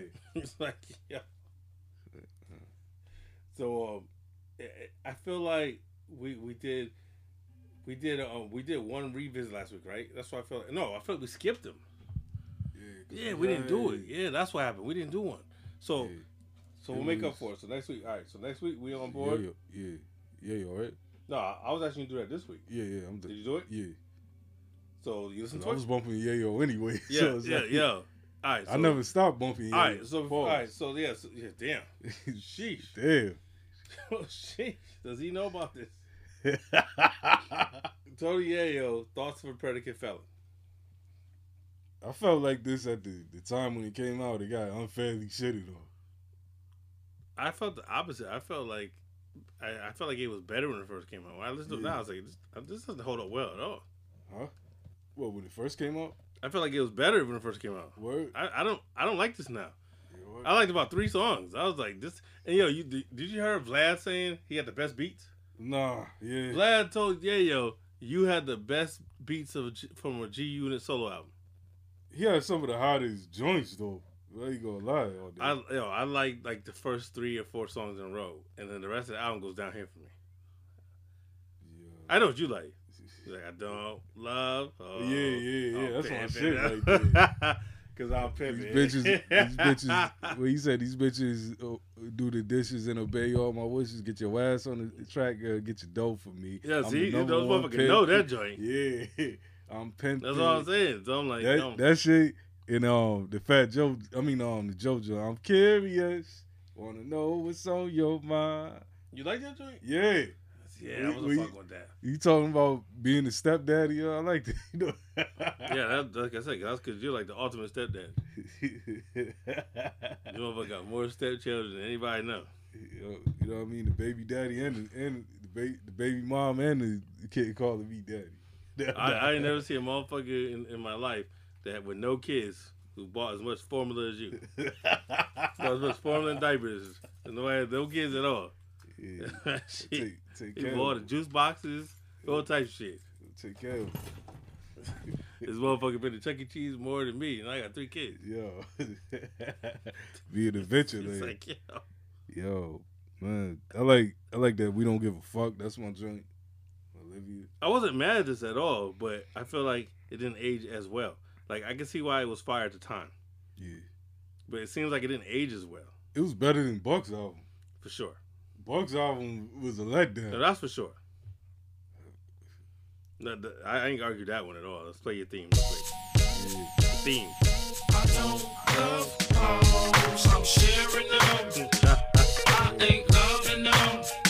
Right. it's like, yeah. So um, I- I feel like we we did we did um we did one revisit last week, right? That's why I felt no, I feel like we skipped them. Yeah, Yeah, we didn't do it. Yeah, that's what happened. We didn't do one. So Yeah. so we'll make up for it. So next week, all right. So next week we on board. yeah, yeah, yeah, you all right? No, I I was actually gonna do that this week. Yeah, yeah, I'm. Did you do it? yeah, So you listen I to was it? bumping Yayo anyway. Yeah, so yeah, like- yeah. All right. So, I never stopped bumping. All right. So all right. So yeah. So, yeah. Damn. Sheesh. Damn. Oh, sheesh. Does he know about this? Tony Yayo, thoughts of a predicate felon. I felt like this at the, the time when it came out. It got unfairly shitted on. I felt the opposite. I felt like I, I felt like it was better when it first came out. When I listened to it now, I was like, this, this doesn't hold up well at all. Huh? Well, when it first came out? I felt like it was better when it first came out. Word. I, I don't I don't like this now. Word. I liked about three songs. I was like this. And yo, you did, did you hear Vlad saying he had the best beats? Nah, yeah. Vlad told yeah, yo, you had the best beats of from a G Unit solo album. He had some of the hottest joints though. I ain't gonna lie. All day. I yo I like like the first three or four songs in a row, and then the rest of the album goes down here for me. yeah. I know what you like. Like I don't love. Oh, Yeah, yeah, yeah, I'm that's my shit it right up. Cause I'm These bitches, these bitches. Well, he said these bitches uh, do the dishes and obey all my wishes. Get your ass on the track, uh, get your dough for me. Yeah, I'm see, those motherfuckers know that joint. Yeah, I'm pimping. That's all I'm saying. So I'm like, That, um, that shit and um the Fat Joe. I mean um the JoJo. I'm curious. Wanna know what's on your mind? you like that joint? Yeah, Yeah, I wasn't We- fucking with that. you talking about being a stepdaddy? Yeah, I like that. You know. Yeah, that, like I said, that's because you're like the ultimate stepdad. You motherfucker got more stepchildren than anybody know. you, know, you know what I mean? The baby daddy and the, and the baby the baby mom and the, kid calling me daddy. I, I ain't never seen a motherfucker in, in my life that with no kids who bought as much formula as you. Bought as much formula and diapers. And no had no kids at all. Yeah. Take, take He care. the juice boxes, all type of shit. Take care. Of. This motherfucker been to Chuck E. Cheese more than me, and I got three kids. Yo, be an adventure, It's like, like, yo. yo, man. I like, I like that. We don't give a fuck. That's my joint. Olivia. I wasn't mad at this at all, but I feel like it didn't age as well. Like I can see why it was fire at the time, Yeah, but it seems like it didn't age as well, it was better than Buck's album. for sure. Buck's album was a letdown. No, letdown. that's for sure. No, the- I ain't argue that one at all. Let's play your theme. Real quick. Yeah. The theme. I don't love hoes, I'm sharing them. I ain't loving them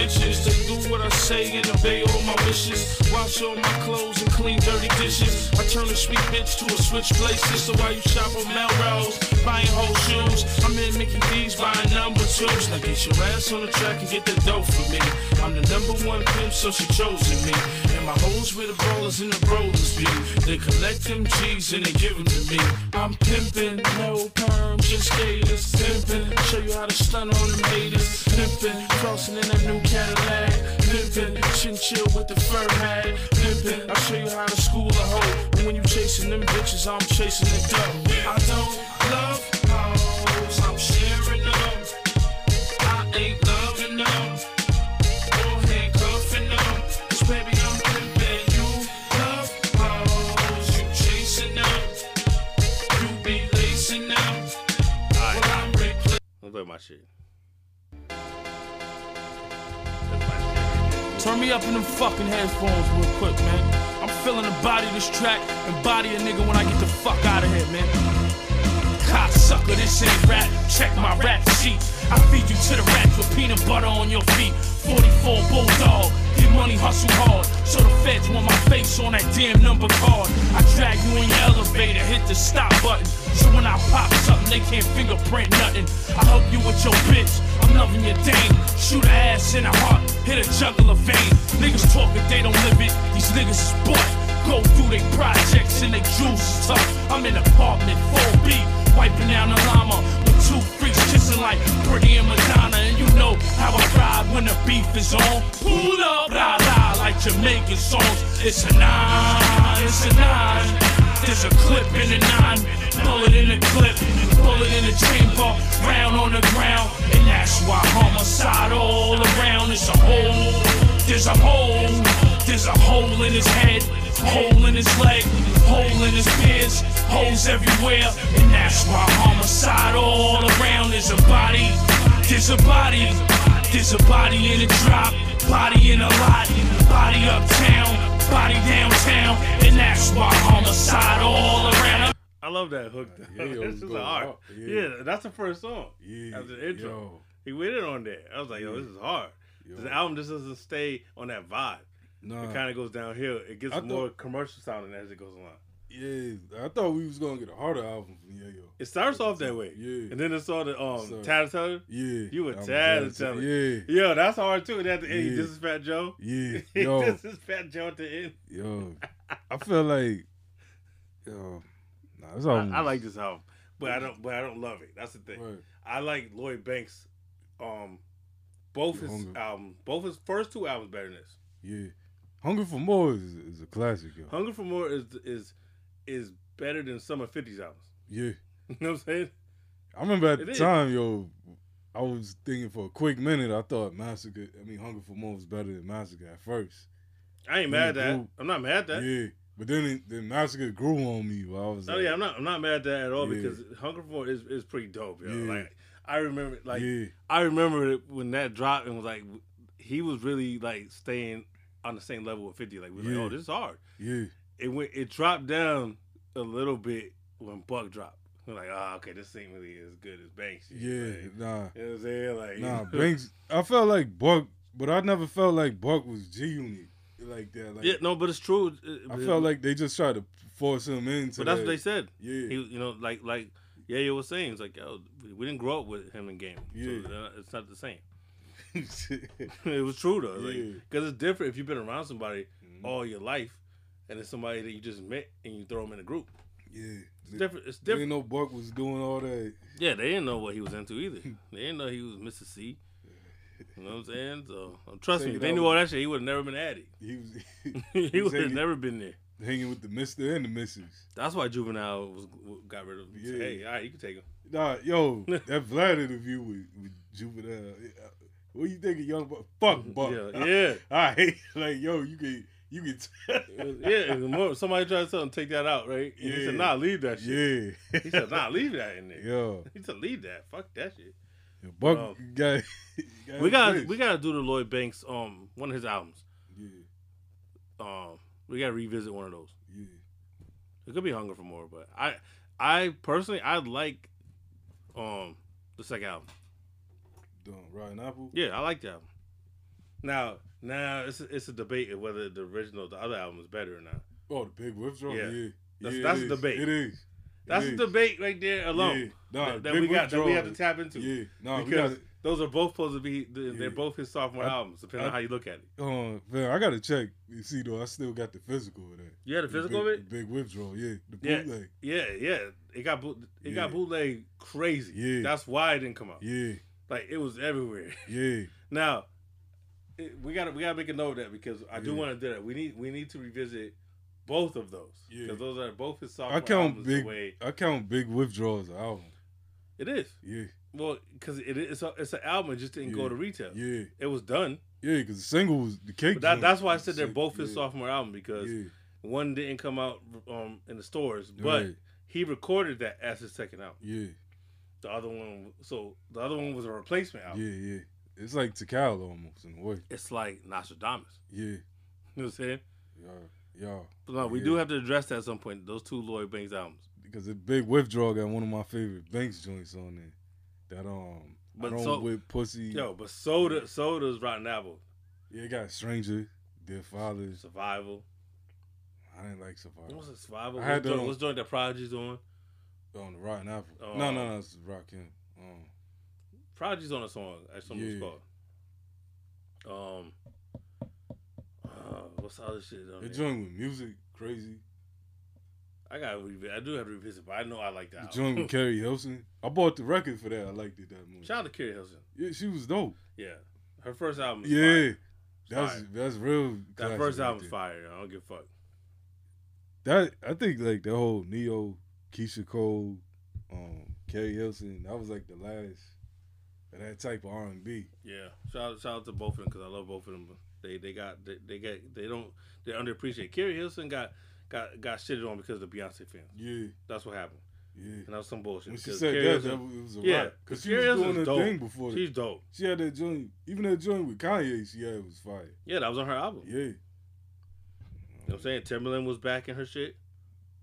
to bitches. They do what I say and obey all my wishes. Wash all my clothes and clean dirty dishes. I turn a sweet bitch to a switch places. So while you shop on Melrose, buying whole shoes, I'm in Mickey D's buying number twos. Now get your ass on the track and get the dough for me. I'm the number one pimp, so she chosen me. And my hoes with the ballers and the rollers be. They collect them G's and they give them to me. I'm pimping, no perm, just gators. Pimping, show you how to stun on them haters. Pimping, crossing in a new Cadillac. Chin chill with the fur hat. Pimping, I'll show you how to school a hoe. And when you chasing them bitches, I'm chasing the dough. I don't love hoes, I'm sharing them. I ain't loving them or handcuffing them. 'Cause baby, I'm pimping you. Love hoes, you chasing them. You be lacing them. Well, I'm replacing. My shit. Turn me up in them fucking headphones real quick, man. I'm feeling the body of this track and body a nigga when I get the fuck out of here, man. Cocksucker, this ain't rap. Check my rap sheet. I feed you to the rats with peanut butter on your feet. 44 bulldog, get money, hustle hard. So the feds want my face on that damn number card. I drag you in your elevator, hit the stop button. So when I pop something, they can't fingerprint nothing. I help you with your bitch, I'm loving your dame. Shoot her ass in the heart, hit a jugular vein. Niggas talking, they don't live it. These niggas is bought. Go through they projects and they juice is tough. I'm in an apartment 4B, wiping down the llama with two freaks kissing like Britney and Madonna. And you know how I ride when the beef is on. Pull up, la la, like Jamaican songs. It's a nine, it's a nine. There's a clip in the nine, bullet in the clip, bullet in the chamber, round on the ground, and that's why homicide all around. It's a hole, there's a hole, there's a hole in his head, hole in his leg, hole in his beard, holes everywhere, and that's why homicide all around. There's a body, there's a body, there's a body in a drop, body in a lot, body uptown, body downtown, and that's why homicide all around. I love that hook. Though. Yeah, yo, this is hard. hard. Yeah. Yeah. that's the first song. Yeah. After the intro. Yo, He went in on that. I was like, yo, this is hard. yo. The album just doesn't stay on that vibe. Nah, It kind of goes downhill. It gets I more thought- commercial sounding as it goes along. yeah, I thought we was gonna get a harder album from Yayo. It starts off that way. Yeah. And then it's all the um So- Tattletale. Yeah, You I'm tattletale. Yeah, yo, that's hard too. And at the end, Yeah. this is Fat Joe. yeah, yo, this is Fat Joe at the end. yo. I feel like, yo, this I. I like this album, but I don't. But I don't love it. That's the thing. Right. I like Lloyd Banks. Um, both his Hunger. albums, both his first two albums better than this. Yeah, Hunger for More is, is a classic, yo. Hunger for More is is is better than some of 50's albums. Yeah, You know what I'm saying? I remember at It the is. time, yo, I was thinking for a quick minute, I thought Massacre. I mean, Hunger for More was better than Massacre at first. I ain't mad at that. I'm not mad at that. Yeah, but then it, then Massacre grew on me. While I was Oh like, yeah, I'm not. I'm not mad at that at all Yeah. because Hunger for is, is pretty dope. Yo. Yeah. Like I remember, like yeah, I remember when that dropped and was like, he was really like staying on the same level with 50. Like we were Yeah. like, oh, this is hard. yeah, It went. It dropped down a little bit when Buck dropped. We're like, oh, okay, this ain't really as good as Banks. yeah. Like, Nah, you know what I'm saying? Like, nah. Banks. I felt like Buck, but I never felt like Buck was G Unit like that. Like, yeah, no, but it's true. I felt like they just tried to force him into. but that's that. what they said. Yeah, He, you know, like like yeah, you was saying, it's like, yo, we didn't grow up with him in game, Yeah. so it's not the same. it was true though, Yeah. because it's different if you've been around somebody Mhm. all your life, and it's somebody that you just met and you throw them in a group. yeah. It's different. It's They didn't know Buck was doing all that. Yeah, they didn't know what he was into either. they didn't know he was Mr. C. You know what I'm saying? So trust me, if they knew all that shit, he would have never been Addy. He was he would have never been there. hanging with the Mister and the Missus. That's why Juvenile was got rid of him. He said, Yeah. Hey, all right, you can take him. Nah, yo, that Vlad interview with, with Juvenile. What you think of young Buck? Fuck Buck. Yeah, yeah. I hate like yo. You can you can. yeah, more somebody tried to tell him take that out, right? And He Yeah. said, "Nah, leave that shit." yeah. He said, "Nah, leave that in there." Yo, He said, "Leave that. Fuck that shit." Buck Um, got. got We got pissed. we got to do the Lloyd Banks um one of his albums. Yeah, Um, we got to revisit one of those. yeah. It could be Hunger for More, but I I personally I like um the second album. Done. Rotten Apple. Yeah, I like that. album. Now now it's a, it's a debate of whether the original the other album is better or not. Oh, the big withdrawal. Yeah. Yeah, That's- yeah, that's a debate. It is. That's a debate right there alone. Yeah. Nah, that, that we got that we have to tap into. Yeah, nah, because those are both supposed to be they're Yeah. both his sophomore I- albums, depending on how you look at it. Uh, man, I gotta check. You see, though, I still got the physical of that. You had The physical big, of it? Big withdrawal. Yeah, the bootleg. Yeah, yeah. It got boot, it got bootleg crazy. Yeah. That's why it didn't come out. Yeah, Like it was everywhere. yeah, Now, it, we gotta we gotta make a note of that because I do want to do that. We need we need to revisit both of those Yeah. because those are both his sophomore I count albums. big. The way I count big withdrawals as an album. it is. Yeah, Well, because it is a, it's an album. It just didn't go to retail. yeah, It was done. yeah. Because the single was the cake. That, that's why I said they're both his yeah, sophomore album because Yeah, one didn't come out um, in the stores, but right, he recorded that as his second album. yeah, The other one, so the other one was a replacement album. yeah, yeah. It's like Takal almost in a way. It's like Nostradamus. Yeah, You know what I'm saying? yeah, yeah. But no, we Yeah. do have to address that at some point. Those two Lloyd Banks albums. Because the big withdrawal got one of my favorite Banks joints on there. That um, But I don't so- with pussy. Yo, but Soda, Soda's Rotten Apple, Yeah, it got Stranger, Dear Fathers. Survival. I didn't like Survivor. What's it, Survival? I had What's joint, them- what's joint that Prodigy's on? On the Rotten Apple. Oh. no, no, no, it's Rockin'. Um, Prodigy's on a song. That's something it's called. Um, what's the shit on there? joined with music, crazy. I got. I do have to revisit, but I know I like that. The joint with Keri Hilson. I bought the record for that. I liked it that much. Shout out to Keri Hilson. Yeah, she was dope. Yeah, her first album. Yeah, that's Fire. that's real. that first right album's fire. I don't give a fuck. That I think like the whole Ne-Yo, Keyshia Cole, um, Keri Hilson. That was like the last of that type of R and B. Yeah, shout out, shout out to both of them because I love both of them. They they got they, they get they don't they're underappreciated. Keri Hilson got got got shitted on because of the Beyonce fans. Yeah, That's what happened, yeah. and that was some bullshit. When she said Keri that, Hilson- that it was a yeah. Because she was doing her dope. thing before. she's dope. She had that joint, even that joint with Kanye. She had was fire. Yeah, that was on her album. Yeah, You know what I'm saying? Timbaland was back in her shit.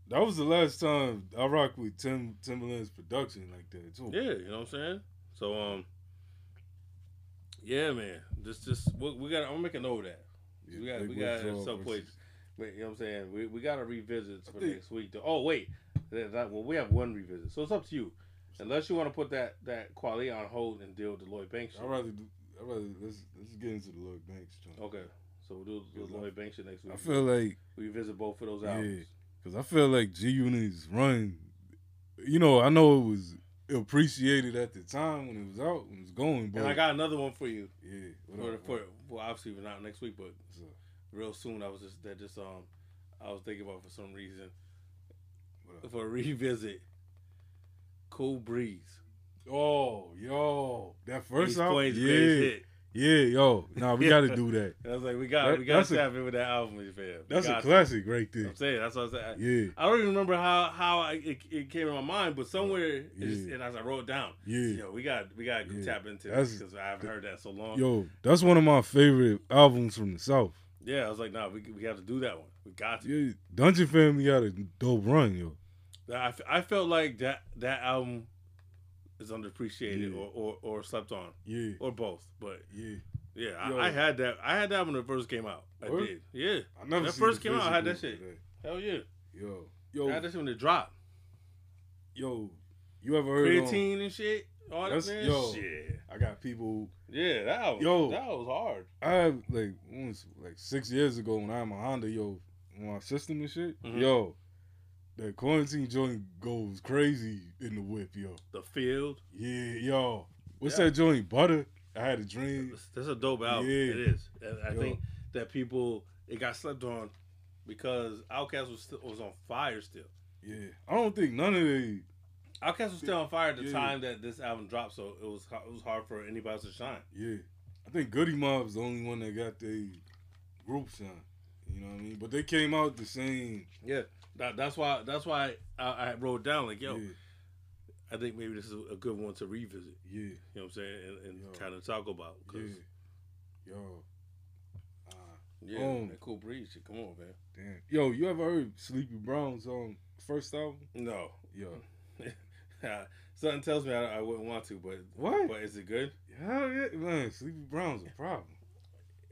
that was the last time I rocked with Tim Timbaland's production like that too. Yeah, you know what I'm saying? So um Yeah, man. Just just we, we got I'm making note of that. We got we got at some point wait, you know what I'm saying? We we gotta revisit for think- next week. Though. Oh wait. That- that- well we have one revisit. So it's up to you. Unless you want to put that that quality on hold and deal with the Lloyd Banks. I'd rather do. I'd rather let's let's get into the Lloyd Banks joint. Okay. So we'll do the Lloyd Banks shit next week. I feel like we revisit both of those Yeah. albums. Because I feel like G Unit's run, you know, I know it was appreciated at the time when it was out, when it was going, but And I got another one for you. yeah, For, up, for, well, obviously we're not next week, but up? real soon. I was just that just um I was thinking about for some reason for a revisit. Cool Breeze. Oh, yo, that first East album, yeah, hit. Yeah, yo, nah, we got to do that. I was like, we got That- we got to tap in with that album, fam. That's a got to. classic right there. I'm saying that's what I said. Yeah, I don't even remember how how I, it, it came in my mind, but somewhere it just, and as I wrote it down, yeah, yo, we got we got to Yeah. tap into That's- this because I haven't heard that so long. yo, that's one of my favorite albums from the South. Yeah, I was like, nah, we we have to do that one. We got to. Yeah, Dungeon Family got a dope run, yo. I, I felt like that that album is underappreciated Yeah. or, or or slept on Yeah, or both. But yeah. yeah. I, I had that. I had that when it first came out. I did. Yeah. I never That first came out, I had that shit. for Hell yeah. Yo, Yo. I had that shit when it dropped. yo, you ever heard? Creatine and shit. All that man. yo. Shit. I got people. Yeah, that was Yo. that was hard. I have like once like six years ago when I had my Honda, yo, my system and shit, Mhm. yo, that quarantine joint goes crazy in the whip, yo. The Field. Yeah, yo. What's Yeah. that joint? Butter. I had a dream. That's, a dope album. Yeah. It is. And I Yo. think that people it got slept on because Outkast was still, was on fire still. Yeah, I don't think none of the. Outkast was still on fire at the Yeah. time that this album dropped, so it was it was hard for anybody else to shine. Yeah, I think Goodie Mob's the only one that got the group shine. You know what I mean? But they came out the same. Yeah, that, that's why that's why I, I wrote down like, yo, yeah, I think maybe this is a good one to revisit. yeah, You know what I'm saying, and, and kind of talk about. yeah. 'cause, Yo, uh, yeah, Um, that cool breeze shit. Come on, man. damn. Yo, you ever heard Sleepy Brown's um first album? No, Yo, something tells me I, I wouldn't want to, but what? but is it good? Hell yeah, man. Sleepy Brown's a problem.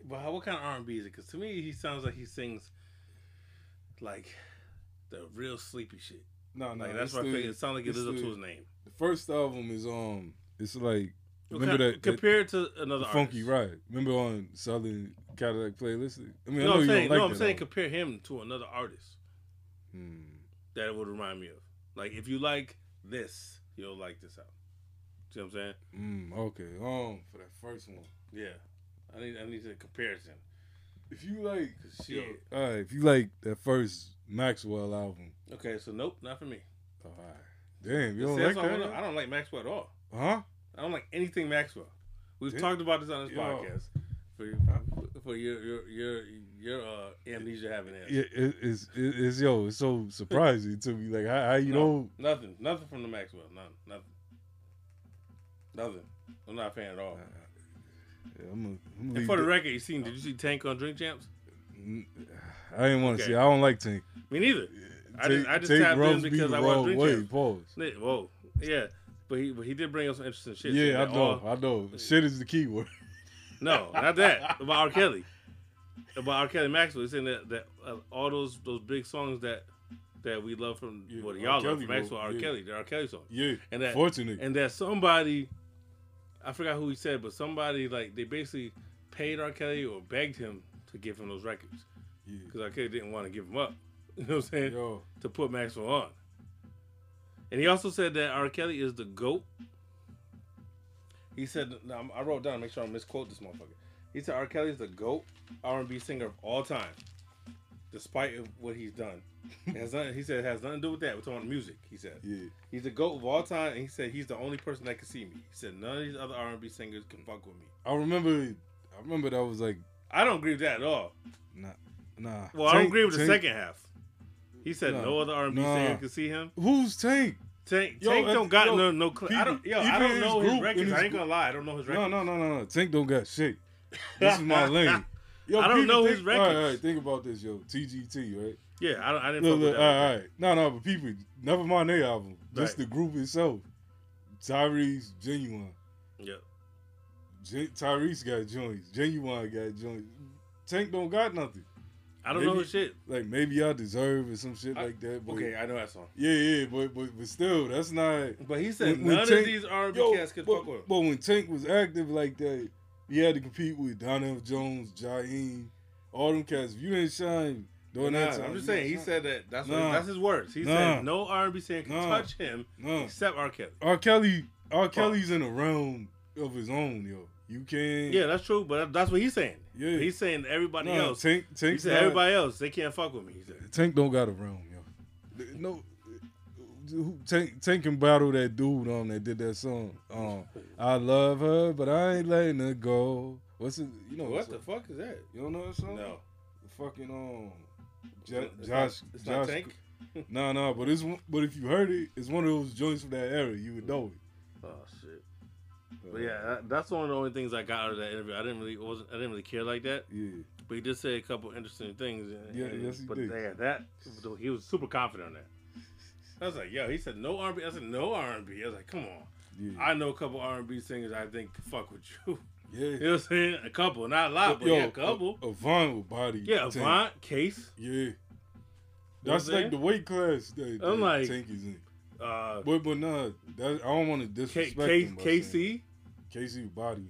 But how, what kind of R and B is it? Because to me, he sounds like he sings like the real sleepy shit. No, no, Like that's why I figured it sounded like it lives up to his name. The first album is um, it's like remember that, that compared to another the Funky artist. Ride. Remember on Southern Cadillac playlist? I mean, I No, know I'm you saying, like no, I'm saying album. compare him to another artist Hmm. that it would remind me of. Like if you like this, you'll like this album. See what I'm saying? Mm, okay. Um, for that first one, Yeah. I need I need a comparison. if you like, 'Cause yo, shit. all right, if you like that first Maxwell album, Okay, so nope, not for me. all right. Damn, you don't like I that? I don't like Maxwell at all. Huh? I don't like anything Maxwell. We've Damn. talked about this on this Yo. podcast. For for your your your your uh, amnesia having ass. Yeah, it, it's it, it's yo, it's so surprising to me. Like how, how you know? No, nothing, nothing from the Maxwell, none, nothing, nothing. I'm not a fan at all. Yeah, I'm a, I'm And for the record, you seen? Did you see Tank on Drink Champs? I didn't want to Okay. see. I don't like Tank. Me neither. I just- I just Tank tapped in because I watched wrong Drink way. Pause. Whoa, yeah, but he but he did bring up some interesting shit. Yeah, I know. all- I know. Shit is the key word. no, not that about R. Kelly. About R. Kelly Maxwell, he's saying that that uh, all those those big songs that that we love from Yeah, what y'all love from Maxwell, R. yeah. Kelly, the R. Kelly songs. Yeah. And that- fortunate. and that somebody I forgot who he said, but somebody like they basically paid R. Kelly or begged him to give him those records yeah. because R. Kelly didn't want to give him up. You know what I'm saying? Yo, To put Maxwell on. And he also said that R. Kelly is the GOAT. He said, now I wrote down, make sure I misquote this motherfucker. He said R. Kelly is the GOAT R&B singer of all time, despite of what he's done. Has nothing, he said it has nothing to do with that. We're talking about music. He said yeah. he's the GOAT of all time, and he said he's the only person that can see me. He said none of these other R&B singers can fuck with me. I remember. I remember that was like I don't agree with that at all. nah, nah. Well, I don't agree with the second half. He said Nah. no other R&B Nah. singer can see him. Who's Tank? Tank, Yo, Tank don't got yo, no no. Cl- I don't. Yo, I don't know his group- records. in I ain't gonna lie. I don't know his No, records. no, no, no, no. Tank don't got shit. This is my lane. Yo, I don't know think, his All right, records. all right, think about this, yo. TGT, right? Yeah, I, don't, I didn't Look, look, that. all right, all right. No, no, but people, never mind their album. Just Right. the group itself. Tyrese, Ginuwine. Yeah, Gen- Tyrese got joints. Ginuwine got joints. Tank don't got nothing. I don't Maybe- know shit. Like maybe I deserve or some shit I- like that. But Okay, I know that song. Yeah, yeah, but but but still, that's not. But he said When- when none Tank- of these R&B Yo, cats could but, fuck with him. but when Tank was active like that, he had to compete with Donell Jones, Jaheim, all them cats. If you didn't shine during Nah, that time, I'm just saying. He didn't said that. That's Nah. what, that's his words. He Nah. said no R&B singer can touch him shine. except R. Kelly. R. Kelly, R. Kelly's in a realm of his own, yo. You can, Yeah, that's true. But that's what he's saying. Yeah. he's saying everybody no, else. Tank, He Tank, said everybody else they can't fuck with me. He said. Tank don't got a room, yo. No, Tank, Tank can battle that dude um that did that song. Um, I love her, but I ain't letting her go. What's it? You know What the fuck is that? You don't know that song? No, The fucking um, Jo- It's Josh, not, it's Josh. not Tank. No, no, but it's one- but if you heard it, it's one of those joints from that era. You would know it. Oh. But yeah, that, that's one of the only things I got out of that interview. I didn't really wasn't I didn't really care like that. Yeah, But he did say a couple interesting things. And, Yeah, and- yes, he but did. yeah, that he was super confident on that. I was like, yo, he said no R&B. I said no R&B. I was like, come on. yeah, I know a couple R&B singers I think fuck with you. yeah. You know what I'm saying? A couple, not a lot, but yeah, a couple. A, with body. yeah, Tank. Avant, Case. Yeah, that's like saying? the weight class that, that I'm like- Tank is in. Uh, But but nah, that, I don't want to K- disrespect K- him. by saying- K-Ci. K-Ci will body him.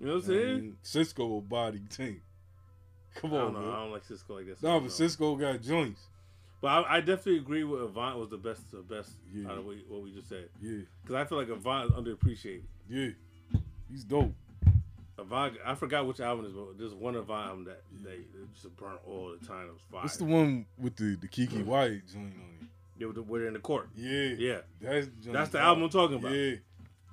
You know what I'm saying? mean, Sisqó will body Tank. Come I on, don't know. I don't like Sisqó like this. Nah, but Sisqó got joints. But I, I definitely agree with Avant was the best, the best Yeah. out of what, what we just said. Yeah, Because I feel like Avant is underappreciated. yeah. He's dope. Avant, I forgot which album it is, but there's one Avant album that they, they just burn all the time. It was fire. It's the one with the, the Keke Wyatt joint on it. Yeah, with the, where they're in the court. Yeah. Yeah, That's, that's the album I'm talking about. Yeah.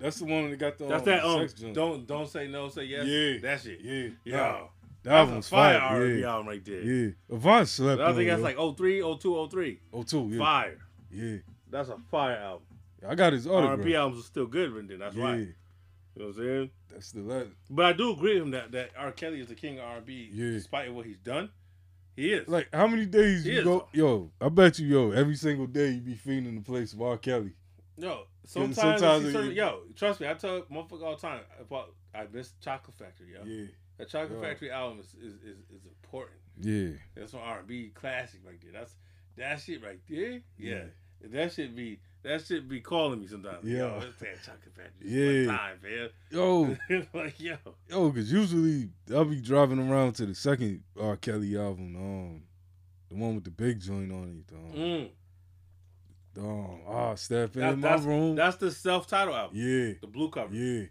That's the one that got the That's um, that um, sex joint. don't don't say no, say yes. Yeah. that shit. Yeah. Yeah, Nah, that that's album's a fire fire. R&B Yeah. album right there. Yeah. Avant slept I think on, that's yo. like 03, 02, 03. Oh, two. Yeah. Fire. Yeah. That's a fire album. I got his autograph. R&B albums are still good, but then that's yeah. why. You know what I'm saying? That's the last. But I do agree with him that, that R. Kelly is the king of R&B, Yeah. despite what he's done. He is. Like, how many days He you is, go? Yo, I bet you, yo, every single day you be feeding the place of R. Kelly. Yo, sometimes sometimes, I see it- certain- yo, trust me, I tell motherfucker all the time about I miss Chocolate Factory, yo. Yeah. That Chocolate Yeah. Factory album is, is, is, is important. Yeah. That's an R and B classic right there. That's that shit right there. Yeah. Yeah. That should be that should be calling me sometimes. Yeah. Yo, let's play Chocolate Factory. Yeah. Time, man. Yo, like, yo. yo, because usually I'll be driving around to the second R. Kelly album, um, the one with the big joint on it. Um, Mm. Um ah, step in That- my that's, room. that's the self title album. yeah, The blue cover. yeah.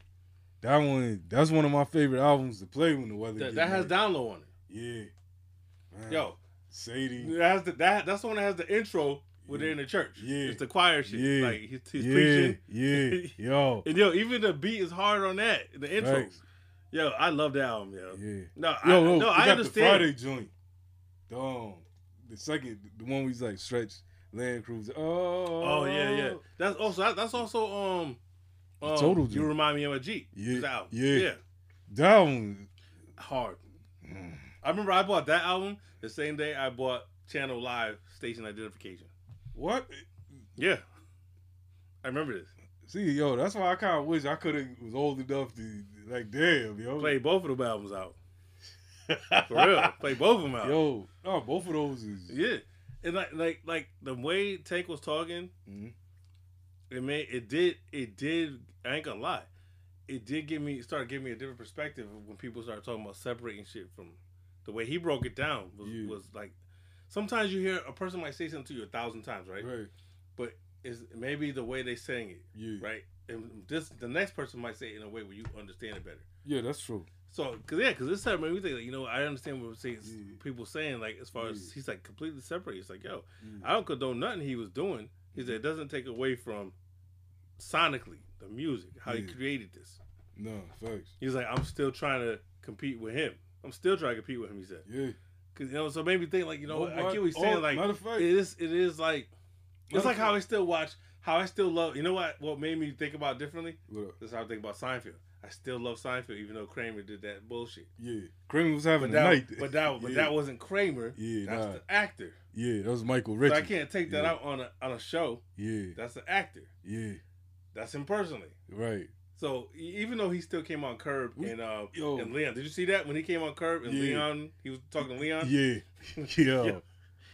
That one, that's one of my favorite albums to play when the weather. That, that has Down Low on it. Yeah. Man, Yo, Sadie. that has the, that that's the one that has the intro when they're in the church. Yeah. It's the choir shit. Yeah. Like he's, he's yeah, preaching. yeah, yo. And yo, even the beat is hard on that. The intro. Facts. Yo, I love that album, yo. Yeah. No, Yo, I, yo, no, I got understand. the Friday joint. The, um, the second, the one we like stretch Land Cruiser. Oh, Oh yeah, yeah. That's also that's also um, um Total You remind me of a Jeep. Yeah, album. yeah. yeah. That one. Hard. mm, I remember I bought that album the same day I bought Channel Live Station Identification. What? Yeah. I remember this. See, yo, that's why I kind of wish I could have was old enough to like, damn, yo, Play both of them albums out. For real. Play both of them out. yo, no, both of those is Yeah. And like like like the way Tank was talking, Mhm. it made it did it did I ain't gonna lie. It did give me start giving me a different perspective when people started talking about separating shit from the way he broke it down was, Yeah. was like sometimes you hear a person might say something to you a thousand times, right? Right. But is maybe the way they saying it, Yeah. right? And this the next person might say it in a way where you understand it better. Yeah, that's true. So, cause yeah, cause this time made me think, like, you know, I understand what saying, Yeah. people saying, like, as far as he's like completely separate. He's like, yo, Yeah. I don't condone nothing he was doing. He said it mm-hmm. doesn't take away from sonically the music, how he created this. No, facts. He's like, I'm still trying to compete with him. I'm still trying to compete with him. He said, Yeah. cause you know, so it made me think, like, you know? I get what he's saying. oh, Like, fact- it is, it is like, it's like of how I still watch, how I still love. You know what? What made me think about differently? What? This is how I think about Seinfeld. I still love Seinfeld, even though Kramer did that bullshit. Yeah. Kramer was having But a that, night. but that, but yeah. that wasn't Kramer. Yeah, that's nah. the actor. Yeah, that was Michael So I can't take that Yeah. out on a on a show. Yeah. That's the actor. Yeah. That's him personally. Right. So even though he still came on Curb and uh yo. and Leon, did you see that when he came on Curb and Yeah. Leon? He was talking to Leon. Yeah. Yeah.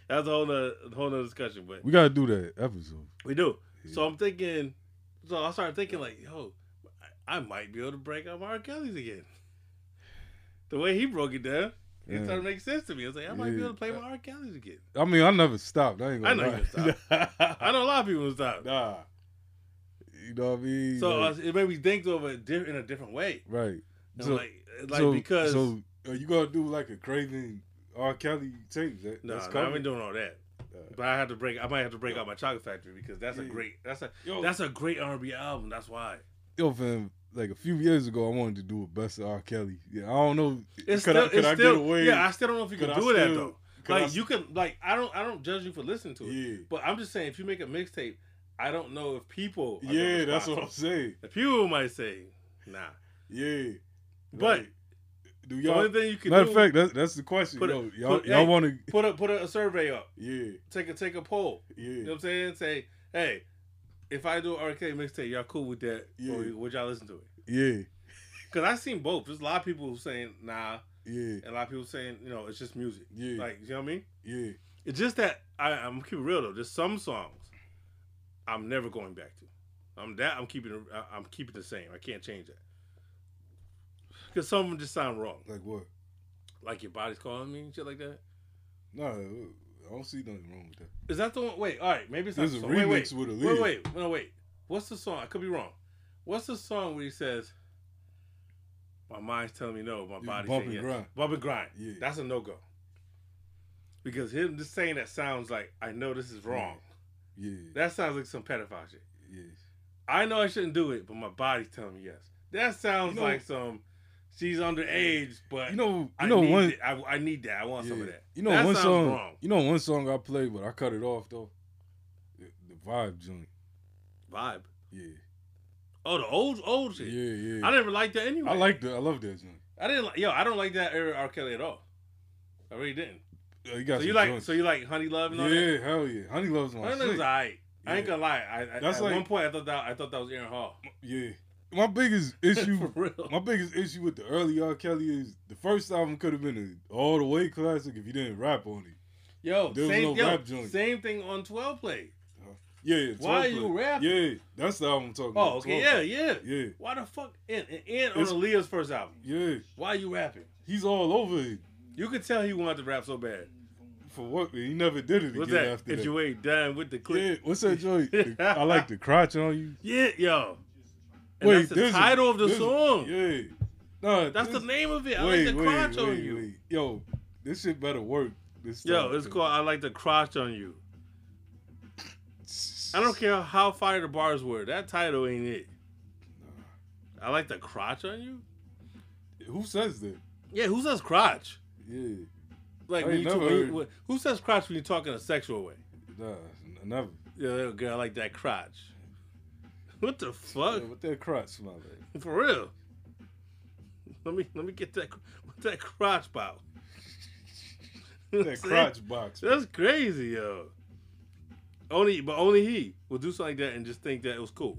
That's a whole nother, whole nother discussion, but We gotta do that episode. we do. So I'm thinking. So I started thinking like, yo, I, I might be able to break up R. Kelly's again. The way he broke it down, it started to make sense to me. I was like, I might be able to play my R. Kelly's again. I mean, I never stopped. I ain't gonna know lie. you stopped. I know a lot of people stop. Nah. You know what I mean? So Like, uh, it made me think of it in a different way. right. And So- like, like so, because so are you gonna do like a Craven R. Kelly tape? That, no, that's no. I've been doing all that. Uh, But I have to break. I might have to break out my Chocolate Factory because that's a great. That's a Yo, that's a great R&B album. That's why. yo, fam. Like a few years ago, I wanted to do a best of R. Kelly. Yeah, I don't know. It's could still, I, could I still, get away? Yeah, I still don't know if you Could can I do that still- though. could I Like s- you can, like I don't, I don't judge you for listening to it. Yeah. But I'm just saying, if you make a mixtape, I don't know if people. Yeah, that's what I'm saying. The people might say, nah. Yeah. But Right. do the y'all? only thing you can Matter do, of fact, that's that's the question. Put it- Yo, y'all, put- y'all hey. want to? put a put a, a survey up. Yeah, Take a take a poll. yeah. You know what I'm saying? Say, hey, if I do RK mixtape, y'all cool with that? Yeah. Or would y'all listen to it? Yeah, Because I've seen both. There's a lot of people saying nah, yeah, and a lot of people saying you know it's just music. Yeah. Like you know what I mean? yeah. It's just that I, I'm keeping it real though. There's some songs I'm never going back to. I'm that I'm keeping. I- I'm keeping the same. I can't change that. Because some of them just sound wrong. Like what? Like your body's calling me and shit like that. No, I don't see nothing wrong with that. Is that the one? Wait, all right. Maybe it's not. There's a song. Wait, wait, remix with wait, Aaliyah. wait, no, wait. What's the song? I could be wrong. What's the song where he says, "My mind's telling me no, my body's Bump saying and yes." Grind. Bump and grind. Yeah. That's a no go. Because him just saying that sounds like I know this is wrong. Yeah, That sounds like some pedophile shit. yeah. I know I shouldn't do it, but my body's telling me yes. That sounds You know- like some. She's underage, but You know, you I know need one. I, I need that. I want some of that. You know that one song. wrong. You know one song I played, but I cut it off though. The, the vibe joint. Vibe. Yeah, Oh, the old old shit. yeah, yeah. I never liked that anyway. I like that. I love that joint. I didn't like. Yo, I don't like that era R. Kelly at all. I really didn't. Uh, you got So you like? joints. So you like Honey Love and all that? yeah, hell yeah. Honey loves my Honey Love was shit. alright. I ain't gonna lie. I, I, That's at like- one point I thought that I thought that was Aaron Hall. Yeah. My biggest issue, my biggest issue with the early R. Kelly is the first album could have been an all the way classic if you didn't rap on it. Yo, There was same, no yo, rap joint. same thing on Twelve Play. Yeah, yeah. Why 12 you rapping? Yeah, that's the album I'm talking Oh, about. okay, yeah, yeah. Yeah, Why the fuck? And, and, on Aaliyah's first album, yeah. why are you rapping? He's all over it. You could tell he wanted to rap so bad. For what? He never did it What's again that? after If that. you ain't done with the clip. yeah, what's that joint? I like the crotch on you. Yeah, yo. And Wait, that's the there's a- title of the song. Yeah. No, That's the name of it. I wait, like the wait, crotch on wait, you. wait. Yo, this shit better work. This Yo, it's man. called I like the crotch on you. I don't care how fire the bars were. That title ain't it. I like the crotch on you. Who says that? Yeah, who says crotch? Yeah. Like when you, never when you- heard- who says crotch when you're talking a sexual way? Nah, never. Yeah, girl, I like that crotch. What the fuck? Yeah, what that crotch smell like? For real? Let me let me get that what that crotch about. That crotch box. That's crazy, yo. Only, but only he will do something like that and just think that it was cool.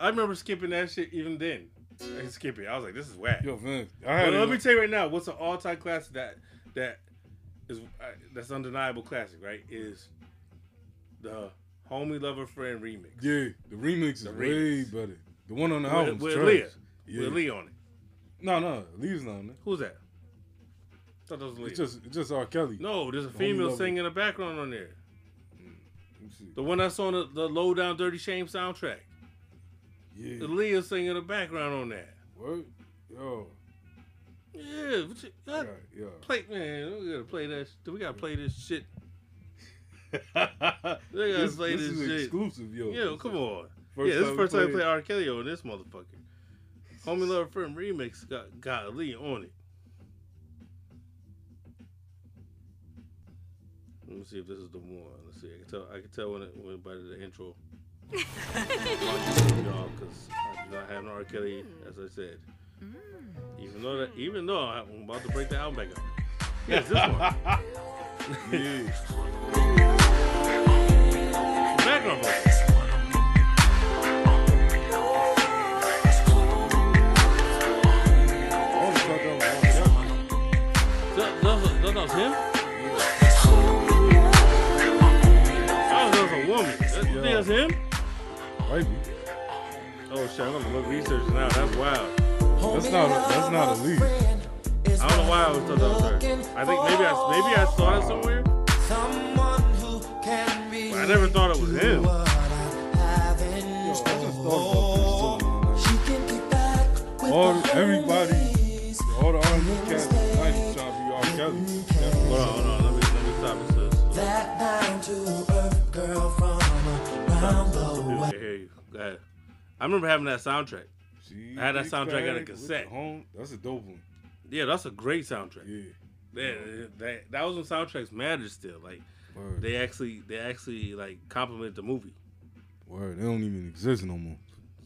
I remember skipping that shit even then. I could skip it. I was like, this is whack. Yo, man, I let me tell you right now, what's an all-time classic that that is uh, that's undeniable classic, right? Is the Homie Lover Friend remix Yeah, the remix is The way remix. better. The one on the with, album with trash. Leah, Yeah. with Lee on it. No, no, Lee's not on it. Who's that? thought that was It's just it's just R. Kelly. no, there's a Homie female singing in the background on there. Mm, let me see. The one that's on the, the Low Down Dirty Shame soundtrack. Yeah. Aaliyah singing in the background on that. What? Yo. Yeah, but you, Yeah. Yeah. play man. We gotta play that. We gotta play this shit. This, gotta play this this is shit. exclusive, yo. Yo, come on. First yeah, this is the first time I play R. Kelly on this motherfucker. Homie Love Friend remix got got Aaliyah on it. Let me see if this is the one. Let's see. I can tell. I can tell when it when by the intro. Y'all, because I do not have an R. Kelly, mm. as I said. Mm. Even though that, even though I'm about to break the album back up. Yes, this one. Yeah. That was. That, was, was him? Was a woman. That's him? Maybe. Oh shit, I'm gonna look research now. That's wild. That's not that's not a lead. I don't know why I always thought that was her. I think maybe I maybe I saw it somewhere. But I never thought it was him. Yo, I just thought about this too. All everybody, all the R&B cats in the 90s trying to. Kelly. That's Hold on, hold on. Let me let me stop this. That down to earth girl from around the People way. hear you. Go ahead. I remember having that soundtrack. She I had that soundtrack on a cassette. Home. That's a dope one. Yeah, that's a great soundtrack. Yeah. That, that, that was when soundtracks mattered still. Like Word. they actually they actually like compliment the movie. Word. They don't even exist no more.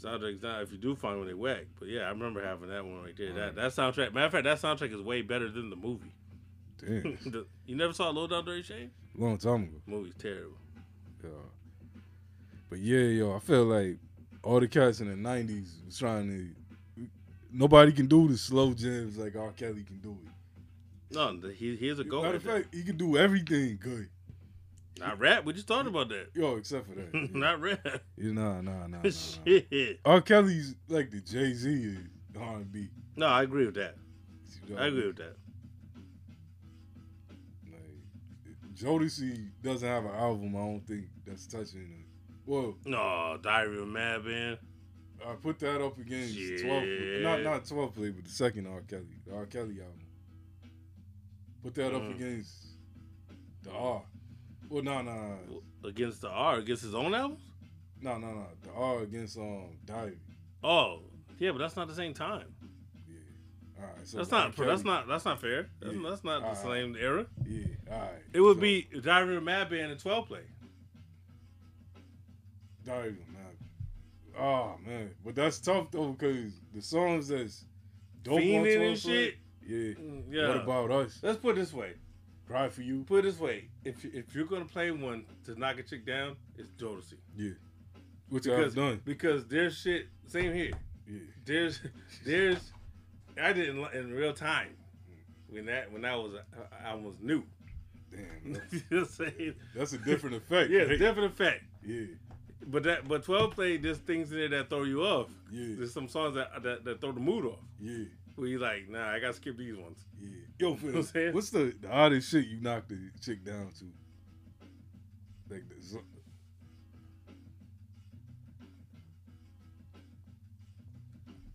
Soundtracks now, if you do find one, they whack. But yeah, I remember having that one right there. That that soundtrack. Matter of fact, that soundtrack is way better than the movie. Damn. The- you never saw Low Down Dirty Shame? Long time ago. Movie's terrible. Yeah. But yeah, yo, I feel like all the cats in the '90s was trying to. Nobody can do the slow jams like R. Kelly can do it. No, he he's a goat. Matter of fact, he can do everything good. Not rap. We just talked about that. Yo, except for that. Yeah, Not rap. Yeah, nah, nah, nah, nah, nah. Shit. R. Kelly's like the Jay Z of R&B. No, I agree with that. You know I agree mean? with that. Like, Jodeci doesn't have an album. I don't think that's touching it. Well, No, Diary of Madman. I put that up against Yeah. 12 not not 12 play, but the second R. Kelly, the R. Kelly album. Put that up Mm. against the R. Well, no, no, no, Against the R, against his own albums? no, no, no. The R against um Diary. Oh, yeah, but that's not the same time. Yeah. All right. So That's not. That's not. That's not fair. That's, Yeah. that's not the Alright. same era. Yeah. All right. It would So, be Diary of a Madman and 12 play. Diary, man. Oh man, but that's tough though because the songs that's dope on Fiending 12 and play- shit. Yeah. Mm, Yeah. What about us? Let's put it this way. Cry for you. Put it this way. If if you're gonna play one to knock a chick down, it's Jodeci. Yeah. Which I've Because done. because there's shit. Same here. Yeah. There's there's I did in, in real time when that when that was I was new. Damn. That's, you know what I'm saying? that's a different effect. Yeah, right? definite effect. Yeah. But that but 12 play there's things in there that throw you off. Yeah. There's some songs that, that that throw the mood off. Yeah. Where you like, nah, I gotta skip these ones. Yeah. Yo, what I'm saying? what's the, the oddest shit you knocked the chick down to? Like the,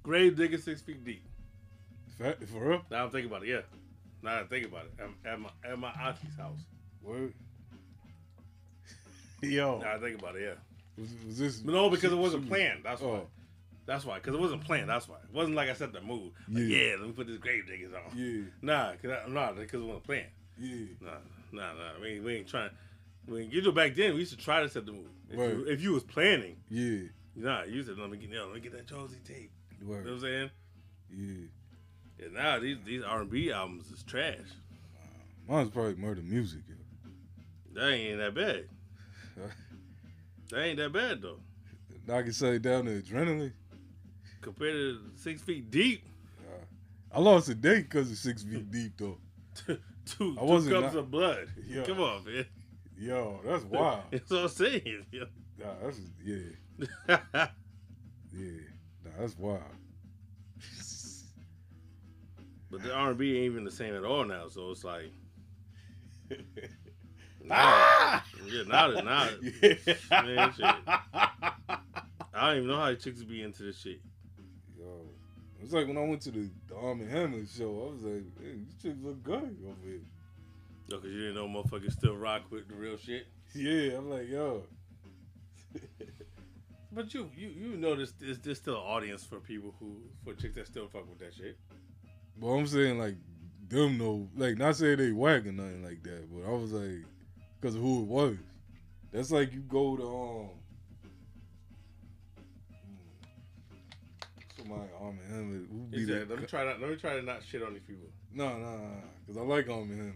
Grave digger six feet deep. fa- for real? Now I'm thinking about it, yeah. Now I think about it. At, at my at my auntie's house. Word. Yo, Now I think about it, yeah. was, was this? No, because she- it wasn't she- planned. That's oh. why. That's why. Because it wasn't planned. That's why. It wasn't like I set the mood. Like, Yeah. yeah. let me put this Gravediggaz on. yeah, Nah, cause I, nah, because it wasn't planned. yeah. Nah, nah, nah. We ain't, we ain't trying. When you know back then, we used to try to set the mood. If, Right. you, if you was planning, Yeah, nah, you said let me get, you know, let me get that Josie tape. You know what I'm saying? Yeah, And now these these R and B albums is trash. mine's probably murder music. That ain't that bad. that ain't that bad though. Knock it say down to adrenaline. Compared to Six Feet Deep, I lost a date because of six feet deep though. two, two I wasn't cups not- of blood. Yeah. Come on, man. Yo, that's wild. That's what I'm saying. yo. Nah, that's yeah, yeah. Nah, that's wild. But the R and B ain't even the same at all now. So it's like, nah, yeah, now that now, man, shit. I don't even know how chicks be into this shit. It's like when I went to the, the Armand Hammer show. I was like, hey, these chicks look good over here. Yo, cause you didn't know motherfuckers still rock with the real shit. Yeah, I'm like, yo, But you, you, you know, this, this, there's still an audience for people who, for chicks that still fuck with that shit. but I'm saying like them no, like not saying they whack or nothing like that. But I was like, because of who it was. That's like you go to um. Somebody Armand Hammer who be that? let me try to, let me try to not shit on these people. No, no, no, because I like Armand Hammer.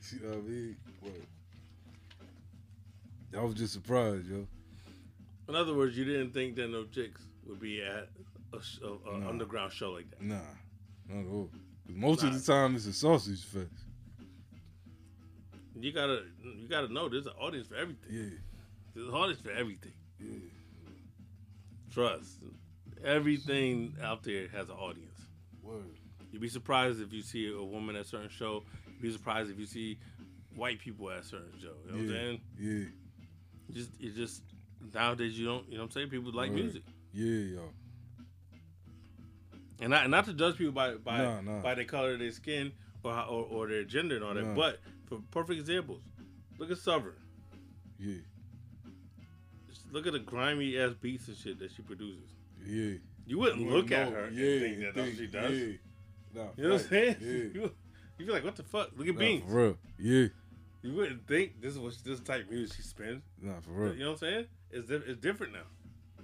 See uh, what I mean? But I was just surprised, yo. In other words, you didn't think that no chicks would be at a, a, a No. underground show like that. Nah, not at all. most Nah. of the time it's a sausage fest. You gotta, you gotta know there's an audience for everything. Yeah, There's an audience for everything. yeah. Trust. Everything out there has an audience. Word. You'd be surprised if you see a woman at a certain show. You'd be surprised if you see white people at a certain show. You know what I'm Yeah, saying? yeah, Just it just nowadays you don't you know what I'm saying? People like Right. music. yeah, yo. And not, not to judge people by by Nah, nah. by the color of their skin or how, or, or their gender and all that. Nah. But for perfect examples, look at Sovereign. Yeah, Just look at the grimy ass beats and shit that she produces. Yeah. You wouldn't You look at know. her and Yeah, think that that's what she does. Yeah. Nah, You know what I'm saying? Yeah. You, you feel like what the fuck? Look at Nah, Beans. for real. Yeah. You wouldn't think this is what this type of music she spins. Nah, for real. You know what I'm saying? It's di- it's different now.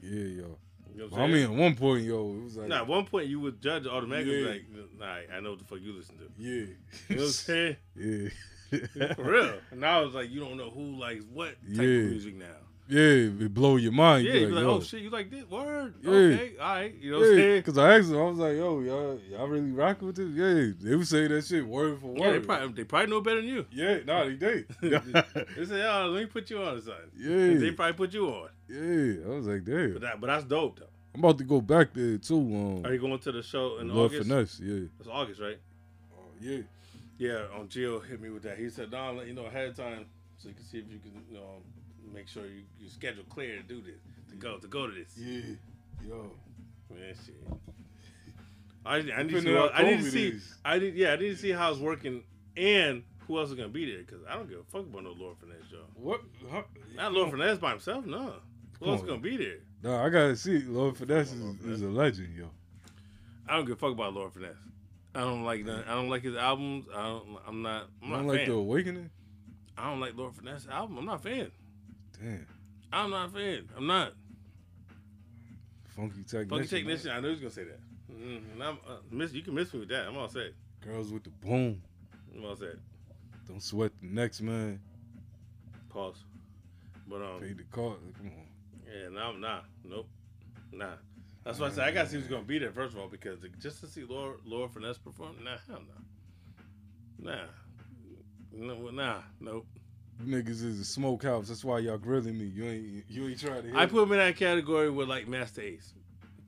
Yeah, yo. You know I mean, at one point, yo, it was like, Nah, at one point you would judge automatically Yeah. like, nah, I know what the fuck you listen to. yeah. You know what I'm saying? yeah. For real. And now it's like you don't know who likes what type Yeah. of music now. Yeah, it blow your mind. Yeah, you you be be like, yo. oh shit, you like this? Word. Yeah. Okay, all right. You know what I'm Yeah, saying? because I asked them, I was like, yo, y'all, y'all really rock with this? Yeah, they would say that shit word for word. Yeah, they probably they probably know better than you. Yeah, nah, they did. They say, oh, let me put you on, son. yeah, They probably put you on. yeah. I was like, damn. But that, but that's dope though. I'm about to go back there too. Um, Are you going to the show in Lord August? finesse, yeah. It's August, right? Oh, yeah. Yeah. Um, Gio hit me with that. He said, "Don, let you know ahead of time so you can see if you can, you know, make sure you you schedule clear to do this, to go to go to this." Yeah, yo. Man, shit. I, I need to see. I need to see. is. I need. Yeah, I need to see how it's working and who else is gonna be there because I don't give a fuck about no Lord Finesse show. What? Huh? Not Lord Finesse by himself. No. Who else is gonna be there? No, I gotta see. Lord Finesse is, Lord is a legend, yo. I don't give a fuck about Lord Finesse. I don't like none, I don't like his albums. I don't. I'm not. I'm You not like fan. the Awakening? I don't like Lord Finesse album. I'm not a fan. Damn, I'm not a fan. I'm not. funky technician. Funky technician. I knew he was gonna say that. Mm, I'm, uh, miss, you can miss me with that. I'm all set. Girls with the boom. I'm all set. Don't sweat the next man. Pause. But um, Pay the cost. Come on. yeah, no, nah, nope, nah. That's why I said I gotta see who's gonna be there first of all because just to see Laura Lord Finesse perform, nah, hell no, nah, no, nah, nope. Niggas is a smokehouse. That's why y'all grilling me. You ain't you ain't trying to I put him in that category with like Masta Ace,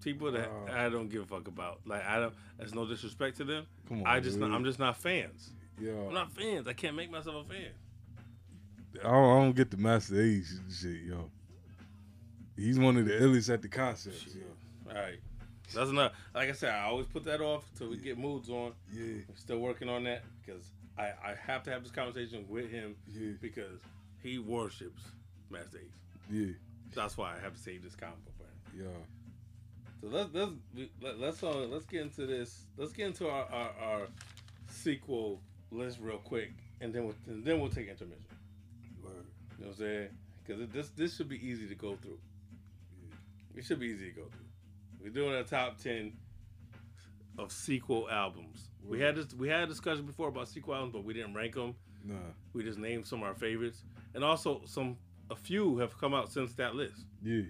people that Oh. I don't give a fuck about. Like I don't. That's no disrespect to them. Come on. I just not, I'm just not fans. Yo, I'm not fans. I can't make myself a fan. I don't, I don't get the Masta Ace shit, yo. He's one of the illest at the concerts, yo. All right, that's enough. Like I said, I always put that off till we get moods on. Yeah, I'm still working on that because I, I have to have this conversation with him yeah, because he worships Masta Ace. yeah, That's why I have to save this comic book for him. yo. So let's let's let, let's uh, let's get into this. Let's get into our, our, our sequel list real quick, and then we'll, and then we'll take intermission. Word. You know what I'm saying? Because this this should be easy to go through. Yeah. It should be easy to go through. We're doing a top ten of sequel albums. We had this we had a discussion before about sequel albums, but we didn't rank them. Nah, We just named some of our favorites, and also some a few have come out since that list. yeah,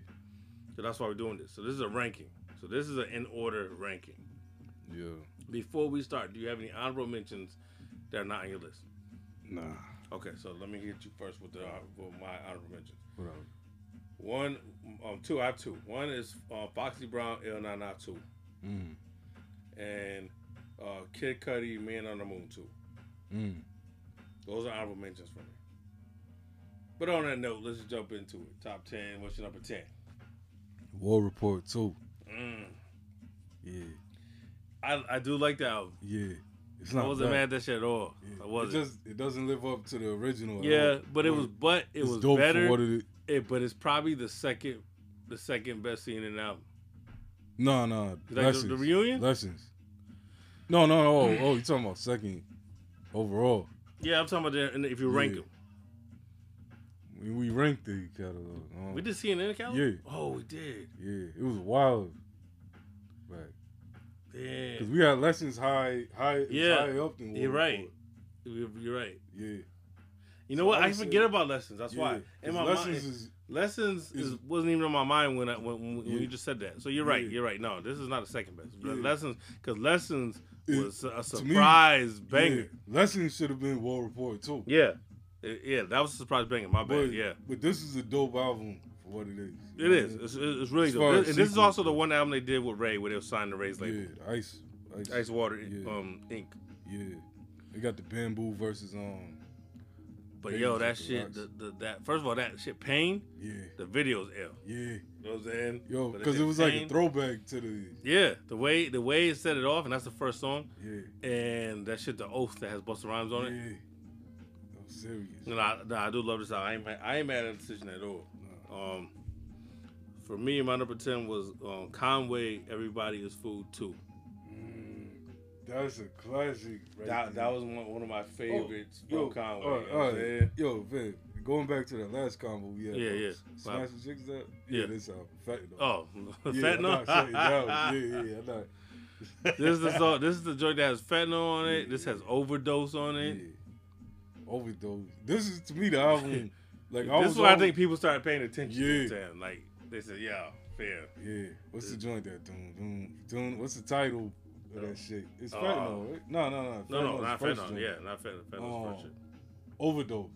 So that's why we're doing this. So this is a ranking. So this is an in order ranking. yeah. Before we start, do you have any honorable mentions that are not on your list? Nah, Okay, so let me hit you first with the uh, with my honorable mentions. whatever. One, um, two. I have two. One is uh, Foxy Brown Ill Na Na Two, Mm. and uh, Kid Cudi, Man on the Moon too. Mm. Those are honorable mentions for me. But on that note, let's jump into it. Top ten. What's your number ten? War Report too. Mm. Yeah, I I do like that album. yeah. It's not I wasn't bad. mad at that shit at all. Yeah. I wasn't. It just it doesn't live up to the original. yeah, but it was but it it's was dope better. it but it's probably the second the second best scene in the album. No, no. Like the- the reunion? Lessons. No, no, no. Oh, oh, you talking about second overall? Yeah, I'm talking about the, if you rank Yeah. them. We, we ranked the catalog. Um, We did see it in? Yeah. Oh, we did. Yeah, it was wild. Right. Yeah. Because we had lessons high, high, Yeah. high up than You're right. You're you're right. Yeah. You know So what? I I would say- forget about lessons. That's why. In 'Cause my lessons mind, is lessons is, is- wasn't even on my mind when I when, when Yeah. you just said that. So you're right. Yeah. You're right. No, this is not a second best. Yeah. Lessons because lessons It- was a to me, surprise banger. yeah, lessons should have been War Report too. Yeah. It- yeah, that was a surprise banger. My bad. But yeah. but this is a dope album for what it is. It know is. It's, it's really As far good. And this is also the one album they did with Ray where they were signed to Ray's label. Yeah, ice, ice, Ice Water Yeah. um Inc. Yeah, they got the bamboo versus um. But yo, that shit, the, the, that first of all, that shit, Pain, Yeah, the video's L. yeah, You know what I'm saying? yo, because it was like a throwback to the Yeah, the way the way it set it off, and that's the first song, yeah, and that shit, the oath that has Busta Rhymes on yeah. it. No, serious. No, I, no, I do love this. album. I ain't, mad- I ain't mad at the decision at all. Um, for me, my number ten was um, Conway. Everybody is food too. Mm, that's a classic. Right That that was one, one of my favorites yo, from Conway. right, you know what all I'm right. saying? Yo, Vin, going back to that last combo we had. Yeah, yeah. Smash the chicks up. Yeah, Yeah. this album. Fentanyl. Oh, yeah, fentanyl. I'm not shutting down. Yeah, yeah, I'm this is the song, this is the joint that has fentanyl on it. This has overdose on Yeah. it. Overdose. This is to me the album. Like I this is where I think people started paying attention Yeah. to them. Like they said, yeah, fair. Yeah. What's the joint that doom doom doom? What's the title of that shit? It's Uh, fentanyl, right? No, no, no. No, no, not fentanyl. joint. Yeah, not fentanyl. Fentanyl's Oh. first shit. Overdose.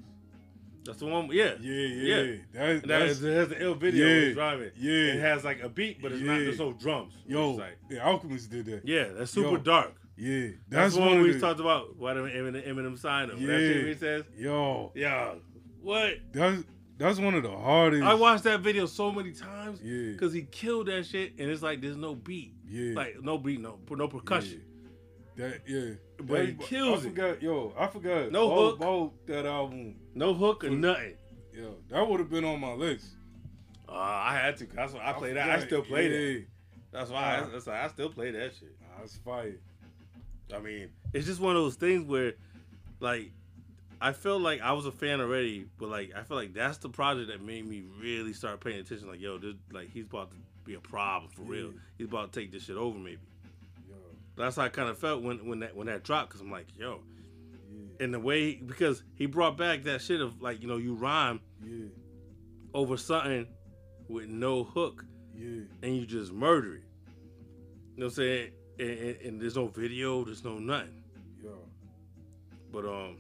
That's the one. Yeah. Yeah, yeah. Yeah. That, that that's, it has the ill video Yeah. he's driving. Yeah. It has like a beat, but it's not. just no drums. yo, like, the Alchemist did that. yeah, that's super Yo. dark. Yeah, That's, that's, the one one we the, talked about. Why did Eminem, Eminem sign him? That Yeah. shit he says, Yo, yeah, what? that's that's one of the hardest. I watched that video so many times Yeah, because he killed that shit, and it's like there's no beat, yeah, like no beat, no no percussion. Yeah. That yeah, But he That- kills I it. yo, I forgot No all hook. about that album. No hook or nothing. Yo, that would have been on my list. Uh, I had to. That's why I played that. I still play that. yeah. That's why. Nah. I, that's why I still play that shit. That's fire. I mean, it's just one of those things where, like, I felt like I was a fan already, but like I feel like that's the project that made me really start paying attention. Like, yo, this like he's about to be a problem for real. He's about to take this shit over, maybe. That's how I kind of felt when when that when that dropped, because I'm like, yo, yeah, and the way because he brought back that shit of like you know you rhyme yeah, over something with no hook yeah, and you just murder it. You know what I'm saying? And, and, and there's no video, there's no nothing. Yeah. But um,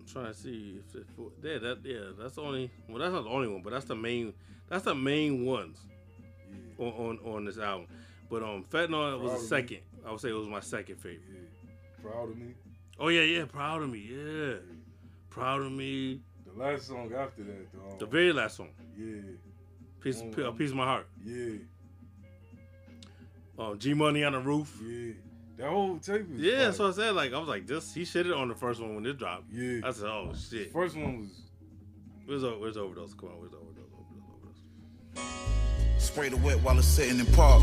I'm trying to see if it, yeah, that yeah, that's the only. Well, that's not the only one, but that's the main. That's the main ones on on, on this album. But um, Fentanyl was the second. I would say it was my second favorite. yeah. Proud of me. Oh yeah, yeah, proud of me, yeah, proud of me. The last song after that, though. The very last song, yeah, piece, Oh, a piece of my heart. yeah, Um, G Money on the roof. yeah. That whole tape is Yeah, fire. so I said like I was like this. He shitted on the first one when it dropped. yeah. I said, oh shit. First one was Where's where's overdose? Come on, where's overdose? Overdose, overdose. Spray the wet while it's sitting in park.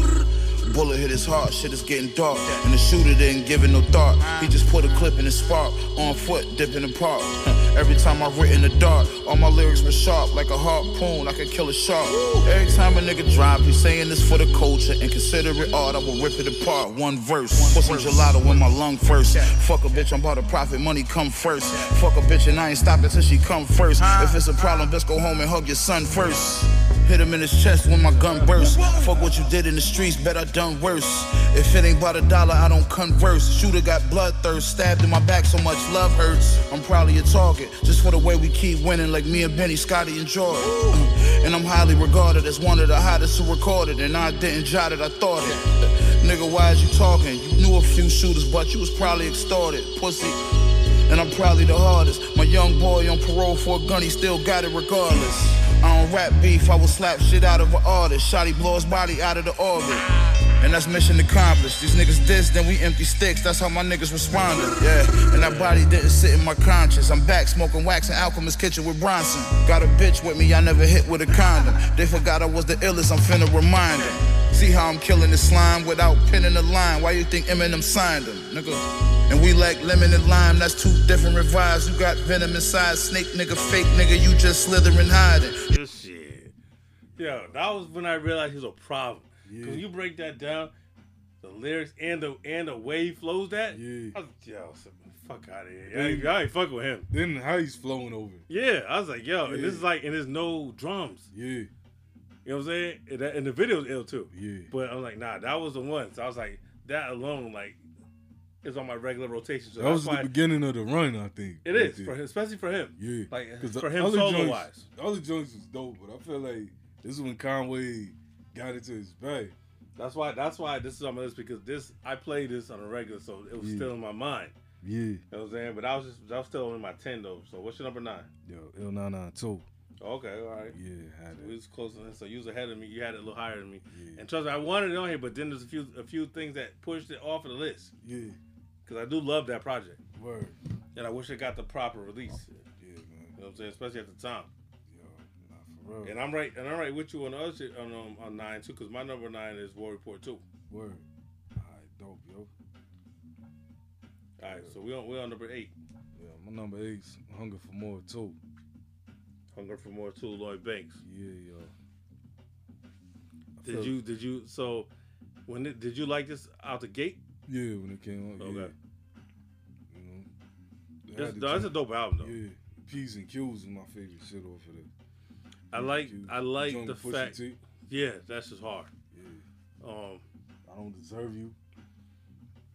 Bullet hit his heart, shit is getting dark. And the shooter didn't give it no thought. He just put a clip in his spark. On foot, dipping in park. Every time I writ in the dark, all my lyrics were sharp. Like a harpoon, I could kill a shark. Every time a nigga drop, he's saying this for the culture. And consider it art, I will rip it apart. One verse. Put some gelato in my lung first. Fuck a bitch, I'm about to profit, money come first. Fuck a bitch and I ain't stopping till she come first. If it's a problem, best go home and hug your son first. Hit him in his chest when my gun burst. Fuck what you did in the streets, bet I done worse. If it ain't about a dollar, I don't converse. Shooter got bloodthirst, stabbed in my back, so much love hurts. I'm probably a target, just for the way we keep winning, like me and Benny, Scotty, and Jordan. Mm. And I'm highly regarded as one of the hottest who recorded. And I didn't jot it, I thought it. Nigga, why is you talking? You knew a few shooters, but you was probably extorted. Pussy. And I'm probably the hardest. My young boy on parole for a gun, he still got it regardless. I don't rap beef, I will slap shit out of an artist. Shotty blow his body out of the orbit. And that's mission accomplished. These niggas diss, then we empty sticks. That's how my niggas responded. Yeah, and that body didn't sit in my conscience. I'm back smoking wax in Alchemist Kitchen with Bronson. Got a bitch with me, I never hit with a condom. They forgot I was the illest, I'm finna remind them. See how I'm killing the slime without pinning the line. Why you think Eminem signed him, nigga? And we like lemon and lime, that's two different revives. You got venom inside, snake nigga, fake nigga, you just slithering hiding. This shit. Yo, that was when I realized he was a problem. Yeah. Cause you break that down, the lyrics and the and the way he flows that, Yeah. I was yo, fuck out of here. I ain't, I ain't fucking with him. Then how he's flowing over. Yeah, I was like, yo, and this is like, and there's no drums. Yeah, You know what I'm saying? And, that, and the video's ill too. yeah. But I'm like, nah, that was the one. So I was like, that alone, like, is on my regular rotation. So That was the beginning of the run, I think. it is for him, especially for him. Yeah, Like, for him solo joints- wise. the joints was dope, but I feel like this is when Conway got into his bag. That's why. That's why this is on my list because this I played this on a regular, so it was Yeah. still in my mind. Yeah, You know what I'm saying? But I was just, I was still in my ten though. So what's your number nine? yo, L nine nine two. Okay, all right. Yeah, had We it. was close to so you was ahead of me. You had it a little higher than me. Yeah. And trust me, I wanted it on here, but then there's a few, a few things that pushed it off of the list Yeah, because I do love that project, word. and I wish it got the proper release. Yeah, man. You know what I'm saying? Especially at the time. Yo, nah, for real. And I'm right, and I'm right with you on the other shit on um, on nine too, because my number nine is War Report two. Word. All right, dope, yo. All right, so we on we on number eight. Yeah, my number eight's Hunger for More too. Hunger for More two, Lloyd Banks. Yeah, yo. I Did you did you so when it, did you like this out the gate? Yeah, when it came out. Okay. Yeah. You know. That's, to that's a dope album though. Yeah, P's and Q's is my favorite shit off of it. I like Q. I like the fact. T. Yeah, that's just hard. Yeah, Um, I don't deserve you.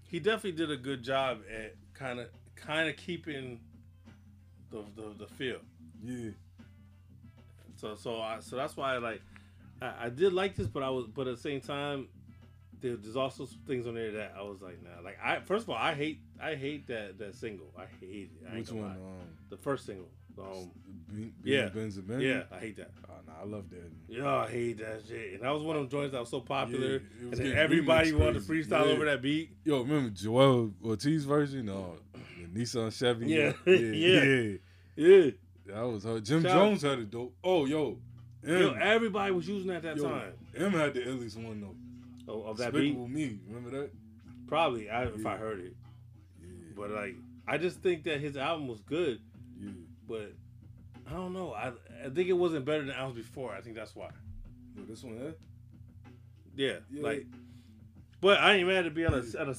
he definitely did a good job at kind of kind of keeping the, the the feel. Yeah, So so I so that's why I like I, I did like this, but I was but at the same time there, there's also some things on there that I was like nah. Like I first of all I hate I hate that that single. I hate it. I which one? Um, The first single. Um, Be- yeah. And Benz? yeah, I hate that. Oh, nah, I love that. Yeah, I hate that shit. And that was one of them joints that was so popular, Yeah, it and then everybody wanted to freestyle Yeah. over that beat. Yo, remember Joell Ortiz version? No, the Nissan Chevy. Yeah. yeah, Yeah. yeah. Yeah, That was her. Jim Shout- Jones had it dope. Oh, yo, M, yo, everybody was using that at that yo, time. M had the illest one though. Of, of that beat, Despicable Me. Remember that? probably I, if I heard it. Yeah, But like, I just think that his album was good, yeah. but I don't know. I I think it wasn't better than albums before. I think that's why. This one, eh? Yeah, Yeah. like. But I ain't mad to be on a, Yeah. on a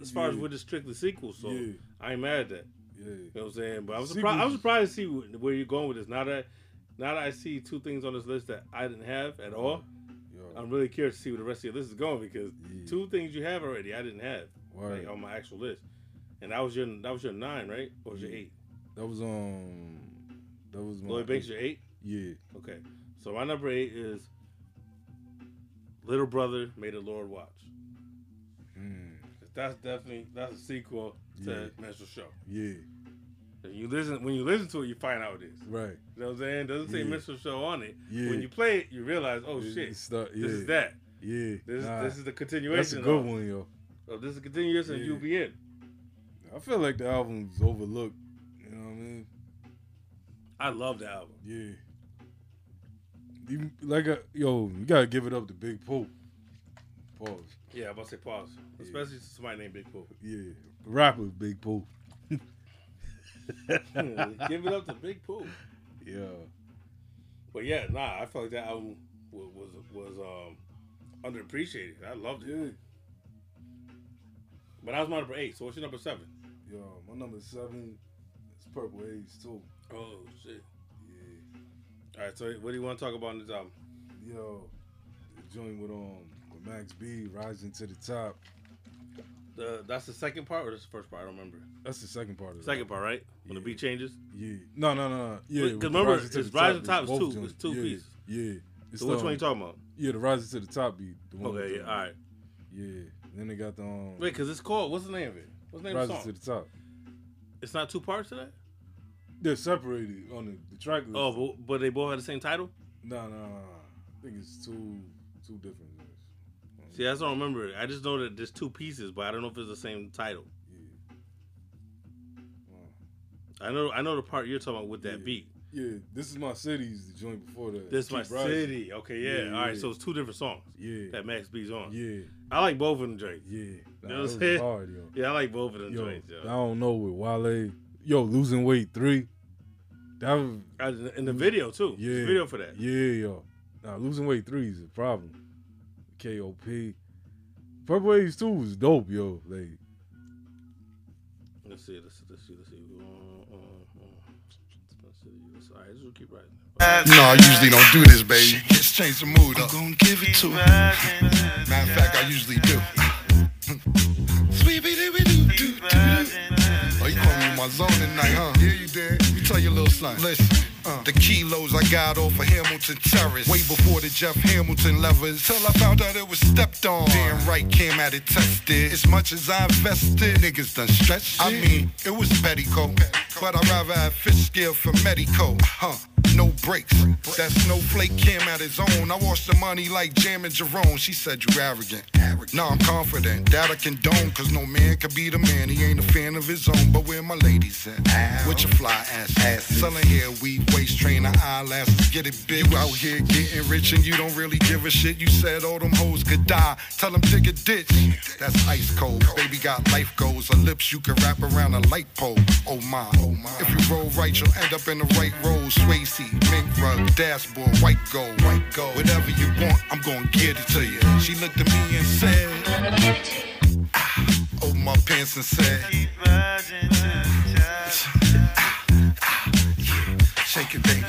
as far as Yeah. with the strictly sequel, so Yeah, I ain't mad at that. Yeah. You know what I'm saying? But I was surprised. I was surprised to see where you're going with this. Now that now that I see two things on this list that I didn't have at all, Yo, I'm really curious to see where the rest of your list is going because Yeah. two things you have already I didn't have word. like, on my actual list, and that was your that was your nine, right? Or was your eight? That was um. That was my. Lloyd Banks your eight. Yeah. Okay, so my number eight is Little Brother May the Lord Watch. That's definitely that's a sequel to Yeah. Minstrel Show. yeah. You listen when you listen to it, you find out what it is. Right. You know what I'm saying? It doesn't say Yeah. Minstrel Show on it. Yeah. When you play it, you realize, oh It- shit, it start- this is that. Yeah. This Nah, this is the continuation. That's a good of, one, yo. of this is a continuation of Yeah. you be in. I feel like the album's overlooked. You know what I mean? I love the album. Yeah. Even, like, a, yo, you gotta give it up to Big Pope. Pause. Yeah, I'm about to say pause. Especially to somebody named Big Pooh. Yeah. Rapper Big Pope. Give it up to Big Pooh. Yeah. But yeah, nah, I felt like that album was was, was um underappreciated. I loved it. Yeah. But that was my number eight. So what's your number seven? Yo, my number seven is Purple Haze too. Oh shit. Yeah. All right, so what do you want to talk about in this album? Yo, the joint with um Max B rising to the top. The that's the second part or the first part? I don't remember. That's the second part of the Second part, right? When the Yeah. beat changes. Yeah. No, no, no. no. Yeah. Because remember, Rising to it's the Rising Top is two. It's two yeah. pieces. Yeah. It's So which um, one you talking about? Yeah, the Rising to the Top beat. The one Okay, yeah, all right. Yeah. Then they got the um, Wait, cause it's called. What's the name of it? What's the name of the Rising song? to the Top. It's not two parts to that. They're separated on the, the track list. Oh, but, but they both have the same title. no, no, no. I think it's two two different ones. See, I just don't remember it. I just know that there's two pieces, but I don't know if it's the same title. Yeah. I know, I know the part you're talking about with that Yeah. beat. Yeah, this is my city's the joint before that. This is my Rising. city. Okay, yeah. Yeah, All right, yeah. so it's two different songs Yeah. that Max B's on. Yeah. I like both of them joints. Yeah. You know what I'm saying? hard, yo. Yeah, I like both of them Yo, joints. I don't know with Wale. Yo, losing weight three. That was In the video too. yeah. Video for that. Yeah, yo. Nah, losing weight three is a problem. KOP. Purple Haze 2 was dope, yo. Like, Let's see. Let's see. Let's see. Let's see. Uh, uh, uh. Let's see. Let's- All right, this keep writing. No, I usually don't do this, baby. Just change the mood up. Gonna give it to her. Matter of fact, I usually do. Sweet. Oh, you call me my zone tonight, huh? Yeah, you did. You tell your little son. Listen. Uh, the kilos I got off of Hamilton Terrace. Way before the Jeff Hamilton levers. Till I found out it was stepped on. Damn right, came at it tested. As much as I invested, niggas done stretched. I mean, it was petticoat. But I'd rather have fish scale for Medico. Huh. No breaks. That snowflake came at his own. I watched the money like Jam and Jerome. She said you arrogant. Nah, I'm confident that I condone. Cause no man could be the man. He ain't a fan of his own. But where my ladies at? With your fly ass. ass. Selling hair, weed, waist trainer, eyelashes. Get it big. You out here getting rich and you don't really give a shit. You said all them hoes could die. Tell them dig a ditch. That's ice cold. Baby got life goals. Her lips you can wrap around a light pole. Oh my. If you roll right, you'll end up in the right road. Swayze, mink rug, dashboard, white gold, white gold. Whatever you want, I'm gonna get it to you. She looked at me and said, ah, opened my pants and said, shake it, baby.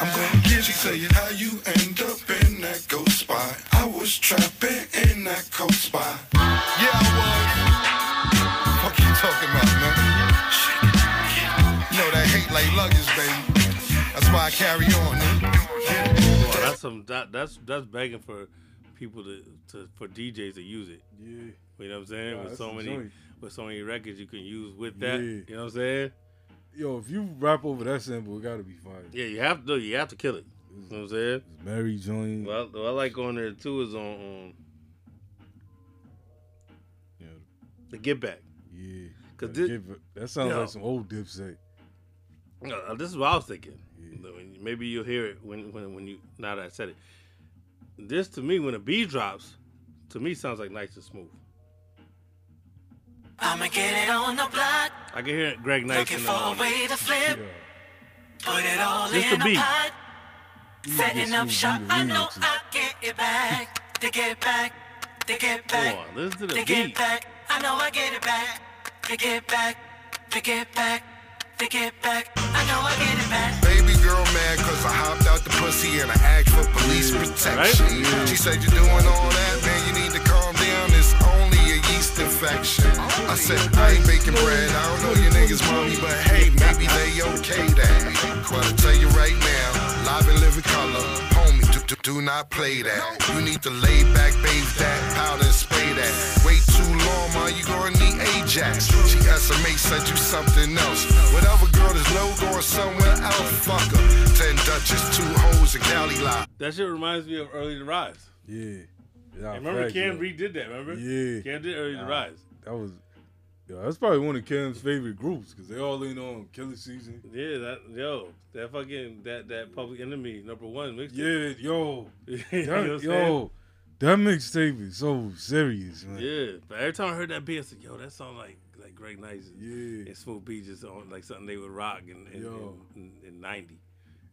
I'm gonna get it to you. How you end up in that ghost spot? I was trapping in that cold spot. Like luggage, baby. That's why I carry on, man. Well, that's some. That, that's that's begging for people to, to for DJs to use it. yeah. You know what I'm saying? Nah, with so many joint. with so many records you can use with that. Yeah. You know what I'm saying? Yo, if you rap over that sample, it gotta be fire. Yeah, you have to. You have to kill it. You know what I'm saying? It's Mary joint. Well, what I like on there too is on um, Yeah. the Get Back. Yeah. Cause this- give- that sounds Yo. like some old Dipset. Uh, this is what I was thinking. Yeah. Maybe you'll hear it when, when when you now that I said it. This to me, when a B drops, to me sounds like nice and smooth. I'ma get it on the block. I can hear Greg Nice Looking and for a way to flip. Yeah. Put it all Just in a beat. pot. Setting up shop. I know. I get it back. To get back. To get back. Hold on, listen to the To get back. I know I get it back. To get back. To get back. To get back. I know I get it back. Baby girl mad cause I hopped out the pussy and I asked for police protection. She said you're doing all that, man, you need to calm down. It's only a yeast infection. I said I ain't baking bread, I don't know your niggas mommy, but hey, maybe they okay that. Well, I tell you right now, live and live in color, homie, do, do, do not play that. You need to lay back, bathe that, powder and spray that. Wait too long, ma, you gonna need Ajax. She SMA said you something else. Whatever girl is low going somewhere else, fuck her. Ten Dutches, two hoes, and Cali lie. That shit reminds me of Early to Rise. Yeah. yeah And remember facts, Cam yo. redid that, remember? Yeah. Cam did Early to Rise. That was. Yeah, that's probably one of Cam's favorite groups because they all in on Killer Season. Yeah, that yo, that fucking that that Public Enemy number one mixtape. Yeah, yo, You that, know what I'm yo, that mixtape is so serious, man. Yeah, but every time I heard that beat, I said, "Yo, that sound like like Greg Nice Yeah. and Smooth Beat just on like something they would rock in in, Yo. in, in, '90."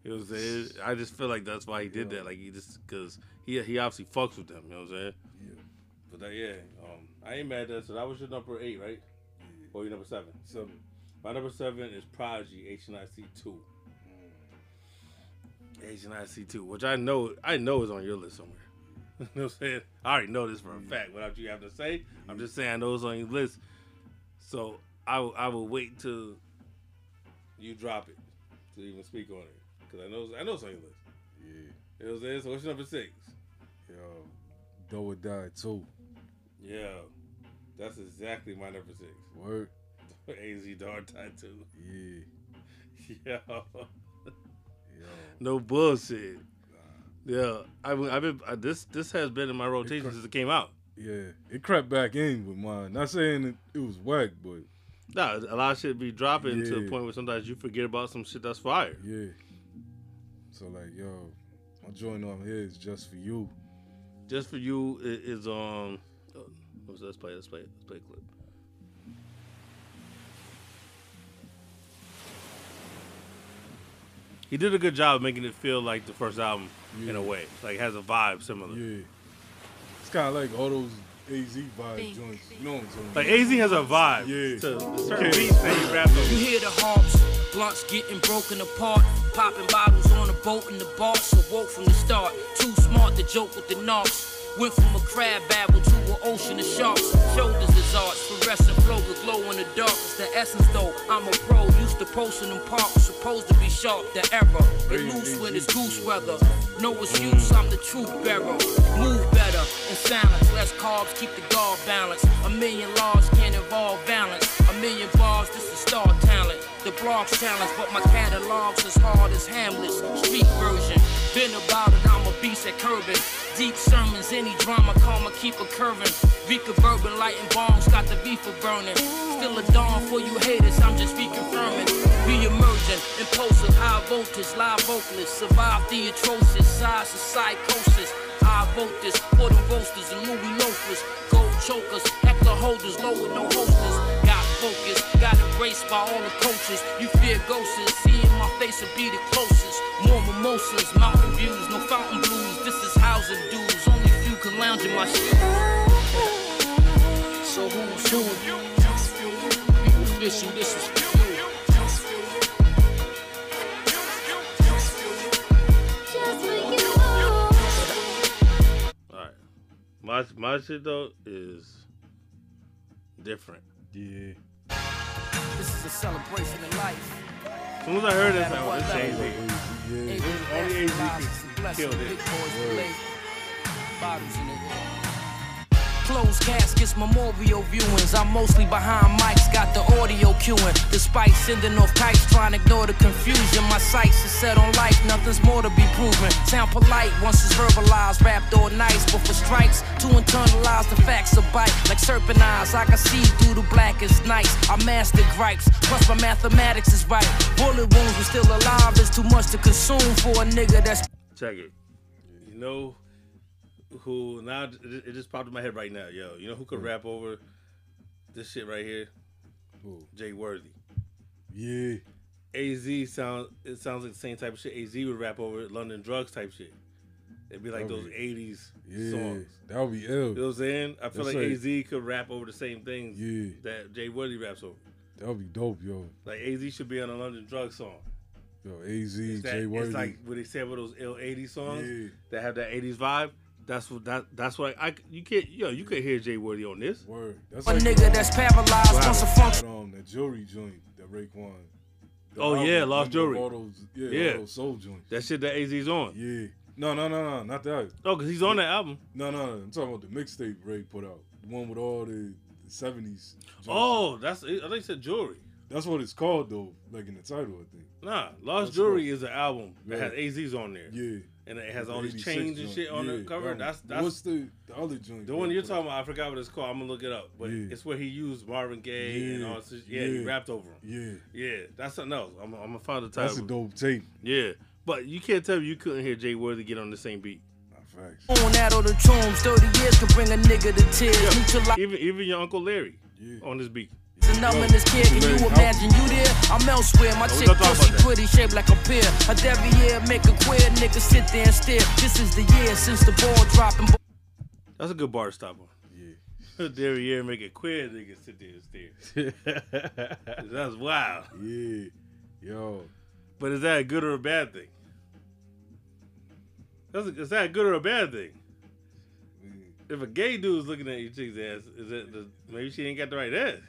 You know what I'm saying? I just feel like that's why he did that. Like he just because he he obviously fucks with them. You know what I'm saying? Yeah. But that, yeah, um, I ain't mad at that. So that was your number eight, right? Or your number seven? Seven. Mm-hmm. My number seven is Prodigy H and I C two. H and I C two, which I know I know is on your list somewhere. you know what I'm saying? I already know this for a mm-hmm. fact. Without you having to say, I'm just saying I know it's on your list. So I will I will wait till you drop it to even speak on it. because I know I know it's on your list. Yeah. It was there. So what's your number six? Yo, Doe or Die too. Yeah, that's exactly my number six. Word. AZ Dog Tattoo. Yeah. Yeah. Yo. No bullshit. Yeah, I mean, I've been uh, this. This has been in my rotation cr- since it came out. Yeah. It crept back in with mine. Not saying it, it was whack, but Nah, a lot of shit be dropping to the point where sometimes you forget about some shit that's fire. yeah. So like, yo, my joint on here is just for you. Just for you is um. Oh, Let's let's play. Let's play. Let's play a clip. He did a good job of making it feel like the first album in a way. Like has a vibe similar. Yeah. It's kind of like all those AZ vibe joints. You know what I'm saying? Like AZ has a vibe Yeah. to certain Okay. beats that he raps You hear the harps, blunts getting broken apart, popping bottles on a boat in the bar. So woke from the start, too smart to joke with the knocks. Went from a crab babble to an ocean of sharks. Shoulders is arts, fluorescent flow the glow in the dark. It's the essence though. I'm a pro, used to posting in parks, supposed to be sharp. The error, it loose when it's goose weather. No excuse, I'm the truth bearer. Move better in silence, less carbs, keep the guard balanced. A million laws can't involve balance. A million bars, this is star talent. The blog's challenge, but my catalog's as hard as Hamlet's street version. Been about it, I'm a beast at curbing. Deep sermons, any drama, karma keep curving. Vika bourbon, lighting bombs, got the beef for burning. Still a dawn for you haters, I'm just reconfirming. Be emergent, impulsive, high voltage, live vocalist. Survive the atrocious size of psychosis. I vote this for the roasters and Louis loafers. Gold chokers, heckler holders, low with no holsters. Got focus, got embraced by all the coaches. You fear ghosts, seeing my face will be the closest. More mimosas, mountain views, no fountain blues. This is housing dudes, only few can lounge in my shoes. So who's who? Be official, this is for you. All right, my my shit though is different. Yeah. This is a celebration of life. As soon as I heard this, I was this AZ. Yeah. Only AZ blessings, could kill this. big boys relate. Bottles in the. Closed caskets, memorial viewings. I'm mostly behind mics, got the audio cueing. Despite sending off kites, trying to ignore the confusion. My sights are set on life, nothing's more to be proven. Sound polite once it's verbalized, rapped all nice. But for strikes, to internalize the facts of bite. Like serpent eyes, I can see through the blackest nights. I mastered gripes, plus my mathematics is right. Bullet wounds were still alive, it's too much to consume for a nigga that's Check it. You know who now? It just popped in my head right now. Yo, you know who could rap over this shit right here? Who? Jay Worthy. Yeah. Az sound it sounds like the same type of shit Az would rap over London drugs type shit. It'd be like That'd those be- eighties Yeah. songs. That would be ill. You know what I'm saying? I feel That's like right. Az could rap over the same things Yeah. that Jay Worthy raps over. That would be dope, yo. Like Az should be on a London drug song. Yo, AZ, Jay Worthy. it's like what they said with those ill '80s songs Yeah. that have that '80s vibe. That's what that that's why I you can't yo you could hear Jay Worthy on this. Word. That's a like nigga that's paralyzed once a function. that, um, that jewelry joint that Raekwon. The Oh, yeah, Lost remember Jewelry. All those, yeah, Yeah. all those soul joints. That shit that AZ's on. Yeah. No, no, no, no, not that. Oh, cause he's on that album. No, no, no. I'm talking about the mixtape Ray put out. The one with all the, the 70s. joints. Oh, that's I think he said jewelry. That's what it's called, though, like in the title, I think. Nah, Lost That's Jewelry cool. is an album that Yeah. has AZ's on there, Yeah. And it has The all these 86 chains and shit on Yeah, the cover. that one. That's that's What's the, the other joint? the one you're talking about. I forgot what it's called. I'm gonna look it up, but Yeah. it's where he used Marvin Gaye and Yeah, all this. Yeah, he yeah. rapped over him. Yeah. Yeah, that's something else. I'm, I'm gonna find the title. That's a dope tape. Yeah, but you can't tell me you couldn't hear Jay Worthy get on the same beat. Nah, facts. On that or the tombs, 30 years could bring a nigga to tears. Neutralize Even even your uncle Larry Yeah. on this beat. The number in this kid. Can you imagine you there? I'm elsewhere. My chick gonna talk pussy pretty, shaped like a pear. A derriere make a queer nigga sit there and stare. This is the year since the ball dropping. That's a good bar to stop on. Yeah. Derriere make it queer nigga sit there and stare. That's wild. Yeah. Yo. But is that a good or a bad thing? That's a, is that a good or a bad thing? Mm. If a gay dude's looking at your chick's ass, is it the, maybe she ain't got the right ass?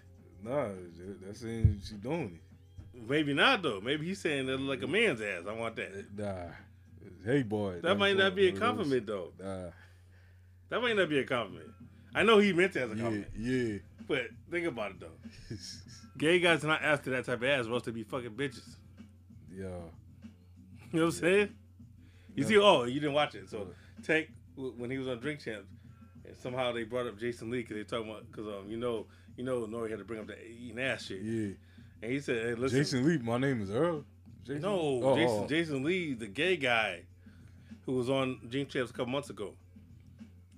Nah, that- that's saying she doing it. maybe not though. Maybe he's saying that like a man's ass. I want that. Nah. Hey boy. That might not be a compliment though. Nah. That might not be a compliment. I know he meant it as a Yeah, compliment, yeah. but think about it though. Gay guys are not after that type of ass. Supposed to be fucking bitches. Yo. You know what I'm saying? You see, oh, you didn't watch it. So Tank, when he was on Drink Champs, and somehow they brought up Jason Lee because they talking about because um you know you know Nori had to bring up the eating ass shit, Yeah. and he said, hey, listen, Jason Lee, my name is Earl. Jason? no, Oh, Jason oh. Jason Lee, the gay guy, who was on Drink Champs a couple months ago,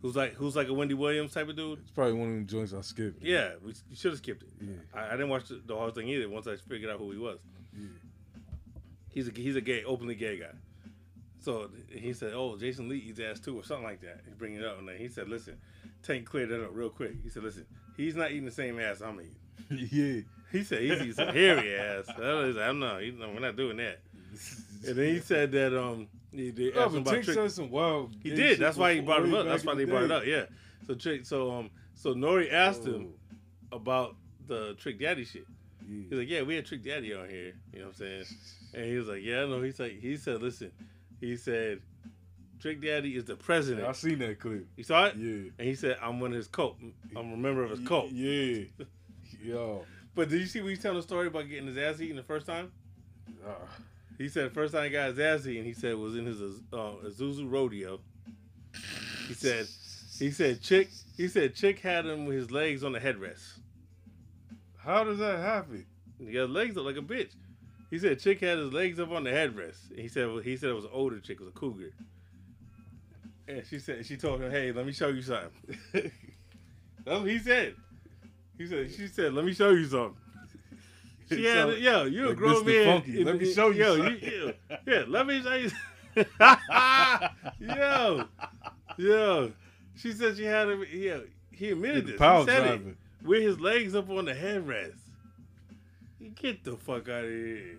who's like who's like a Wendy Williams type of dude. It's probably one of them joints I skipped. Yeah, we, you should have skipped it. Yeah. I, I didn't watch the, the whole thing either. Once I figured out who he was, Yeah. he's a he's a gay, openly gay guy. So he said, "Oh, Jason Lee eats ass too, or something like that." He bring it up, and then he said, "Listen, Tank cleared that up real quick." He said, "Listen, he's not eating the same ass I'm eating." yeah. He said he's eating some hairy ass. I was like, I'm not. he's not- We're not doing that. And then he said that um, he, they Oh, but Trick. said some wild. He did. That's why he brought him up. That's why they the brought it up. Yeah. So Trick. So um. So Nori asked him Oh, about the Trick Daddy shit. yeah. He's like, yeah, we had Trick Daddy on here. You know what I'm saying? And he was like, yeah, no. He's like, he said, listen, he said, Trick Daddy is the president. I seen that clip. You saw it? Yeah. And he said, I'm one of his cult. I'm a member of his cult. Yeah. Yo. But did you see when he's telling the story about getting his ass eaten the first time? Ah. He said first time he got his ass eaten, he said was in his uh, Isuzu rodeo. He said, he said chick, he said chick had him with his legs on the headrest. How does that happen? He got his legs up like a bitch. He said chick had his legs up on the headrest. He said he said it was an older chick, it was a cougar. And she said she told him, "Hey, let me show you something." That's what he said. He said she said, "Let me show you something." She had, yo, you a like grown Mr. man. Funky. Let me show you yo, something. You, yo, yeah, let me show you. yo, yo. She said she had him. Yeah, he admitted this. power he said driver. it with his legs up on the headrest. Get the fuck out of here.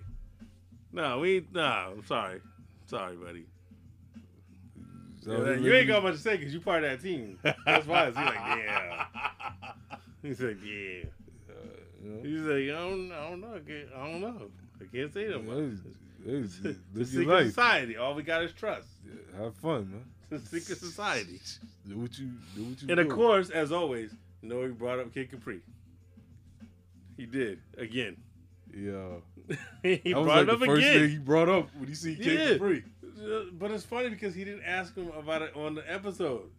No, we nah. I'm sorry, sorry, buddy. So Yeah, you ain't got much to say because you part of that team. That's why he's like, yeah. He's like, yeah. know? He's like, I don't, I don't know. I, don't know. I can't say that much. The secret life. society. All we got is trust. Have fun, man. The secret society. Do what you do. What you And of course, as always, you know he brought up Kid Capri. He did again. Yeah. he That was brought like it the up first again. thing he brought up when he see Kid Yeah. Capri. But it's funny because he didn't ask him about it on the episode.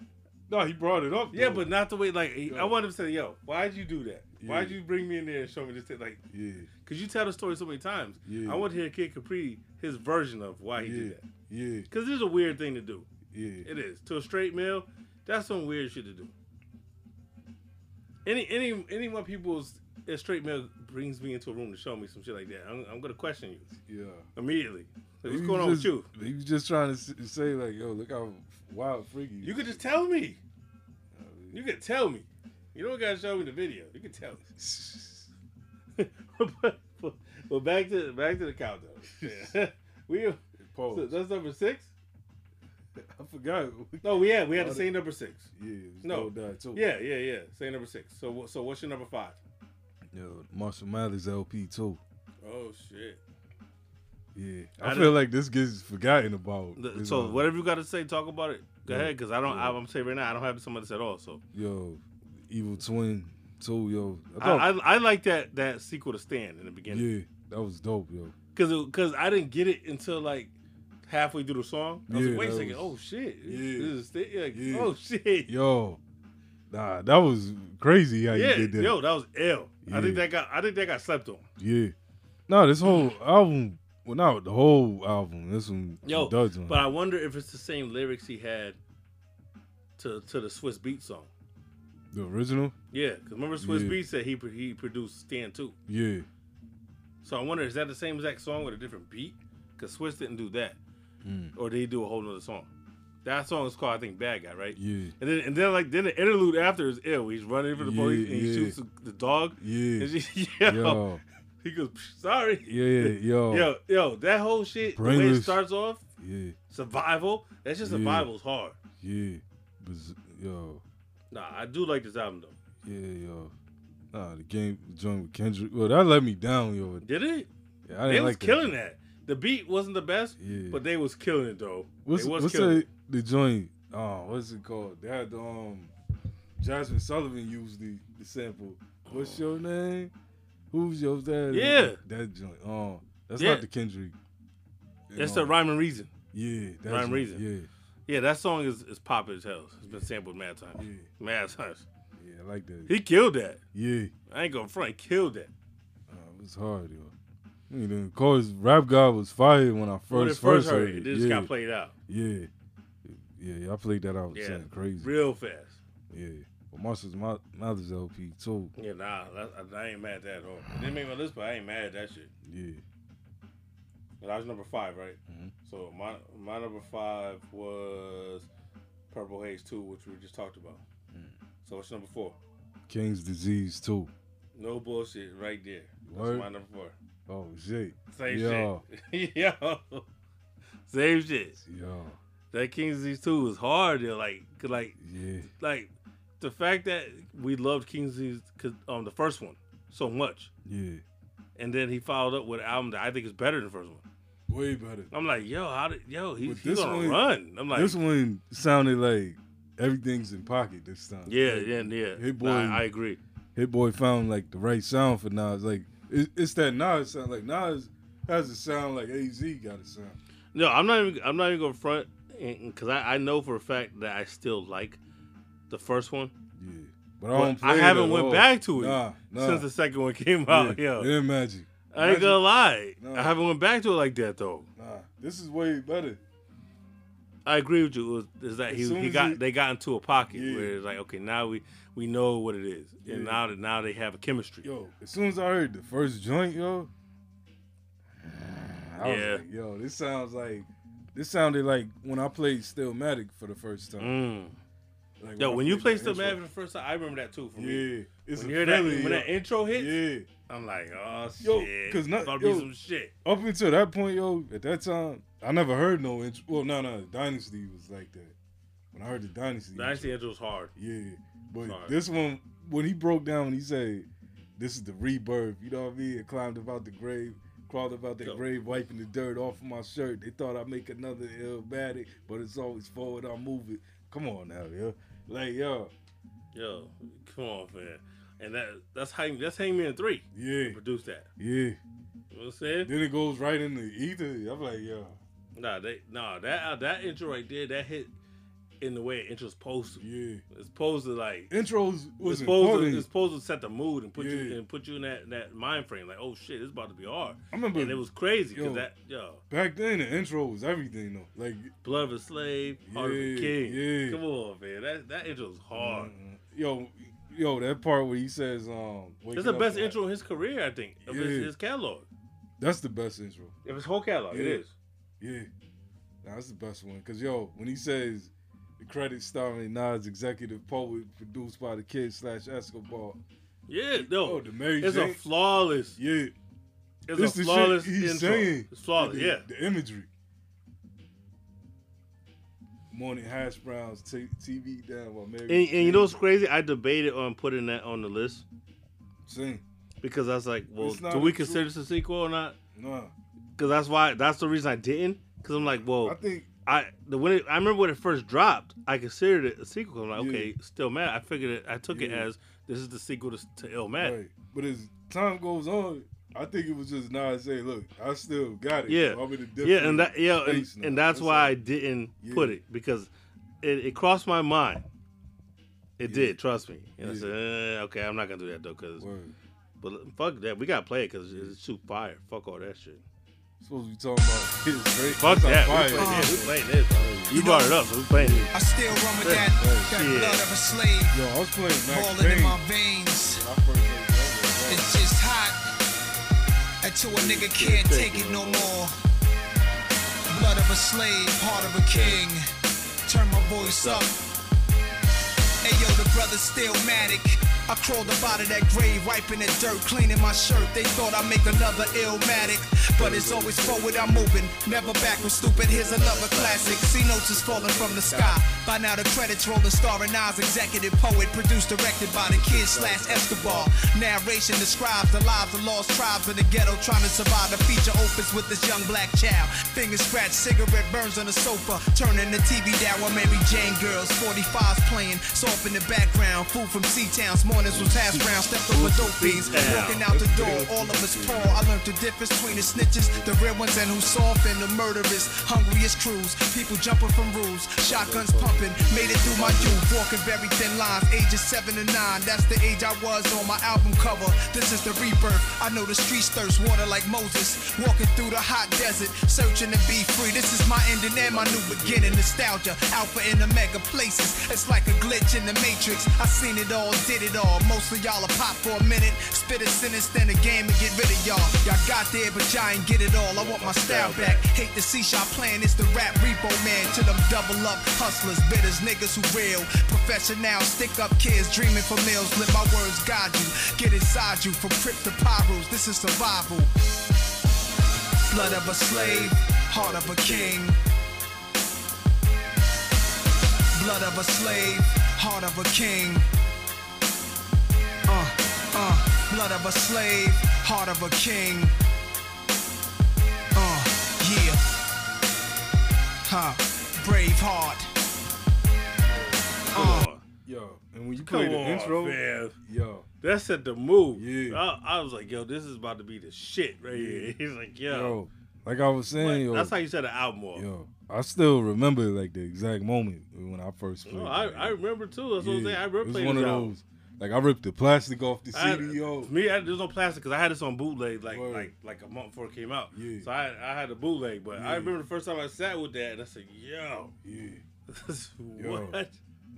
No, he brought it up. Yeah, though. but not the way like he, I wanted to say, "Yo, why'd you do that? Why'd you bring me in there and show me this thing?" Like, yeah, cause you tell the story so many times. Yeah. I want to hear Kid Capri his version of why he yeah, did that. yeah, Cause this is a weird thing to do. yeah. It is to a straight male. That's some weird shit to do. Any any any one people's a straight male brings me into a room to show me some shit like that. I'm, I'm gonna question you yeah. immediately. Like, what's going on with just- you? He was just trying to say like, "Yo, look how wild, freaky." You could just tell me. You could tell me. You don't gotta show me the video. You can tell me. but, but, but back to back to the countdown. Yeah. we so Pause. that's number six. I forgot. No, we had we had the same number six. Yeah, No. Yeah, yeah, yeah. Same number six. So so what's your number five? Yo, Marshall Mathers LP too. Oh shit. Yeah, I I, feel like this gets forgotten about. The- so whatever you got to say, talk about it. Go Yeah. ahead, because I don't. Yeah. I'm saying right now, I don't have some of this at all. So Yo, Evil Twin too. Yo, I, thought- I, I like that that sequel to Stand in the beginning yeah, that was dope, yo. because because I didn't get it until like halfway through the song. I was Yeah, like, wait a second. was- oh shit. Yeah. This is Stand. Like, Yeah. Oh shit. Yo, nah, that was crazy how Yeah, you did that. yo, that was L. I think that got I think that got slept on. Yeah. No, this whole album, well, not the whole album. This one, Yo, does on. but I wonder if it's the same lyrics he had to to the Swizz Beat song. the original, Yeah, because remember Swizz Yeah. Beat said he he produced Stand too. yeah, So I wonder is that the same exact song with a different beat? Because Swizz didn't do that, Mm. or did he do a whole nother song? That song is called I think Bad Guy, right? yeah, And then and then like then the interlude after is ill. He's running for the Yeah, police and he yeah. shoots the, dog. yeah, she, yo, yo, he goes sorry. yeah, yeah, yo, Yo, yo, that whole shit, the way it starts off, yeah, survival. That's just Yeah. survival's hard. yeah, yo, Nah, I do like this album though. yeah, yo. Nah, the game joined with Kendrick. Well, that let me down, yo. Did it? Yeah, I didn't was like that. killing that. The beat wasn't the best, Yeah. but they was killing it though. What's was what's the, the joint? Oh, what's it called? They had the um Jazmine Sullivan used the, the sample. What's your name? Who's your dad? Yeah. that joint. Oh, that's Yeah. not the Kendrick. That's the rhyme and reason. Yeah, that Rhyme Reason. Yeah, Yeah, that song is, is popular as hell. It's been sampled mad times. Yeah. Mad times. yeah, I like that. He killed that. yeah, I ain't gonna front. He killed that. uh, it was hard, yo. You know, of course, Rap God was fired when I When first first heard it, it. just yeah, got played out. yeah, yeah. I played that out. Yeah, crazy. real fast. Yeah, but Marshall's Mo- Mathers LP too. Yeah, nah, I, I ain't mad at that at all. It didn't make my list, but I ain't mad at that shit. Yeah, And I was number five, right? Mhm. So my my number five was Purple Haze Two, which we just talked about. Mm. So what's number four? King's Disease Two. No bullshit, right there. That's Word. my number four. Oh shit. Same Yo. shit. Yo. Same shit. Yo, That King's Disease 2 was hard. Though. Like, like, yeah, like the fact that we loved King's Disease, um, the first one, so much, yeah. and then he followed up with an album that I think is better than the first one. Way better. I'm like, yo, how did, yo, he, this gonna one- run. I'm like, this one sounded like everything's in pocket this time. yeah, Like, yeah, yeah. Hit Boy, Nah, I agree. Hit Boy found like the right sound for now. It's Like it, it's that Nas sound. Like Nas has a sound like Az got a sound. No, I'm not even. I'm not even gonna front because I, I know for a fact that I still like the first one. Yeah, but I don't. I haven't went all. back to it Nah, nah. since the second one came yeah, out. Yo, it ain't magic. I ain't gonna lie. No. I haven't went back to it like that though. Nah, this is way better. I agree with you. Was, is that he, he got he- they got into a pocket Yeah. where it's like okay now we we know what it is and Yeah. now that now they have a chemistry. Yo, as soon as I heard the first joint, yo, I was Yeah. like, yo, this sounds like this sounded like when I played Stillmatic for the first time. Mm. Like Yo, I when you played intro. For the first time, I remember that too. For me, yeah, it's when a you hear that feeling, when that intro hits, yeah. I'm like, oh Yo, shit, 'cause not- about to be some shit. Up until that point, yo, at that time, I never heard no intro. Well, no, no, Dynasty was like that. When I heard the Dynasty, Dynasty intro, was hard. yeah, but Sorry. this one, when he broke down, he said, "This is the rebirth." You know what I mean? It climbed about the grave, crawled about that Yo. grave, wiping the dirt off of my shirt. They thought I'd make another illmatic, but it's always forward. I'll move it. Come on now, yo, like yo, Yo, come on, man. And that that's Hang that's Hangman three. yeah, Produced that. yeah. You know what I'm saying? Then it goes right into ether. I'm like, yo, Nah, they nah that uh, that intro right there that hit in the way intro's supposed to. yeah. It's supposed to like Intros it's was supposed to, it's supposed to set the mood and put you and put you in that, that mind frame like oh shit it's about to be hard I remember and it was crazy because that yo back then. The intro was everything though. Like blood of a slave heart of a king yeah. come on man that that intro was hard Mm, Yo, yo, that part where he says, um, it's the best intro in his career I think of his, Yeah. his catalog That's the best intro. If it's whole catalog it Yeah. is Yeah, nah, that's the best one. Cause yo, when he says the credits starring Nas, executive poet, produced by the kid slash Escobar. yeah no Oh, the Mary it's a flawless Yeah, it's this a the flawless shit he's intro saying. it's flawless the, yeah the imagery. Morning hash browns, t- TV down while Mary. and, and you know what's crazy I debated on putting that on the list sing? because I was like well do we consider this a sequel or not Nah, Cause that's why that's the reason I didn't. Cause I'm like, well, I think I the when it, I remember when it first dropped, I considered it a sequel. I'm like, Yeah. okay, still mad. I figured it. I took it as this is the sequel to, to Illmatic. right, but as time goes on, I think it was just Nas saying, "Look, I still got it. Yeah, I'm in a different yeah, and that yeah, and, and that's why I didn't Yeah. put it because it, it crossed my mind. It Yeah. did, trust me. And I said, eh, okay, I'm not gonna do that though, cause Word. but fuck that, we gotta play it because it's too fire. Fuck all that shit. Supposed to be talking about his great. Fuck that's that. how We fire playing oh. this. We playing this. You brought it up, so we playing this. I still run with that, that Yeah. blood of a slave Yo, I was playing Max falling Payne. in my veins. I first heard that. It's just hot until a nigga can't take it no more. Blood of a slave, heart of a king. Turn my voice up. Hey yo, the brother still matic. I crawled up out of that grave, wiping that dirt, cleaning my shirt. They thought I'd make another illmatic, but it's always forward I'm moving, never backward. Stupid, here's another classic. C notes is falling from the sky. By now the credits rolling, starring Nas, executive poet, produced, directed by the kid slash Escobar. Narration describes the lives of lost tribes in the ghetto trying to survive. The feature opens with this young black child. Finger scratch, cigarette burns on the sofa, turning the TV down while Mary Jane girls, 45s playing, soft in the background. Food from C-Towns, mornings was hash brown, stepped over dope. Walking out the door, all of us poor. I learned the difference between the snitches, the real ones, and who's soft and the murderers. Hungriest crews, people jumping from roofs, shotguns pumping. Made it through my youth, walking very thin lines, ages seven and nine. That's the age I was on my album cover. This is the rebirth. I know the streets thirst water like Moses, walking through the hot desert, searching to be free. This is my ending and my new beginning. Nostalgia, alpha and omega places. It's like a glitch in the matrix. I seen it all, did it all. Most of y'all are pop for a minute, spit a sentence, then a game and get rid of y'all. Y'all got there, but y'all ain't get it all. I want my style back. Hate to see y'all playing. It's the rap repo man. To them double up hustlers, bitters, niggas who real. Professional, stick up kids dreaming for meals. Let my words guide you. Get inside you from crypt to pyros. This is survival. Blood of a slave, heart of a king. Blood of a slave, heart of a king. Uh, blood of a slave, heart of a king. Uh, yeah. Huh, brave heart. Uh, Yo, and when you Come play the on, intro, man. yo, That set the move. Yeah. I, I was like, yo, this is about to be the shit right here. He's like, yo. yo, like I was saying, yo, That's how you set the album off. yo, I still remember like the exact moment when I first played. No, it. I, I remember too. That's what I'm saying. I remember it was playing one this of album. those. Like I ripped the plastic off the CD, yo. me, I, there's no plastic because I had this on bootleg like Word. like like a month before it came out. Yeah. So I I had a bootleg, but Yeah. I remember the first time I sat with that and I said, "Yo, Yeah. this, Yo. what?"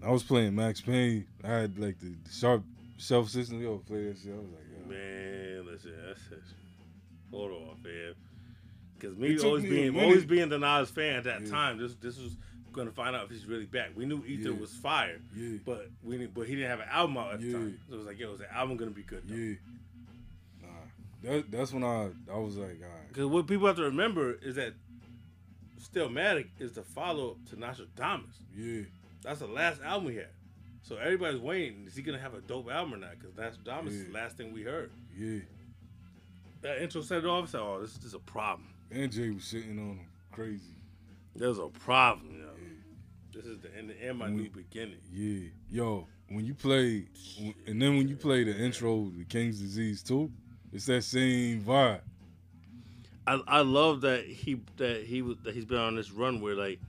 I was playing Max Payne. I had like the, the sharp shelf system. Yo, play that shit. I was like, yo. Man, listen, that's, that's hold on, man. Because me always me being always being the Nas fan at that Yeah. time, this this was gonna find out if he's really back. We knew Ether Yeah. was fire, Yeah. but we didn't, but he didn't have an album out at the time. So it was like, yo, is the album gonna be good? Yeah. Nah. That, that's when I I was like, all right. Because what people have to remember is that Stillmatic is the follow up to Nostradamus. Yeah. That's the last album we had. So everybody's waiting. Is he gonna have a dope album or not? Because Nostradamus is the last thing we heard. Yeah. That intro set it off. I said, "Oh, this, this is a problem. And Jay was sitting on him. Crazy. There's a problem. This is the end and my And new beginning." Yeah. Yo, when you play, and then when you play the intro to King's Disease too, it's that same vibe. I, I love that he that he was that he's been on this run where like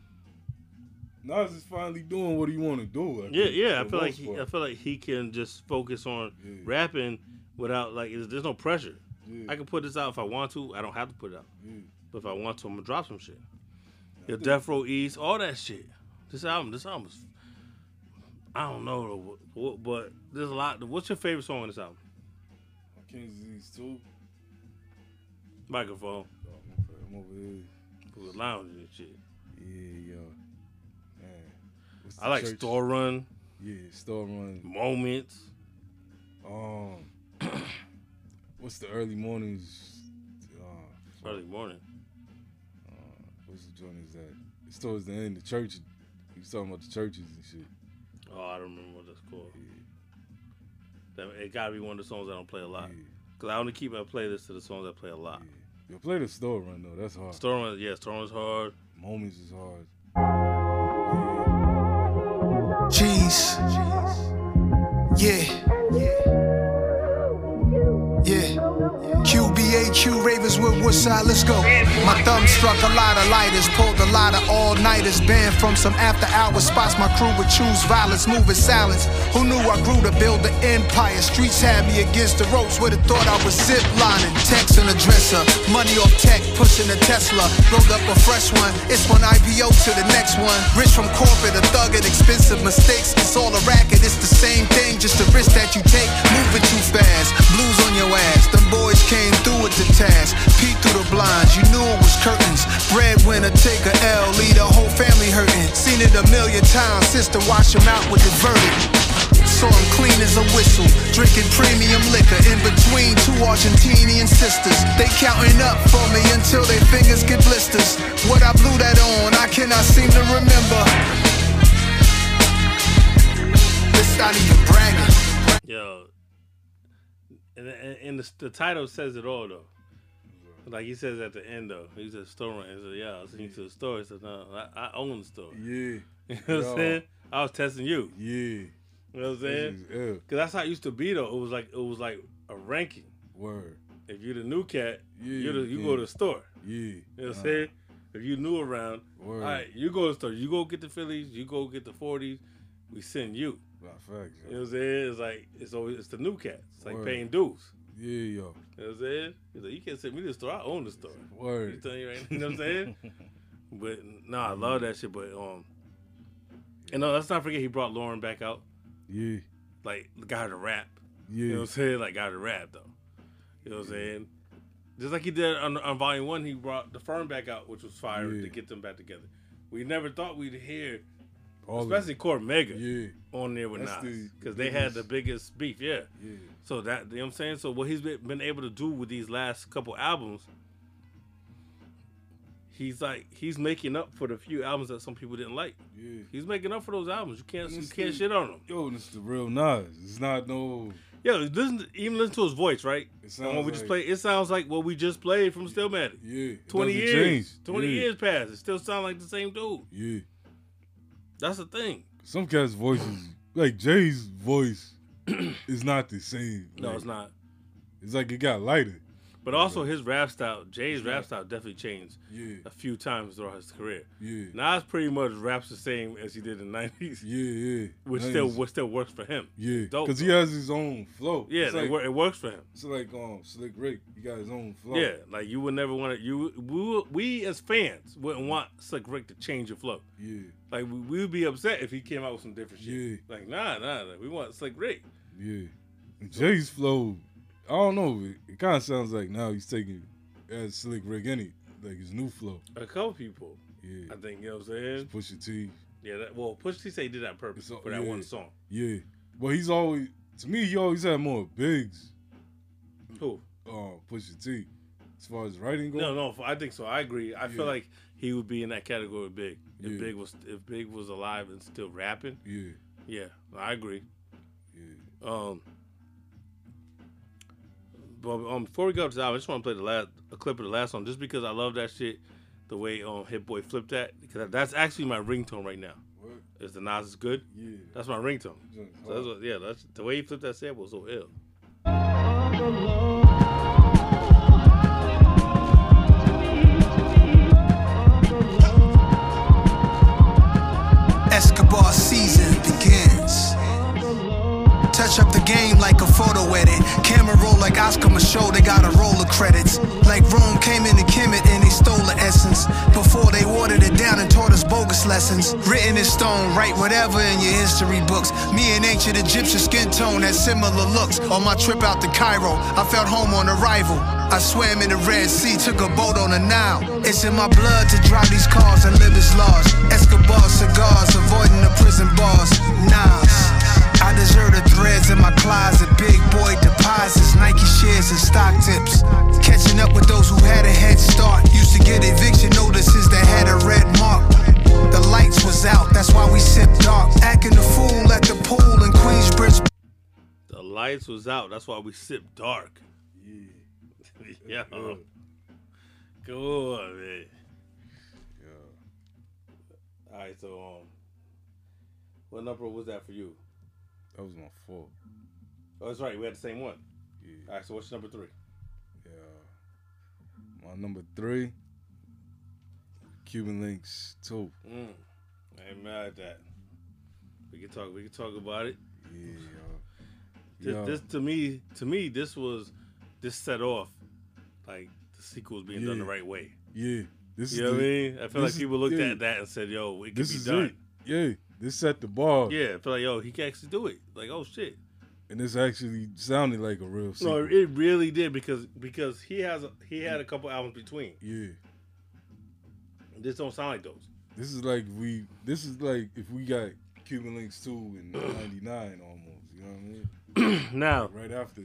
Nas is finally doing what he want to do. I yeah think, yeah I feel like he, part. I feel like he can just focus on Yeah. rapping without like there's, there's no pressure. Yeah. I can put this out if I want to. I don't have to put it out. Yeah. But if I want to, I'm gonna drop some shit. Your Death Row East, all that shit. This album, this album is. I don't know, but- but there's a lot. What's your favorite song on this album? King's Disease too. Microphone. Oh, my I'm over here. Was lounging and shit. Yeah, yo. Man. I like church? Store Run, Yeah, Store Run. Moments. Um, what's the early mornings? Uh, Early morning. uh, what's the joint is that? It's towards the end. The church. He's talking about the churches and shit. Oh, I don't remember what that's called. That, it gotta be one of the songs I don't play a lot. Yeah. Cause I only keep my playlist to the songs I play a lot. Yo, play the Store Run though. That's hard. Store Run, yeah, Store Run's hard. Moments is hard. Cheese. Yeah. Yeah. QBAQ Ravenswood Woodside, let's go. My thumb struck a lot of lighters, pulled a lot of all nighters, banned from some after hours spots. My crew would choose violence, moving silence. Who knew I grew to build an empire? Streets had me against the ropes, would've thought I was zip lining. Text and a dresser, money off tech, pushing a Tesla. Rolled up a fresh one, it's one IPO to the next one. Rich from corporate, a thug at expensive mistakes. It's all a racket, it's the same thing, just the risk that you take. Moving too fast, blues on your ass. Them boys came through with the task. Peek through the blinds, you knew it was curtains. Breadwinner, take a L, leave the whole family hurting. Seen it a million times, sister wash him out with the verdict. Saw him clean as a whistle, drinking premium liquor in between two Argentinian sisters. They counting up for me until their fingers get blisters. What I blew that on, I cannot seem to remember. This not even bragging. Yo, and, and, the, the title says it all though. Like he says at the end though, he's a store owner. He said, "Yeah, I was seen to the store." He said, "No, I, I own the store." Yeah. You know what I'm saying? I was testing you. Yeah. You know what I'm saying? This is ill. Because that's how it used to be though. It was like it was like a ranking. Word. If you're the new cat, Yeah, the, you yeah. go to the store. Yeah. You know what I'm Uh, saying? If you new around, Word. all right, you go to the store. You go get the Phillies. You go get the 40s. We send you. Facts, You know what I'm saying? It's like it's always it's the new cats. It's like Word. paying dues. Yeah, yo. You know what I'm saying? He's like, you can't send me the store. I own the store. Word. He's telling you right. You know what I'm saying? but no, I love that shit. But um, and no, let's not forget he brought Lauren back out. Yeah. Like got her to rap. Yeah. You know what I'm saying? Like got her to rap though. You know what I'm saying? Just like he did on, on Volume One, he brought the firm back out, which was fire Yeah. to get them back together. We never thought we'd hear, All especially Cormega, Yeah. on there with That's Nas, the because they had the biggest beef. Yeah. Yeah. So that you know what I'm saying. So what he's been, been able to do with these last couple albums, he's like he's making up for the few albums that some people didn't like. Yeah. He's making up for those albums. You can't you can't the- shit on him. Yo, this is the real Nas. It's not no. Yo, listen, even listen to his voice, right? It sounds we just like- played, it sounds like what we just played from Stillmatic. Yeah. Twenty years, change. twenty Yeah. years passed. It still sound like the same dude. Yeah. That's the thing. Some cats' voices, like Jay's voice, is not the same. No, Like, it's not. It's like it got lighter. But also his rap style, Jay's rap style definitely changed Yeah. a few times throughout his career. Yeah. Nas pretty much raps the same as he did in the nineties. Yeah, yeah. Which Nice. still which still works for him. Yeah, because he has his own flow. Yeah, like, like, it works for him. it's like um Slick Rick. He got his own flow. Yeah, like you would never want to. You we, we as fans wouldn't want Slick Rick to change your flow. Yeah, Like we, we would be upset if he came out with some different shit. Yeah. Like nah, nah, like, we want Slick Rick. Yeah. Jay's flow, I don't know. It, it kind of sounds like now he's taking as Slick Rick any like his new flow. A couple people, Yeah, I think you know what I'm saying. Pusha T. Yeah, that, well, Pusha T say he did that on purpose all- for that yeah. one song. Yeah, but he's always to me. He always had more bigs. Who? Uh, Pusha T. As far as writing goes. No, no, I think so. I agree. I feel like he would be in that category Big. If Yeah. Big was if Big was alive and still rapping, Yeah, yeah, I agree. Yeah. Um, but um, before we go to the album, I just want to play the last a clip of the last song, just because I love that shit. The way um Hit Boy flipped that, because that's actually my ringtone right now. What? Is the Nas is good? Yeah. That's my ringtone. Just So that's what, yeah, that's the way he flipped that sample was so ill. Game like a photo edit. Camera roll like Oscar Micheaux, they got a roll of credits. Like Rome came in to Kemet and they stole the essence. Before they watered it down and taught us bogus lessons. Written in stone, write whatever in your history books. Me and ancient Egyptian skin tone had similar looks. On my trip out to Cairo, I felt home on arrival. I swam in the Red Sea, took a boat on the Nile. It's in my blood to drive these cars and live as laws. Escobar cigars, avoiding the prison bars. Nas. I deserve the threads in my closet. Big boy deposits, Nike shares and stock tips. Catching up with those who had a head start. Used to get eviction notices that had a red mark. The lights was out, that's why we sipped dark. Acting a fool at the pool in Queensbridge. The lights was out. That's why we sipped dark. Yeah. yeah. Good. Go on, man. Yeah. All right, so um, what number was that for you? That was my fault. Oh, that's right. We had the same one. Yeah. All right, so what's number three? Yeah. My number three, Cuban Links two. Mm. I ain't mad at that. We can talk. We can talk about it. Yeah, This, yo. this to me, to me, this was this set off like the sequel was being done the right way. Yeah. This You know is what I mean? I feel like people looked yeah. at that and said, "Yo, it could be is done." it. Yeah. This set the bar. Yeah, I feel like yo, he can actually do it. Like, oh shit. And this actually sounded like a real No, it really did because because he has a, he had a couple albums between. yeah. This don't sound like those. This is like we. This is like if we got Cuban Links 2 in 99 almost. You know what I mean? now, Right after.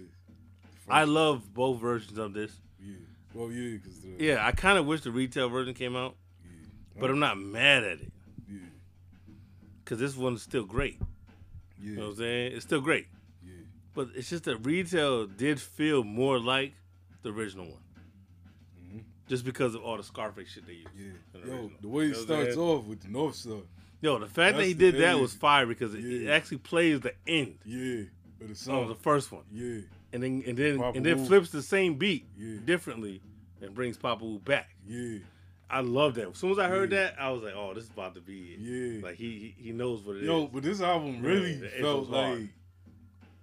I love both versions of this. Yeah. Well, yeah, because. Yeah, I kind of wish the retail version came out, but I'm not mad at it. Yeah. Cause this one's still great. Yeah. You know what I'm saying? It's still great. Yeah. But it's just that retail did feel more like the original one. Just because of all the Scarface shit they used. Mm-hmm. Yeah. the Yo, original. the way it know what I'm starts off with the North Star. Yo, the fact that he did that was fire because it, it actually plays the end Yeah. But the of song. the first one. yeah. And then and then Papa and then Wu. flips the same beat Yeah. differently and brings Papa Wu back. Yeah. I love that. As soon as I heard Yeah. that, I was like, "Oh, this is about to be it." Yeah. Like he he he knows what it is. Yo, but this album really the felt like, hard.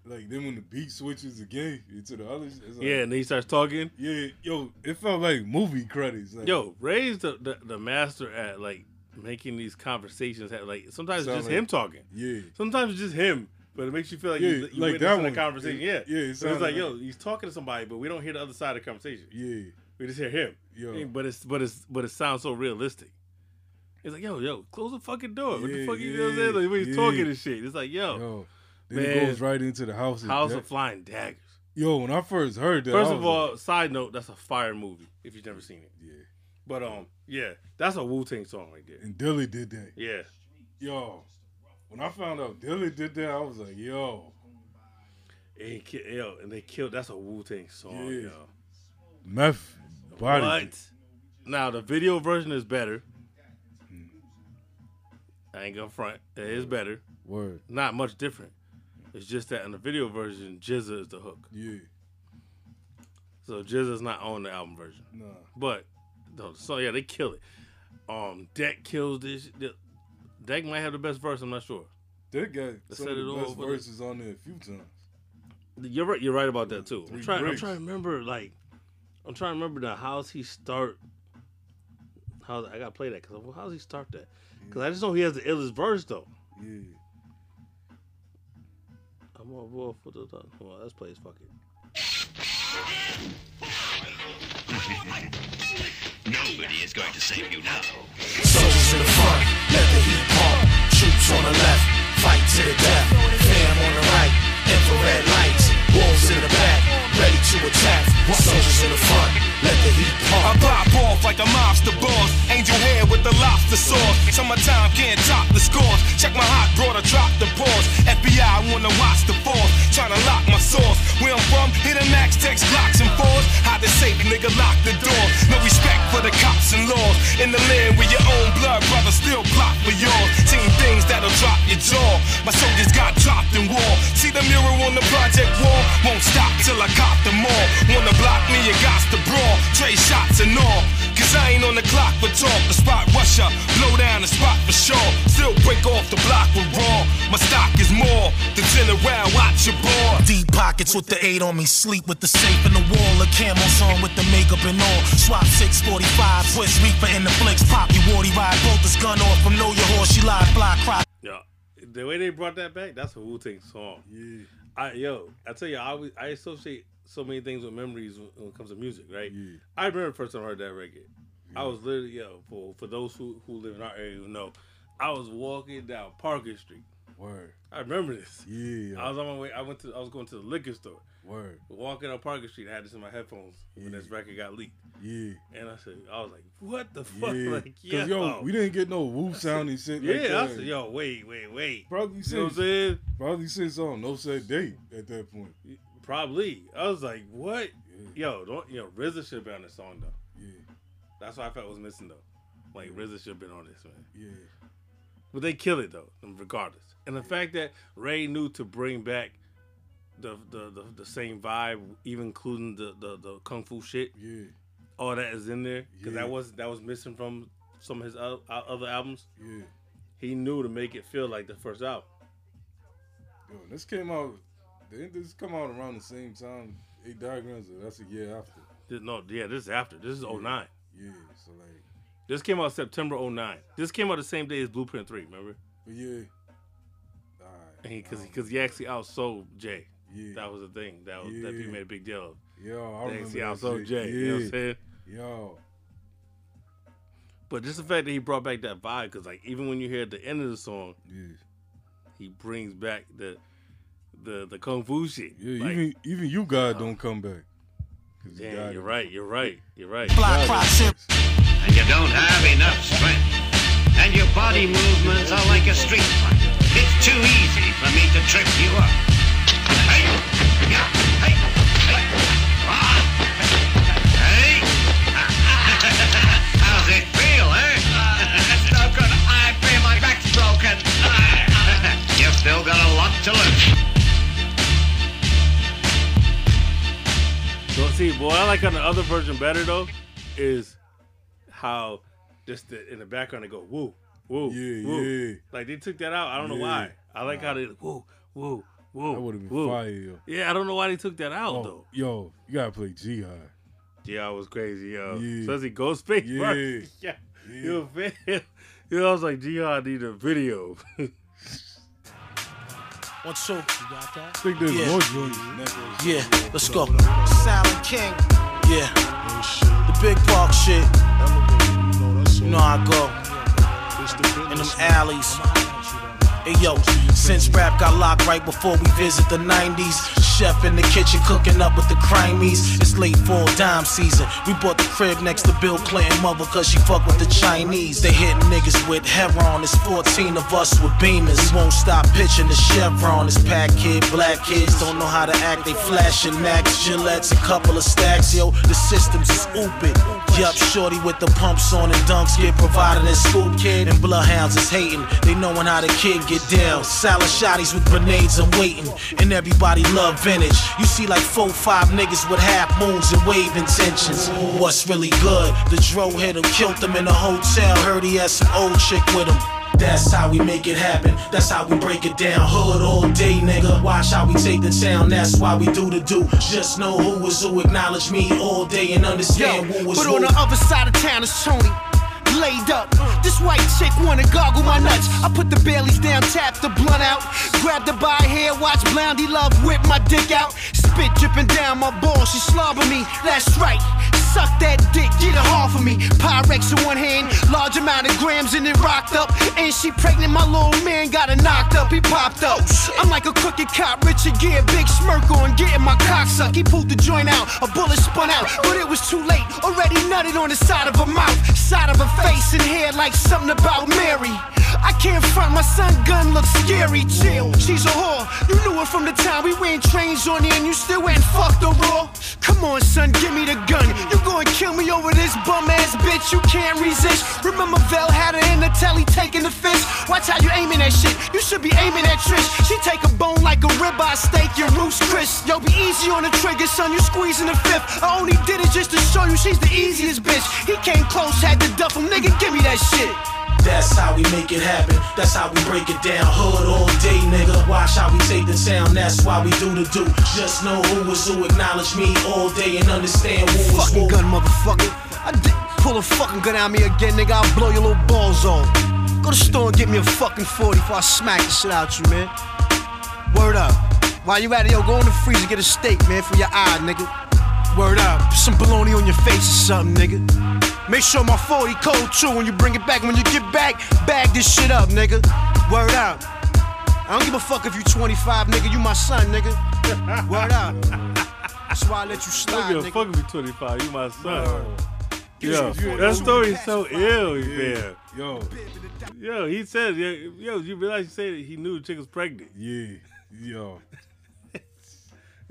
like then when the beat switches again into the other, like, yeah, and then he starts talking. yeah, yo, it felt like movie credits. Like, Yo, Ray's the, the the master at like making these conversations. Have, like sometimes it's just like- him talking. yeah, Sometimes it's just him, but it makes you feel like Yeah, you, you like that a one. conversation. It- yeah, yeah, it So it's like, like- yo, he's talking to somebody, but we don't hear the other side of the conversation. yeah, We just hear him. Yo. But it's but it's but it sounds so realistic. It's like, yo, yo, close the fucking door. what the Yeah, fuck you know what I'm saying? Like when he's yeah. talking and shit. It's like, yo, yo. Then Man. it goes right into the house. House of Flying Daggers. Yo, when I first heard that, First of all, like, side note, that's a fire movie if you've never seen it. yeah, But um, yeah, that's a Wu Tang song right there. and Dilla did that. Yeah, Yo, when I found out Dilla did that, I was like, yo, and, yo, and they killed. That's a Wu Tang song, Yeah. yo. meth body. What? Now the video version is better. I ain't gonna front. It is better. Word. Not much different. It's just that in the video version, GZA is the hook. Yeah. So GZA's not on the album version. Nah. But no, so yeah, they kill it. Um, Deck kills this. Deck might have the best verse. I'm not sure. That got some set of it the best verses on there a few times. You're right. You're right about that too. I'm trying. I'm trying to remember. Like, I'm trying to remember the how's he start. How I gotta play that because well, how's he start that? Because I just know he has the illest verse though. Yeah. I'm on board for the. Hold on, let's play his fucking. Nobody is going to save you now. Soldiers in the front, let the heat pump. Troops on the left, fight to the death. Fam on the right, infrared lights. Wolves in the back, ready to attack. Soldiers in the front, let the heat I pump. pop off like a mobster boss. Angel hair with the lobster sauce. Summertime can't top the scores. Check my hot broader, drop the pause. FBI I wanna watch the force. Tryna lock my source. Where I'm from, hit a max text blocks and fours. How say the nigga lock the door. No respect for the cops and laws. In the land where your own blood brother still plot for yours. Seen things that'll drop your jaw. My soldiers got dropped in war. See the mural on the project wall. Won't stop till I cop them all. Wanna block me, you got to brawl. Trade shots and all. Cause I ain't on the clock for talk. The spot rusher, blow down the spot for sure. Still break off the block with raw. My stock is more than general. Watch your board. Deep pockets with the eight on me, sleep with the safe in the wall. The camos on with the makeup and all. Swap 645, twist reaper in the flicks. Poppy Wardy ride, both his gun off from Know Your Horse. She live, fly, cry. Yeah, the way they brought that back, that's a Wu Tang song. Yeah. I yo, I tell you, I always I associate so many things with memories when, it comes to music, right? Yeah. I remember the first time I heard that record. I was literally yo for for those who who live in our area who know, I was walking down Parker Street. Word. I remember this. Yeah. I was on my way. I went to. I was going to the liquor store. Word. Walking up Parker Street, I had this in my headphones when this record got leaked, Yeah. and I said, I was like, "What the fuck?" Yeah. Like, Cause yo, yo, we didn't get no woo sounding shit. yeah. Like that. I said, "Yo, wait, wait, wait." Probably You know what I'm since saying? probably since on no set date at that point. Probably. I was like, what? Yo, don't you know RZA should been on this song though. Yeah. That's what I felt was missing though. Like RZA should have been on this man. Yeah. But they kill it though, regardless. And the fact that Ray knew to bring back the the, the, the same vibe, even including the, the, the kung fu shit, Yeah. all that is in there because Yeah. that was that was missing from some of his other albums. Yeah. He knew to make it feel like the first album. Yo, this came out. Didn't this come out around the same time? Eight diagrams. That's a year after. This- No, yeah, this is after. This is 09. Yeah. So like, This came out September 09. This came out the same day as Blueprint 3, remember? yeah. Because because um, he actually outsold Jay. Yeah. That was the thing that was, that Yeah. people made a big deal of. Yo, I They remember actually that outsold. Jay. Yeah. You know what I'm saying? Yo. But just the fact that he brought back that vibe, because like even when you hear at the end of the song, Yeah. he brings back the the the kung fu shit. Yeah, Like, even even you God don't come back. 'Cause you damn, got you're right. You're right. You're right. Block proximity. And you don't have enough strength. And your body movements are like a street fight. It's too easy for me to trip you up. Hey, yeah, hey, hey, ah, hey. How's it feel, eh? It's no good. I feel my back's broken. You've still got a lot to learn. See, boy, I like on the other version better though, is how just the, in the background they go woo, woo, Yeah, woo. yeah. Like they took that out. I don't know why. I like how they woo, woo, woo. That would have been woo. fire, yo. Yeah, I don't know why they took that out Oh, though. yo, you gotta play Gihad. Yeah, I was crazy, yo. Yeah. Especially Ghostface. Yeah. bro. yeah. You a fan? You know, I was like, Gihad need a video. One, two. I think there's Yeah. more joints in that verse. Yeah, let's go. Silent King. Yeah. The big park shit. You know how I go. In them alleys. Hey yo, since rap got locked right before we visit the 90s, chef in the kitchen cooking up with the crimies. It's late fall dime season. We bought the crib next to Bill Clinton mother cause she fuck with the Chinese. They hitting niggas with heroin. It's 14 of us with beamers. We won't stop pitching the chevron. It's pack kid, black kids don't know how to act. They flashing Max, Gillettes, a couple of stacks. Yo, the systems is ooping. Yup, shorty with the pumps on and dunks get provided as school kid. And bloodhounds is hating. They knowing how the kid get down. Salad shotties with grenades and waiting. And everybody love vintage. You see like four, five niggas with half moons and wave intentions. What's really good? The dro hit him, killed him in a hotel. Heard he had some old chick with him. That's how we make it happen. That's how we break it down. Hood all day, nigga. Watch how we take the town. That's why we do the do. Just know who is who. Acknowledge me all day and understand who is but who. But on the other side of town is Tony. Laid up. This white chick wanna gargle my nuts. I put the Baileys down, tap the blunt out. Grab the by hair, watch Blondie Love whip my dick out. Spit dripping down my balls, she slobber me. That's right. Suck that dick, get it hard for me. Pyrex in one hand, large amount of grams and it rocked up. And she pregnant, my little man got it knocked up, he popped up. I'm like a crooked cop, Richard Gere, big smirk on, getting my cock sucked. He pulled the joint out, a bullet spun out, but it was too late. Already nutted on the side of her mouth, side of her face and hair like something about Mary. I can't front, my son gun looks scary. Chill, she's a whore. You knew her from the time we ran trains on her and you still went fucked the raw. Come on, son, give me the gun. You gonna kill me over this bum ass bitch? You can't resist. Remember Vel had her in the telly taking the fist. Watch how you aiming that shit. You should be aiming at Trish. She take a bone like a ribeye steak, your roost Chris. Yo, be easy on the trigger, son. You squeezing the fifth. I only did it just to show you she's the easiest bitch. He came close, had to duff him. Nigga, give me that shit. That's how we make it happen. That's how we break it down. Hood all day, nigga. Watch how we take the town. That's why we do the do. Just know who is who. Acknowledge me all day and understand who is Fucking who. gun, motherfucker. I did pull a fucking gun out me again, nigga. I'll blow your little balls off. Go to the store and get me a fucking 40 before I smack the shit out you, man. Word up. While you at it, yo, go in the freezer, get a steak, man, for your eye, nigga. Word up. Put some bologna on your face or something, nigga. Make sure my 40 cold too when you bring it back. When you get back, bag this shit up, nigga. Word up. I don't give a fuck if you 25, nigga. You my son, nigga. Word up. That's why I let you I slide, don't give a nigga. fuck if you 25. You my son. Give Yo, that story is so ill, man. Yo, Yo, he said, yo, yo, you realize you said he knew the chick was pregnant. yeah, yo.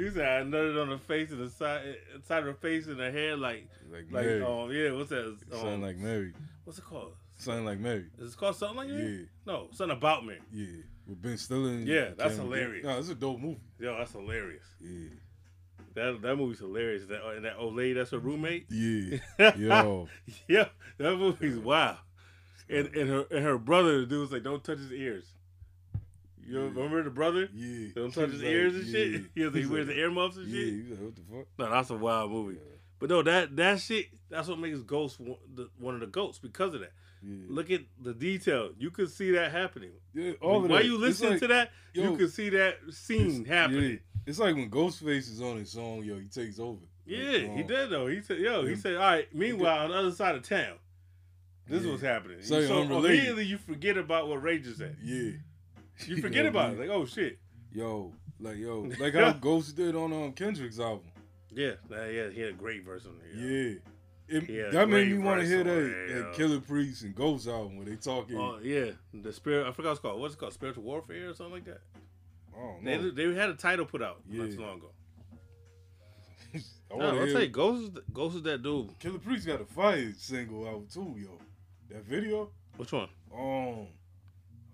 He said I nutted on the face and the side, side of the face and the hair like, Like like, Mary. um, yeah, what's that? Um, Something like Mary. what's it called? Something like Mary. Is it called something like that? Yeah. No, something about me. Yeah. With Ben Stiller Yeah, that's Cameron hilarious. No, it's a dope movie. Yo, that's hilarious. Yeah. That that movie's hilarious. That and that old lady, that's her roommate. Yeah. Yo. yeah, that movie's wild. And and her and her brother, the dude was like, "Don't touch his ears." You remember the brother? Yeah. Don't touch his like, ears and yeah. shit. He, was, he wears like- the earmuffs and Yeah, shit. was like, what the fuck? No, that's a wild movie. But no, that that shit, that's what makes Ghost one, the, one of the goats because of that. Look at the detail. You can see that happening. Yeah, all of While that. you It's listening to that, you yo, can see that scene happening. Yeah. It's like when Ghostface is on his song, yo, he takes over. Yeah, Like, he um, did though. He said, "Yo," he said, "All right." Meanwhile, on the other side of town, this is Yeah. what's happening. It's so unrelated. immediately you forget about what Ray just said. Yeah. You forget I about it. Like, oh shit. Yo, like yo, like how Ghost did on um, Kendrick's album. Yeah, nah, yeah, he had a great verse on there. Yeah. It, He had a that made me want to hear that, that yo. Killah Priest and Ghost album when they talking. Oh yeah, the spirit. I forgot what it's called. What's it called? Spiritual warfare or something like that. Oh don't They they had a title put out not Yeah. too long ago. I no, I'll tell you, Ghost is Ghost is that dude. Killah Priest got a fire single out too, yo. That video. Which one? Um.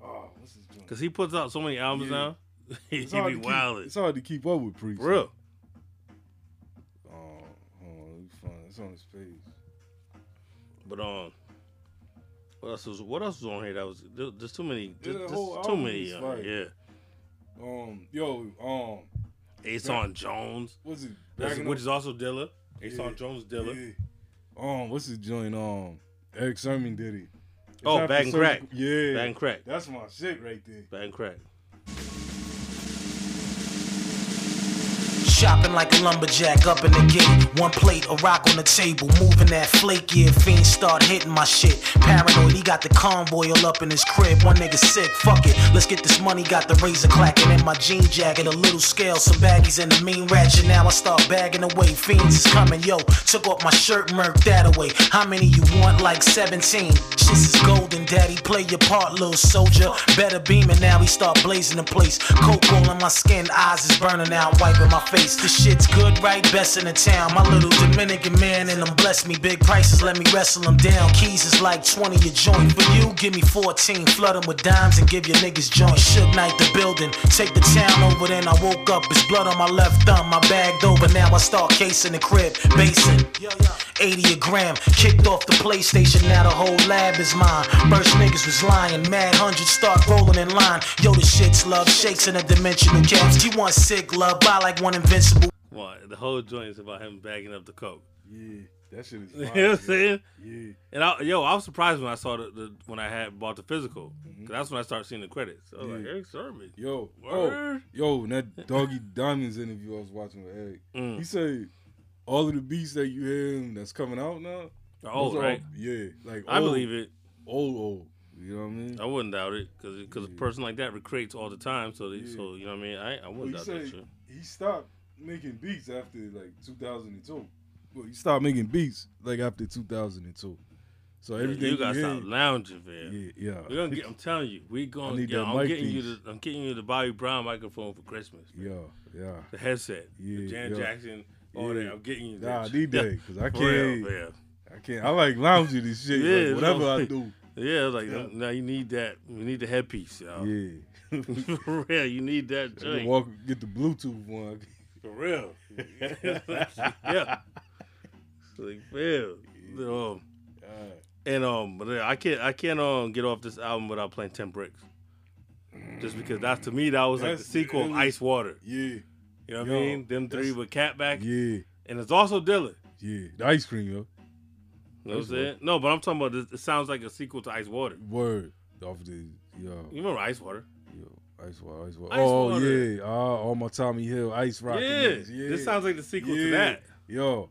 Oh, what's his joint? Because he puts out so many albums Yeah. now. he It's be hard, to keep, wild. it's hard to keep up with Priest. For real. Oh, hold on, let me find it. It's on his page. But um, what else was what else was on here? That was there, there's too many. Yeah, There's, the there's whole too many. on fire. here, yeah. Um, yo, um, Ason Jones. what's it? That's- which is also Dilla. Ason Yeah, Jones Dilla. yeah. Um, what's his joint? Um, Erick Sermon did it. Oh, Baggin' Crack. Yeah, Baggin' Crack. That's my shit right there. Baggin' Crack. Shopping like a lumberjack up in the gate. One plate, a rock on the table. Moving that flake, yeah. Fiends start hitting my shit. Paranoid, he got the convoy all up in his crib. One nigga sick, fuck it. Let's get this money. Got the razor clacking in my jean jacket. A little scale, some baggies and the mean ratchet. Now I start bagging away. Fiends is coming, yo. Took off my shirt, murked that away. How many you want? Like 17. Shit is golden, daddy. Play your part, little soldier. Better beaming now. He start blazing the place. Coke all in my skin, eyes is burning out, wiping my face. This shit's good, right? Best in the town. My little Dominican man and them bless me. Big prices, let me wrestle them down. Keys is like 20 a joint. For you, give me 14. Flood 'em with dimes and give your niggas joints. Should night the building. Take the town over, then I woke up. It's blood on my left thumb. I bagged over, now I start casing the crib. Basin. 80 a gram. Kicked off the PlayStation, now the whole lab is mine. First niggas was lying. Mad hundreds start rolling in line. Yo, the shit's love. Shakes in a dimensional caps. He want sick love. Buy like one invincible. Well, the whole joint is about him bagging up the coke. Yeah, that shit is. You know what I'm saying? Yeah. And I, yo, I was surprised when I saw the, the when I had bought the physical. 'Cause that's when I started seeing the credits. I was like, Erick Sermon. Yo, Word. oh, yo, in that Doggy Diamonds interview I was watching with Eric, Mm. he said all of the beats that you hear that's coming out now. Are old, those are all- right? yeah, like I old, believe it. Old, old. You know what I mean? I wouldn't doubt it because because a person like that recreates all the time. So they, so you know what I mean. I I wouldn't he doubt that said shit. he stopped making beats after like 2002. Well, you stopped making beats like after 2002. So everything you gotta hear- stop lounging, man. Yeah, yeah. We're gonna get. I'm telling you, we're gonna. Get, I'm getting you the. I'm getting you the Bobby Brown microphone for Christmas. Yeah, yeah. The headset. Yeah, the Jan yeah. Jackson. All Yeah. that. I'm getting you. Nah, need that because I can't. man. I can't. I like lounging this shit. Yeah, like, whatever. I do. Yeah, like Yeah. Um, now you need that. You need the headpiece, y'all. Yeah. For real, you need that joint. walk, get the Bluetooth one. For real. yeah. Like real. Um, and um, but I can't I can't um get off this album without playing Ten Bricks. Just because that's to me that was like the That's- sequel of Ice Water. Yeah. You know what Yo, I mean? Them three that's- with Catback. Yeah. And it's also Dilla. Yeah. The ice cream, yo. You know what I'm saying? No, but I'm talking about this. It sounds like a sequel to Ice Water. Word. Off the yo. You remember Ice Water? Yo, ice water, ice water. Ice oh Water. yeah. Ah, all my Tommy Hill ice rock. Yeah. This sounds like the sequel to that. Yo.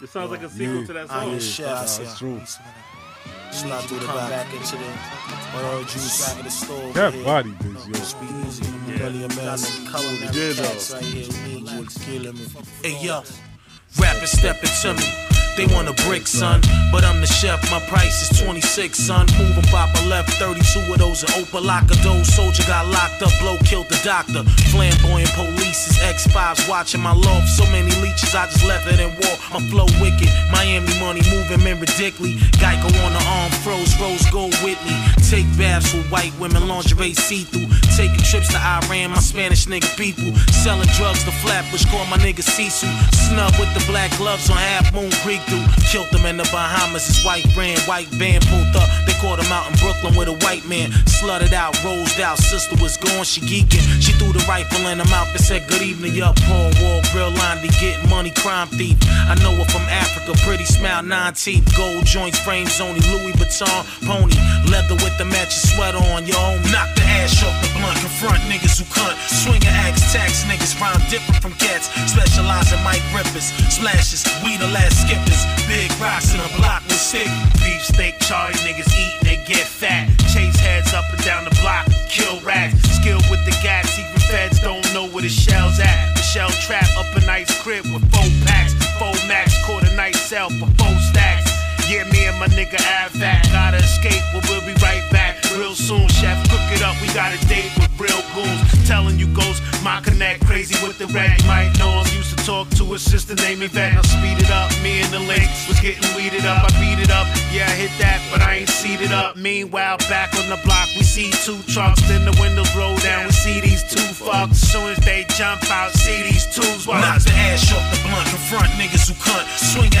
This sounds like a sequel Yeah. to that I song. hear shit. I see. That's true. Slide through the back. back into the oil juice back of the store. That here. body bitch, yo. Just be easy. Belly of man. Color Yeah, though. right here. We need you. It's killing me. Hey yo, rappers stepping to me. They want a brick, son, but I'm the chef. My price is 26, son. Moving pop, I left 32 of those in Opa-locka. Those soldier got locked up, blow killed the doctor. Flamboyant police is X5s watching my loft. So many leeches, I just left it in war. My flow wicked, Miami money moving men ridiculously. Geico on the arm, froze, rose gold with me. Take baths with white women, lingerie see through. Taking trips to Iran, my Spanish nigga people. Selling drugs to Flatbush, call my nigga Sisu. Snub with the black gloves on half moon Greek dude. Killed them in the Bahamas, his white brand, white band pulled up. They caught him out in Brooklyn with a white man. Slutted out, rosed out, sister was gone, she geeking. She threw the rifle in her mouth and said, Good evening, yup, Paul Wall, real line, be getting money, crime thief. I know her from Africa, pretty smile, nine teeth, gold joints, frames only, Louis Vuitton, pony, leather with the matching sweater on, yo. Knock the ash off the blunt, confront niggas who cunt. Swing your axe, tax niggas, rhyme different from cats. Specialize in mic rippers, splashes, we the last skippers. Big rocks in a block with sick. Beef steak, Charlie niggas eat, they get fat. Chase heads up and down the block, kill rats. Skilled with the gas, secret feds don't know where the shell's at. The shell trap up a nice crib with four packs. Four max, caught a nice cell for four stacks. Yeah, me and my nigga Avac gotta escape, but we'll be right back real soon. Chef, cook it up, we got a date with real goons. Telling you ghosts, my connect crazy with the. You might know used to talk to his sister named Yvette. Now speed it up, me and the links was getting weeded up. I beat it up, yeah, I hit that, but I ain't seated up. Meanwhile, back on the block, we see two trucks, then the windows roll down. We see these two fucks. Soon as they jump out, see these twos. Knock the ash off the blunt, confront niggas who cunt. Swing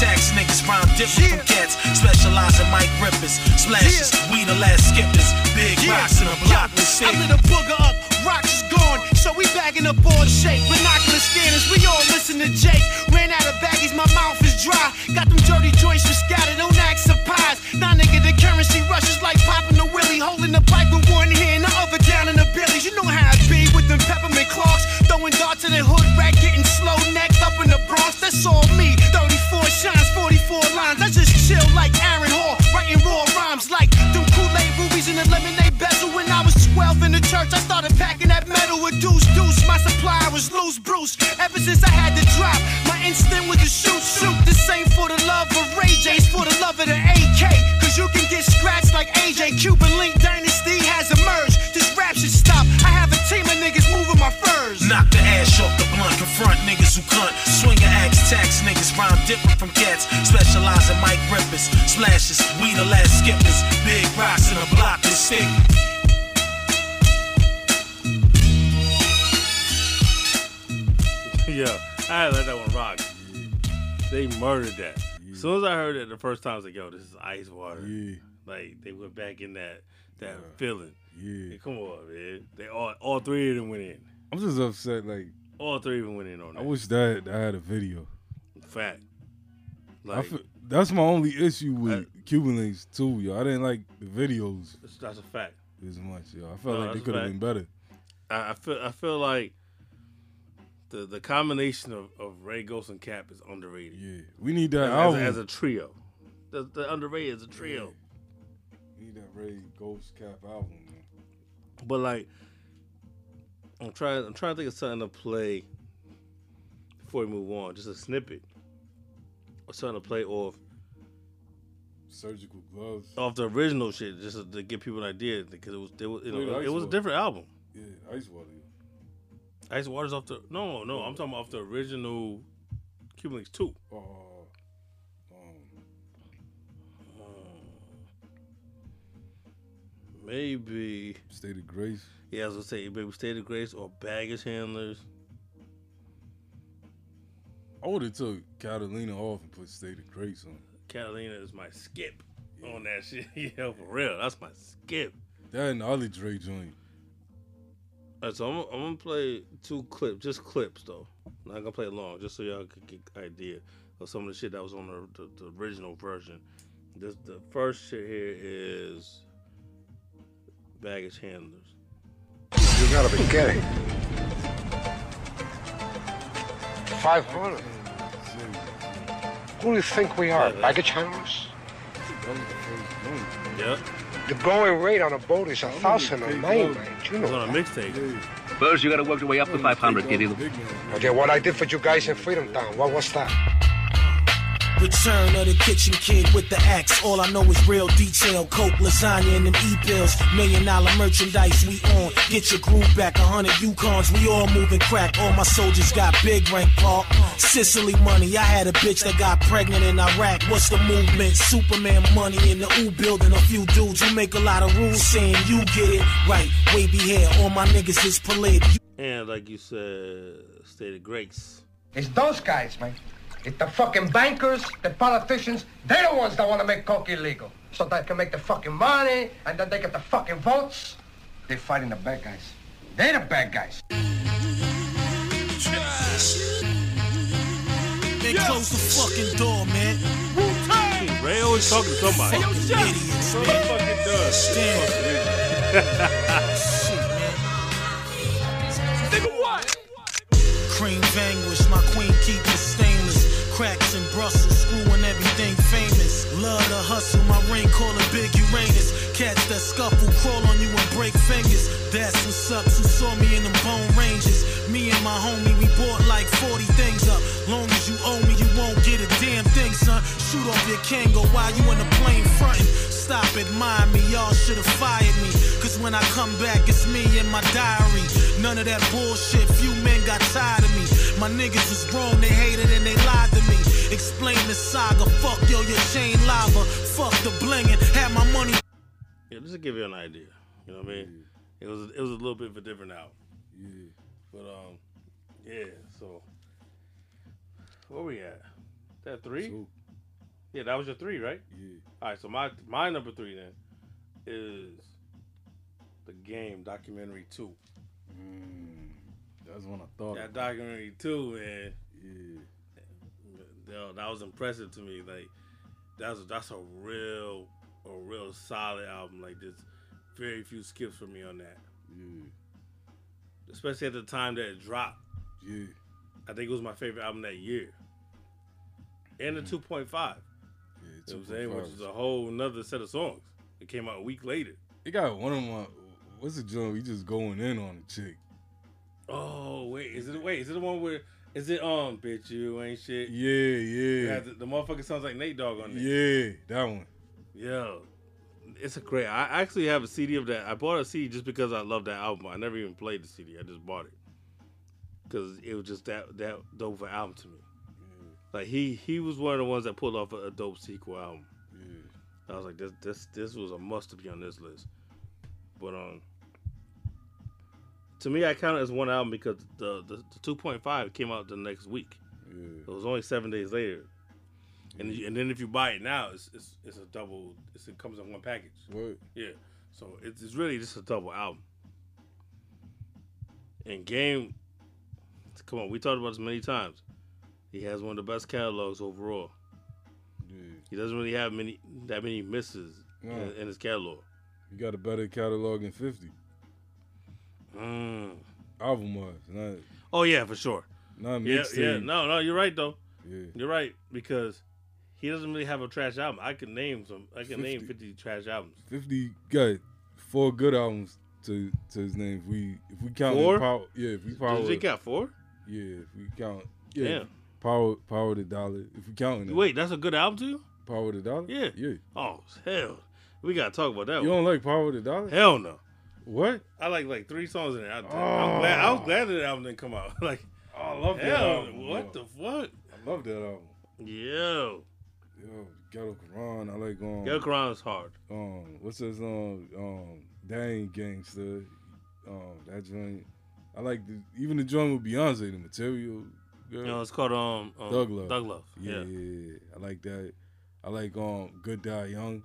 tax niggas round different from cats. Specialize in mic rippers, splashes. We the last skippers. Big rocks in a block with I lit a booger up, rocks is gone, so we bagging up all the shake. Binocular scanners, we all listen to Jake. Ran out of baggies, my mouth is dry. Got them dirty joints for scattered, don't act surprised. Now nigga, the currency rushes like popping the willy, holding the pipe with one hand, the other down in the billies. You know how it be with them peppermint clocks, throwing darts in the hood rack, getting slow necked up in the Bronx. That's all me. 34 shines, 44 lines. I just chill like Aaron Hall, writing raw rhymes like them Kool-Aid rubies in the lemonade bezel. When I was 12 in the church, I started packing that metal with deuce deuce. My supply was loose, Bruce. Ever since I had to drop, my instinct was to shoot, shoot. This ain't for the love of Ray J, it's for the love of the AK. Cause you can get scratched like AJ. Cuban Link Dynasty has emerged. This rap should stop. I have a team of niggas moving my furs. Knock the ash off the who cunt. Swing a axe, tax niggas round different from cats. Specialize in mic rippers, splashes. We the last skippers. Big rocks in a block with stick. Yo, I let that one rock. They murdered that. As soon as I heard it the first time, I was like, "Yo, this is ice water." Yeah. Like they went back in that that feeling. Yeah. Hey, come on, man. They all all three of them went in. I'm just upset. Like All three of them went in on that. I wish that I had a video. Fact. I Like feel, that's my only issue with Cuban Linx too, yo. I didn't like the videos that's, that's a fact. as much, yo. I felt No, like they could have been better. I, I feel I feel like the the combination of, of Rae Ghost and Cap is underrated. Yeah, we need that as, as, album. a, as a trio. The, the underrated as a trio. We need that Rae Ghost Cap album. Man. But like, I'm trying. I'm trying to think of something to play before we move on. Just a snippet or something to play off Surgical gloves. off the original shit, just to, give people an idea because it was it was, you know, it was a different album. Yeah, Ice Water. Ice Water's off the no no. I'm talking off the original Cuban Linx two. Oh, um, Maybe State of Grace. Yeah, I was gonna say maybe State of Grace or Baggage Handlers. I would have took Catalina off and put State of Grace on. Catalina is my skip on that shit. yeah, for real, that's my skip. That and other Dre joint. Alright, so I'm, I'm gonna play two clips, just clips though. Not gonna play long, just so y'all could get idea of some of the shit that was on the, the, the original version. This the first shit here is baggage handlers. You gotta be kidding. 500? Who do you think we are? Baggage handlers? Yep. The going rate on a boat is a thousand a night, man. You It was know on a that. mixtape. First, you gotta work your way up to 500, Gideon. Okay, what I did for you guys in Freedom Town, what was that? Return of the kitchen kid with the axe. All I know is real detail. Coke, lasagna, and them e-bills. Million dollar merchandise we on. Get your groove back. A hundred Yukons. We all moving crack. All my soldiers got big rank park. Sicily money. I had a bitch that got pregnant in Iraq. What's the movement? Superman money in the U building. A few dudes who make a lot of rules saying you get it right. Wavy hair. All my niggas is polite. And like you said, State of Grace. It's those guys, man. It's the fucking bankers, the politicians. They're the ones that want to make coke illegal. So they can make the fucking money, and then they get the fucking votes. They're fighting the bad guys. They're the bad guys. Man, close the fucking door, man. Ray always talking to somebody. Idiots, He man. fucking does. Cream vanquish, my queen keep it stainless. Cracks in Brussels, screwing everything famous. Love the hustle, my ring call it Big Uranus. Cats that scuffle, crawl on you and break fingers. That's what's up, who saw me in them bone ranges. Me and my homie, we bought like 40 things up. Long as you owe me, you won't get a damn thing, son. Shoot off your Kango while you in the plane frontin'. Stop admiring me, y'all should've fired me. Cause when I come back, it's me and my diary. None of that bullshit, few men got tired of me. My niggas was wrong, they hated and they lied to me. Explain the saga, fuck yo, your chain lava. Fuck the blingin', had my money. Yeah, just to give you an idea. You know what I mean? It was it was a little bit of a different album. Yeah. But um, yeah. So where we at? That three? Yeah, that was your three, right? Yeah. All right. So my my number three then is the game documentary two. Mm, that's when I thought. That documentary too, man. Yeah. That was impressive to me. Like that's that's a real a real solid album. Like there's very few skips for me on that. Yeah. Especially at the time that it dropped. Yeah. I think it was my favorite album that year. And the 2.5. Mm. Yeah, You know what I'm saying? Which is a whole nother set of songs. It came out a week later. It got one of my. What's the joint? We just going in on the chick. Oh wait, is it wait? Is it the one where? Is it um, bitch you ain't shit? Yeah, yeah, the, the motherfucker sounds like Nate Dogg on there. yeah. That one. Yeah, it's a great. I actually have a CD of that. I bought a CD just because I love that album. I never even played the CD. I just bought it because it was just that that dope of an album to me. Like he he was one of the ones that pulled off a, a dope sequel album. I was like, this this this was a must to be on this list. But um, to me, I count it as one album because the the, the two point five came out the next week. Yeah. It was only seven days later. And, you- and then if you buy it now, it's it's, it's a double. It's, it comes in one package. Right. Yeah, so it's, it's really just a double album. And Game, come on, we talked about this many times. He has one of the best catalogs overall. He doesn't really have many that many misses No. in, in his catalog. You got a better catalog than 50. Mm. Album wise. Not, Oh yeah, for sure. not Yeah, mixtape. yeah. No, no, you're right though. Yeah. You're right because he doesn't really have a trash album. I can name some. I can name 50. 50 trash albums. 50 got four good albums to to his name. If we if we count Four? power, yeah, if we power, Does he got four? yeah, if we count, yeah, Damn. power power the dollar. If we counting that, Wait, that's a good album too? power the dollar, Yeah. yeah. Oh hell, we gotta talk about that. You one. don't like power the dollar? Hell no. What? I like like three songs in there. I, Oh. I'm glad. I was glad that album didn't come out. like, Oh, I love that album. what yo. the fuck? I love that album. Yo, Yo, Ghetto Quran. I like um. Ghetto Quran is hard. Um, what's his um um Dang Gangster, um that joint. I like the even the joint with Beyonce, the Material. Girl. Know, it's called um, um Thug Love. Thug Love. Yeah, Yeah. yeah, yeah. I like that. I like um Good Die Young.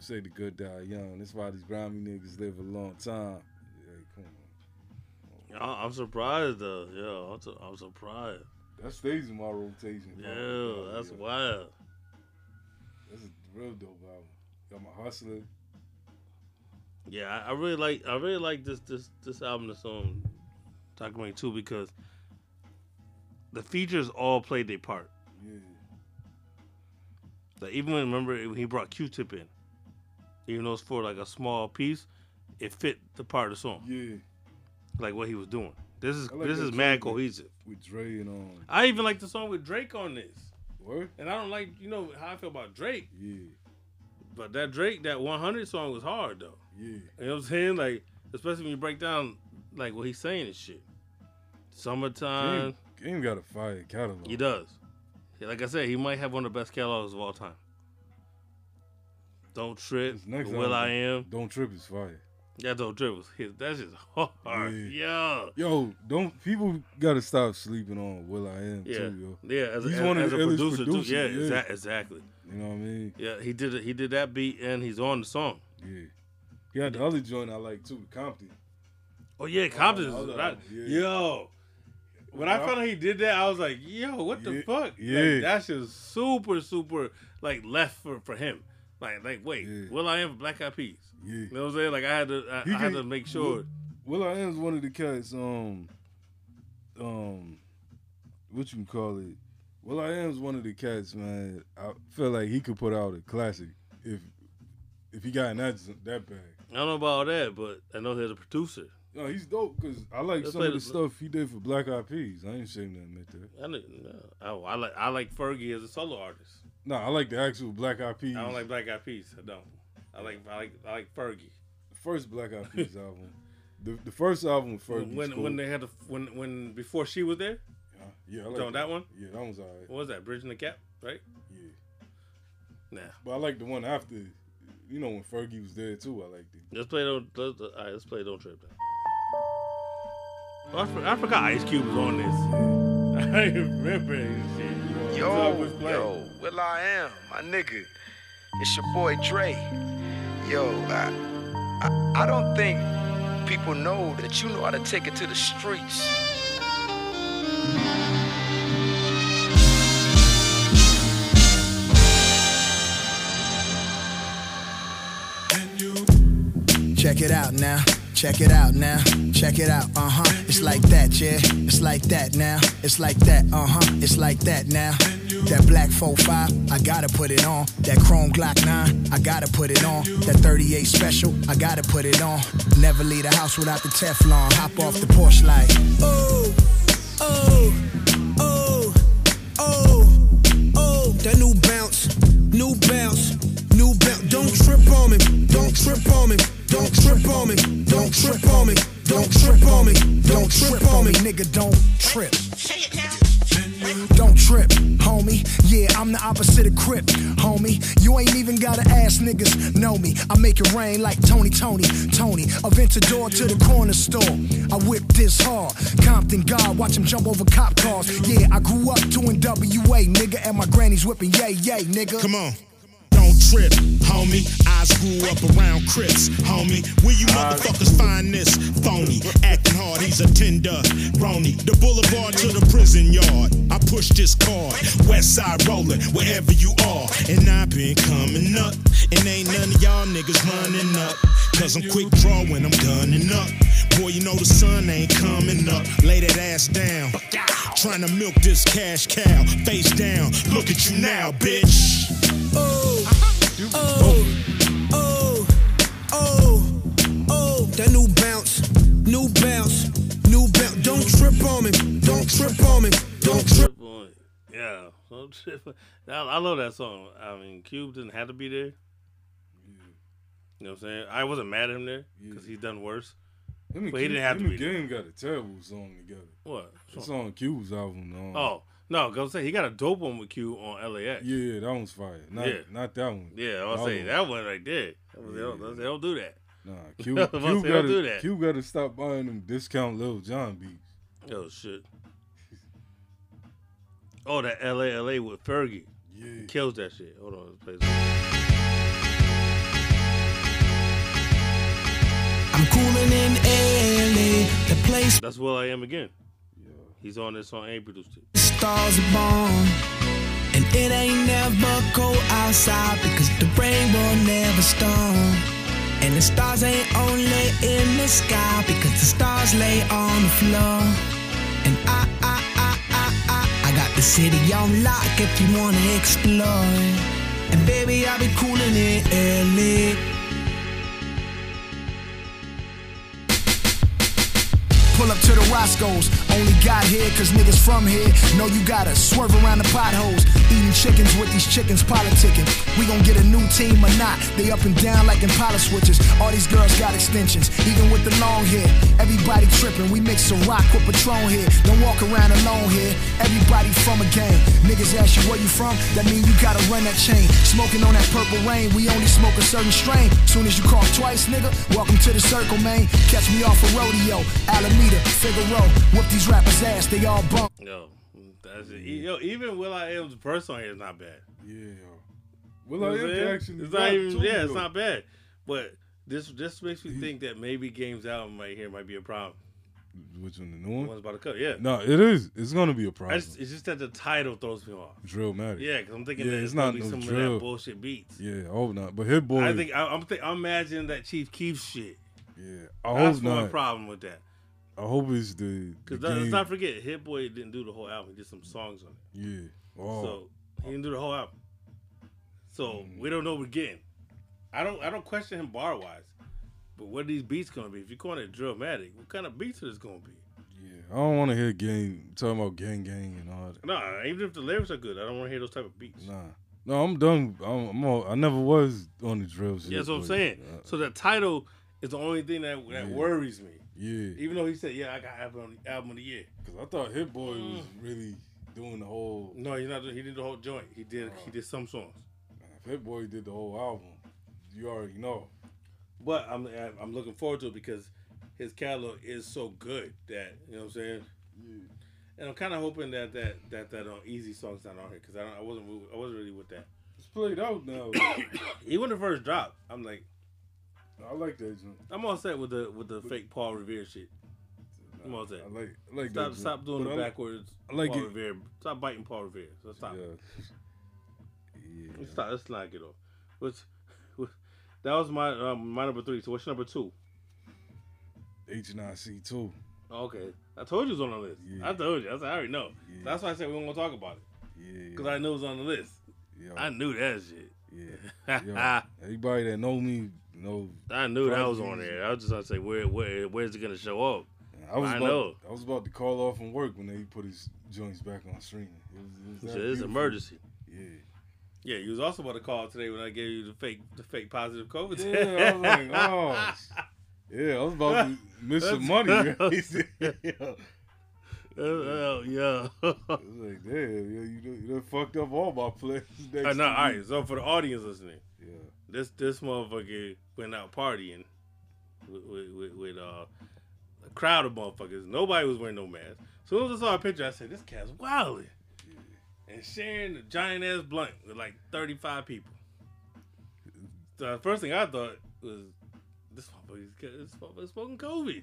Say the Good Die Young. That's why these grimy niggas live a long time. Yeah, come on. I- I'm surprised though. Yeah, I'm, su- I'm surprised. That stays in my rotation. Yeah, that's wild. That's a real dope album. Got my hustler. Yeah, I, I really like I really like this this this album that's on documentary too because the features all played their part. Yeah. Like even when remember when he brought Q-Tip in, even though it's for like a small piece, it fit the part of the song. Yeah. Like what he was doing. This is like this is mad cohesive. With Dre and um I even like the song with Drake on this. What? And I don't like you know how I feel about Drake. Yeah. But that Drake, that 100 song was hard though. Yeah. You know what I'm saying? Like, especially when you break down like what he's saying and shit. Summertime. Game, Game got a fire catalog. He does. Like I said, he might have one of the best catalogs of all time. Don't trip. Next Will album, I am. Don't trip is fire. Yeah, don't trip was his. That's just hard. Yeah. Yo, don't people gotta stop sleeping on will.i.am Yeah. too, yo. Yeah, as, a- He's as, one of as the a illest producer too. Yeah, yeah. exa- exactly. You know what I mean? Yeah, he did it. He did that beat and he's on the song. Yeah. He had the other joint I like too, Compton. Oh yeah, Compton Oh, the yeah. Yo. When I found out he did that, I was like, "Yo, what the Yeah, fuck?" yeah. like, that's just super, super like left for, for him. Like, like, wait, will.i.am Black Eyed Peas? Yeah. You know what I'm saying? Like, I had to, I, I had to make sure. Will, will.i.am's one of the cats, um um what you can call it. will.i.am am's one of the cats, man. I feel like he could put out a classic if if he got in that that bag. I don't know about that, but I know he's a producer. No, he's dope because I like Let's some of the the- stuff he did for Black Eyed Peas. I ain't ashamed to admit that. I, didn't. I, I like I like Fergie as a solo artist. No, I like the actual Black Eyed Peas. I don't like Black Eyed Peas. I don't. I like I like I like Fergie. the first Black Eyed Peas album. The the first album with Fergie. when when they had the when when before she was there. yeah, I You like talking that one. Yeah, that one's alright. What was that? Bridging the Gap, right? Yeah. Nah. But I like the one after. You know when Fergie was there too. I liked it. Let's play don't. Let's, all right, let's play Don't Trip. Oh, I, for- I forgot Ice Cube was on this. I remember this shit. Yo, was playing. yo, Will I am, my nigga. It's your boy Dre. Yo, I, I, I don't think people know that you know how to take it to the streets. Check it out now. Check it out now. Check it out. Uh huh. It's like that, yeah. It's like that now. It's like that. Uh huh. It's like that now. That black 4-5, I gotta put it on. That chrome Glock 9, I gotta put it on. That 38 special, I gotta put it on. Never leave the house without the Teflon. Hop off the porch like, oh, oh, oh, oh, oh. That new bounce, new bounce, new bounce. Don't trip on me, don't trip on me, don't trip on me, don't trip on me, don't trip on me, don't trip on me, nigga, don't trip. Don't trip, homie. Yeah, I'm the opposite of Crip, homie. You ain't even gotta ask niggas, know me. I make it rain like Tony, Tony, Tony. Aventador to the corner store. I whip this hard. Compton God, watch him jump over cop cars. Yeah, I grew up doing WA, nigga, and my granny's whipping yay, yay, nigga. Come on. Don't homie. I grew up around Crips, homie. Where you uh, motherfuckers find this? Phony, acting hard, he's a tender. Rony, the boulevard to the prison yard. I push this card, west side rolling, wherever you are. And I've been coming up, and ain't none of y'all niggas running up. Cause I'm quick draw when I'm gunning up. Boy, you know the sun ain't coming up. Lay that ass down. Trying to milk this cash cow. Face down, look at you now, bitch. Oh, oh, oh, oh, that new bounce, new bounce, new bounce. Don't trip on me, don't trip on me, don't trip. on it. Yeah. Don't trip. I, I love that song. I mean, Cube didn't have to be there. You know what I'm saying? I wasn't mad at him there because he's done worse. Him but he Cube- didn't have him to and be there. Game got a terrible song together. What? It's on Cube's album. Um, Oh no, go I'm he got a dope one with Q on LAX. Yeah, yeah, that one's fire. Not, Yeah. not that one. Yeah, I The was saying other that one right there. That was- They, don't, they don't do that. Nah, I Cube, was Cube saying, got don't do that. Cube got to stop buying them discount Lil Jon beats. Oh shit. Oh, that LA LA with Fergie. Yeah. He kills that shit. Hold on, let's play this. I'm cooling in LA, the place That's will.i.am again. Yeah. He's on this song and produced it. Stars are born. And it ain't never cold outside because the rain will never storm. And the stars ain't only in the sky because the stars lay on the floor. And I, I, I, I, I, I got the city on lock if you wanna explore. And baby, I'll be cooling in LA. Pull up to the Roscoe's. Only got here cause niggas from here know you gotta swerve around the potholes. Eating chickens with these chickens politicking. We gon' get a new team or not. They up and down like Impala switches. All these girls got extensions, even with the long hair. Everybody tripping. We mix a rock with Patron here. Don't walk around alone here. Everybody from a gang. Niggas ask you where you from, that mean you gotta run that chain. Smoking on that purple rain, we only smoke a certain strain. Soon as you cough twice, nigga, welcome to the circle, man. Catch me off a rodeo, Alameda, Figaro. Whoop these rappers' ass, they all bump. Yo, that's it. Yo, even will.i.am's verse on here is not bad. Yeah, yo. Will You I what I'm actually It's not rap even. too, Yeah, it's not bad. But this this makes me think that maybe Game's album right here might be a problem. Which one, the new one? The one's about to cut. Yeah. No, it is. It's gonna be a problem. just, it's just that the title throws me off. Drillmatic. Yeah, because I'm thinking Yeah, that it's it's not gonna be no some of that bullshit beats. Yeah, I hope not. But Hit Boy. I think I, I'm think I'm imagining that Chief Keef shit. Yeah, I That's hope my not. problem with that. I hope it's the. Because let's not forget, Hit Boy didn't do the whole album; he did some songs on it. Yeah. Oh. So he didn't do the whole album. So Mm. we don't know what we're getting. I don't I don't question him bar wise. But what are these beats gonna be? If you're calling it Drillmatic, what kind of beats are this gonna be? Yeah, I don't want to hear gang talking about gang gang and all that. Nah, even if the lyrics are good, I don't want to hear those type of beats. Nah, no, I'm done. I'm, I'm all, I never was on the drill shit. Yeah, that's what I'm saying. uh, So the title is the only thing that that Yeah. worries me. Yeah, Even though he said, "Yeah, I got album album of the year." because I thought Hit Boy was Mm. really doing the whole. No, he's not. He did the whole joint. He did. He did some songs. If Hit Boy did the whole album, you already know. But I'm I'm looking forward to it because his catalog is so good that you know what I'm saying. Yeah. And I'm kind of hoping that that that that uh, easy song's not on here because I don't I wasn't really- I wasn't really with that. It's played out now. Even when the first drop, I'm like I like that joint. I'm all set with the with the fake Paul Revere shit. I'm all set. I like I like Stop that. stop joint. doing But the I backwards. I like Paul it. Revere. Stop biting Paul Revere. So stop. Let's stop. Let's knock it off. What's, what, that was my um, my number three. So what's your number two? H.N.I.C. two. Okay, I told you it was on the list. I told you. I said I already know. That's why I said we weren't gonna talk about it. Yeah. Because I knew it was on the list. Yo. I knew that shit. Yeah. Yo, everybody that know me know. I knew that was on there. I was just gonna say where where where's it gonna show up? I was I about, know. I was about to call off from work when they put his joints back on streaming. It was, it was It's, that a- it's beautiful. emergency. Yeah. Yeah, you was also about to call today when I gave you the fake the fake positive COVID. test. Yeah, I was like, oh. Yeah, I was about to miss some money. yeah. Oh, yeah. I was like, damn, yo, you done, you done fucked up all my plans. next Uh, no, to all So for the audience listening, Yeah. This this motherfucker went out partying with with, with, with uh, a crowd of motherfuckers. Nobody was wearing no mask. So as I saw a picture, I said, "This cat's wilding," and sharing a giant ass blunt with like thirty five people. The first thing I thought was, "This motherfucker's, this smoking COVID."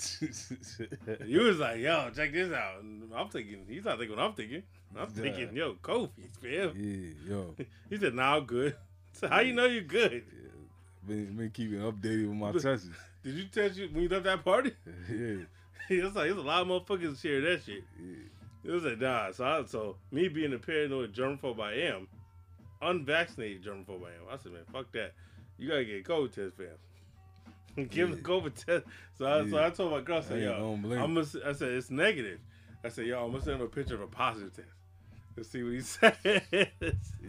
you was like, "Yo, check this out." And I'm thinking, he's not thinking what I'm thinking. I'm thinking, "Yo, COVID, fam." Yeah, yo. He said, "Nah, I'm good." So how you know you're good? Been, been keeping updated with my tests. Did you test you when you left that party? Yeah. it's like it's a lot of motherfuckers share that shit. It was like nah. So I, so me being a paranoid germaphobe I am, unvaccinated germaphobe I am. I said, man, fuck that. You gotta get a COVID test, fam. Give him the COVID test. So I, so I told my girl, I said, I yo, I'm gonna, I said it's negative. I said, yo, I'm gonna send him a picture of a positive test. Let's see what he says.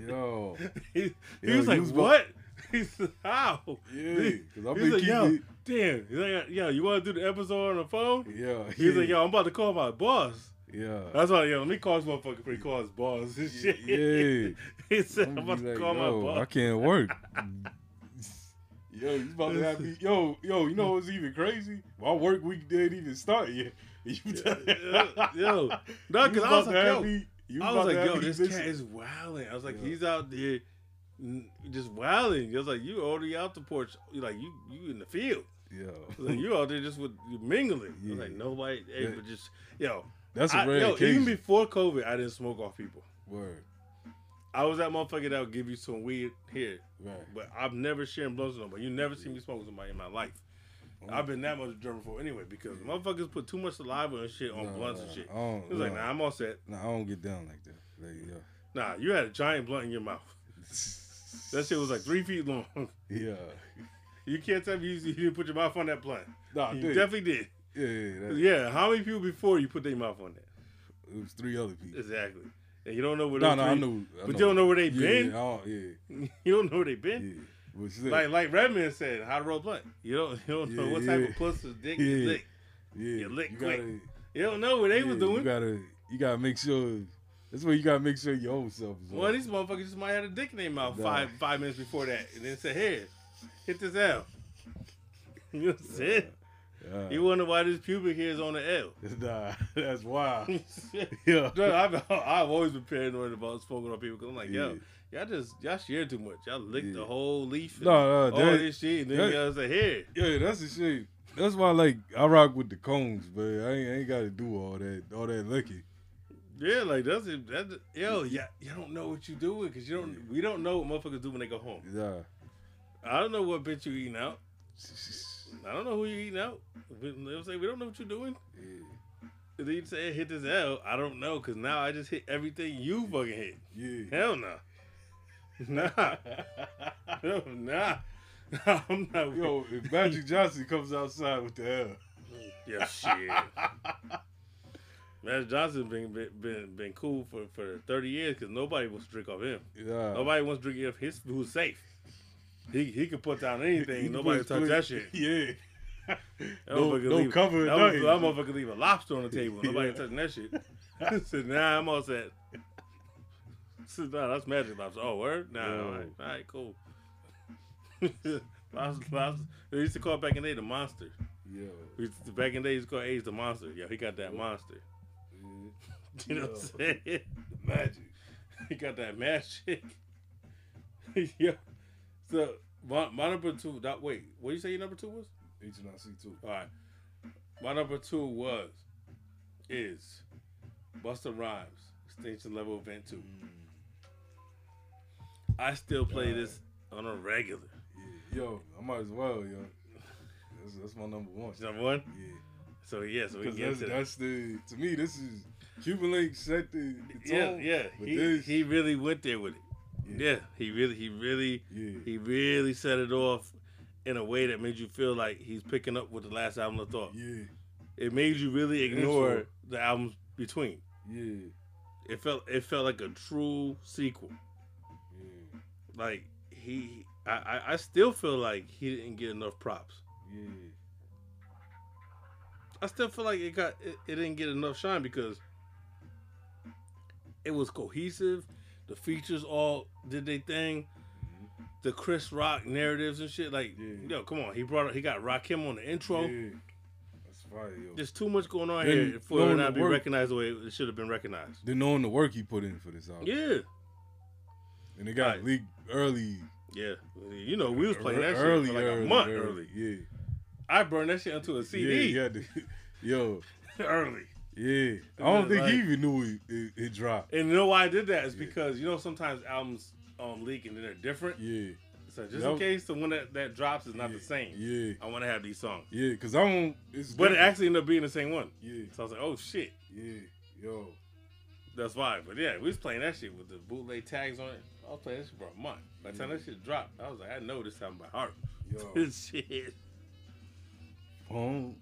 Yo. he, he Yo, was like, was what? He said, how? Yeah, 'cause I've he's been like, yo, damn. He's like, yo, you want to do the episode on the phone? Yeah. He's yeah. like, yo, I'm about to call my boss. Yeah. That's why, yo, let me call this motherfucker he calls his boss and shit. Yeah. he said, I'm I'ma about to like, call yo, my boss. I can't work. yo, you about to have me. Yo, yo, you know what's even crazy? My work week didn't even start yet. You yo, no, because I was like, yo, me- you I was like, yo, this cat is wilding. I was like, he's out there just wilding. I was like, you already out the porch. You like, you you in the field. Yeah. Like, you out there just with you mingling. I was like, nobody able Yeah. to just, yo. That's a I- rare yo, occasion. Even before COVID, I didn't smoke off people. Word. I was that motherfucker that would give you some weed here. Right. But I've never shared blunts with nobody. You never see me smoke with somebody in my life. I've been that much germaphobe anyway because motherfuckers put too much saliva and shit on Nah, blunts and shit. I don't- It was like, nah. nah, I'm all set. Nah, I don't get down like that. Like, yo. Nah, you had a giant blunt in your mouth. That shit was like three feet long. Yeah. You can't tell me you, you didn't put your mouth on that blunt. Nah, I you did. definitely did. Yeah, yeah, Yeah, how many people before you put their mouth on that? It was three other people. Exactly. And you don't know where No, those no, I three- knew. I but know. you don't know where they Yeah, been. Yeah, yeah. You don't know where they been. Like like Redman said, how to roll blunt. You don't you don't know Yeah, what type yeah. of pussy dick Yeah. you lick. Yeah, You lick you quick. gotta- you don't know what they was doing. You gotta, you gotta make sure. That's where you gotta make sure your own self is. Of on. these motherfuckers just might have a dick in their mouth Nah. five five minutes before that, and then say, "Here, hit this L." You know what I'm saying? Yeah. You wonder why this pubic hair is on the L. Nah, that's wild. yeah, I've, I've always been paranoid about smoking on people because I'm like, yo, Yeah. y'all just y'all share too much. Y'all lick the whole leaf. and No, no, all that- this shit, and then that- y'all say, "Here." Yeah, that's the shit. That's why, like, I rock with the cones, but I ain't, ain't got to do all that, all that licking. Yeah, like that's it. That's yo, yeah, you don't know what you doing because you don't. We don't know what motherfuckers do when they go home. Yeah. I don't know what bitch you eating out. I don't know who you eating out. We, they'll say we don't know what you're doing. And then you say hit this L. I don't know, cause now I just hit everything you fucking hit. Yeah. Hell no. Nah. no, nah. I'm not. Yo, if Magic Johnson comes outside with the L. Yeah, shit. Magic Johnson been been been, been cool for, for thirty years because nobody wants to drink off him. Yeah. Nobody wants to drink off his who's safe. He he can put down anything. Nobody touch that shit. Yeah. That No- no leave, cover, That, that motherfucker leave a lobster on the table. Nobody Yeah. touching that shit. I said, nah, I'm all set. I said, nah, that's magic lobster. Oh, word? Nah, all right, all right, cool. lobster, lobster. They used to call it back in the day the monster. Yeah. We used to- back in the day, he used to call Ace the monster. Yeah, he got that monster. You know what I'm saying? Magic. He got that magic. yeah. So my, my number two. That wait, what you say your number two was? H.N.I.C. two. All right. My number two was is Busta Rhymes Extinction Level Event Two. Mm. I still play this on a regular. Yo, I might as well, yo. That's, that's my number one. Number one. Yeah. So yeah, so we get that's, that's the to me this is Cuban Link set the, the yeah, tone. yeah. But He, this, he really went there with it. Yeah. he really, he really, he really set it off in a way that made you feel like he's picking up with the last album of Thought. Yeah, it made you really ignore Intro. the albums between. Yeah, it felt it felt like a true sequel. Yeah, Like he, I, I, I still feel like he didn't get enough props. yeah, I still feel like it got it, it didn't get enough shine because it was cohesive. The features all did their thing. Mm-hmm. The Chris Rock narratives and shit, like yo, come on, he brought up, he got Rock him on the intro. yeah. That's fire, yo. There's too much going on Then here for it not be work- recognized the way it should have been recognized. Then knowing the work he put in for this album. Yeah, And it got Right. leaked early. yeah. You know, we was playing that early, shit for like early, a month early. early. Yeah. I burned that shit onto a CD. Yeah, yeah. Yo. early. Yeah. I don't think Like- he even knew it, it, it dropped. And you know why I did that is because you know sometimes albums um leak and then they're different. Yeah. So just That- in case the one that, that drops is not the same. Yeah. I want to have these songs. Yeah, because I don't. It's But it actually ended up being the same one. Yeah. So I was like, oh shit. Yeah. Yo. That's why. But yeah, we was playing that shit with the bootleg tags on it. I was playing this shit for a month. By the time that shit dropped, I was like, I know this album by heart. Yo. shit. Boom.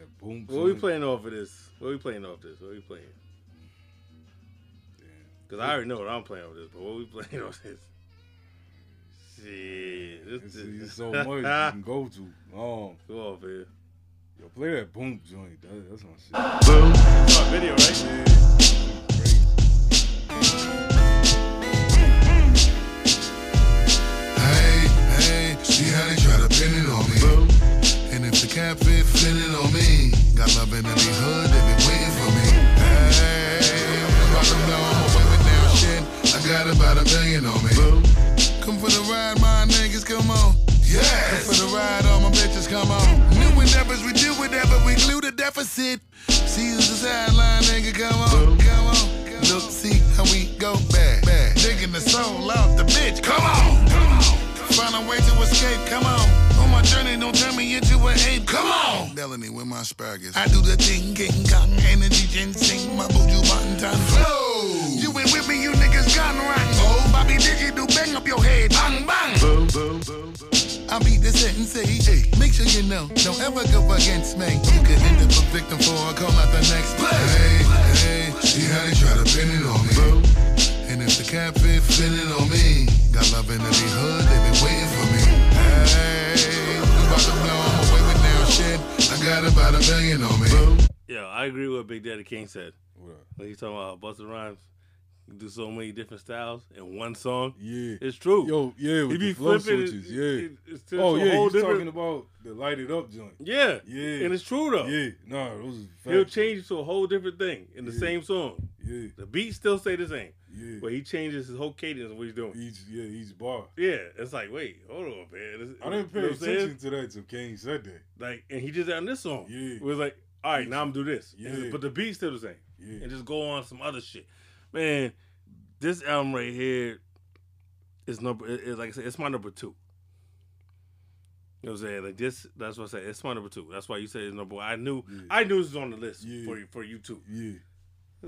That boom. What we playing off of this? What we playing off this? What we playing? Because I already know what I'm playing off this, but what we playing off this? Shit. This, It's, it's so much you can go to. Um, Go off here. Yo, play that boom joint. That, that's my shit. Boom. It's my video, right? Hey, hey, see how they try to pin it on me. And if the cap fit, flip it on me. Got love in every hood, they been waiting for me. Hey, I'm about to blow, I'm away down shit. I got about a million on me. Come for the ride, my niggas, come on. Yes. Come for the ride, all my bitches, come on. New endeavors, we do whatever, we glue the deficit. See the sideline, nigga, come on, come on. Look, see how we go back, back. Digging the soul out the bitch, come on, come on. Find a way to escape, come on. My journey, don't turn me into an ape, come on. Melanie with my asparagus. I do the thing, getting gung, energy, ginseng, my buju button Flow. You ain't with me, you niggas gone rotten. Oh, Bobby Digi do bang up your head, bang, bang. Boom, boom, boom, boom. I beat the sentence, say, hey, make sure you know, don't ever go against me. You could end up a victim for a call out the next play. Hey, hey, see how they try to pin it on me. And if the cap fit, fit it on me. Got love in every hood, they been waiting for me. Hey, I'm about to blow, I'm away with now shit. I got about a million on me. Yeah, I agree with what Big Daddy Kane said. When he's talking about Busta Rhymes, he do so many different styles in one song. Yeah, it's true. Yo, yeah, with he be the flow flipping switches. it- yeah. it- it's to- oh a yeah, whole he's different- talking about the light it up joint. Yeah, Yeah, and it's true though. Yeah, no, those is He'll change it to a whole different thing in the Yeah. same song. Yeah. The beat still stay the same. Yeah. But he changes his whole cadence of what he's doing. Each yeah, each bar. Yeah, it's like, wait, hold on, man. I didn't pay know what I'm saying? attention to that until Kane said that. Like, and he did that on this song. Yeah. It was like, all right, now I'm do this. Yeah. But the beat's still the same. Yeah. And just go on some other shit. Man, this album right here is number is like I said, it's my number two. You know what I'm saying? Like this, that's what I said. It's my number two. That's why you said it's number one. I knew, I knew this was on the list for you, for you too. Yeah.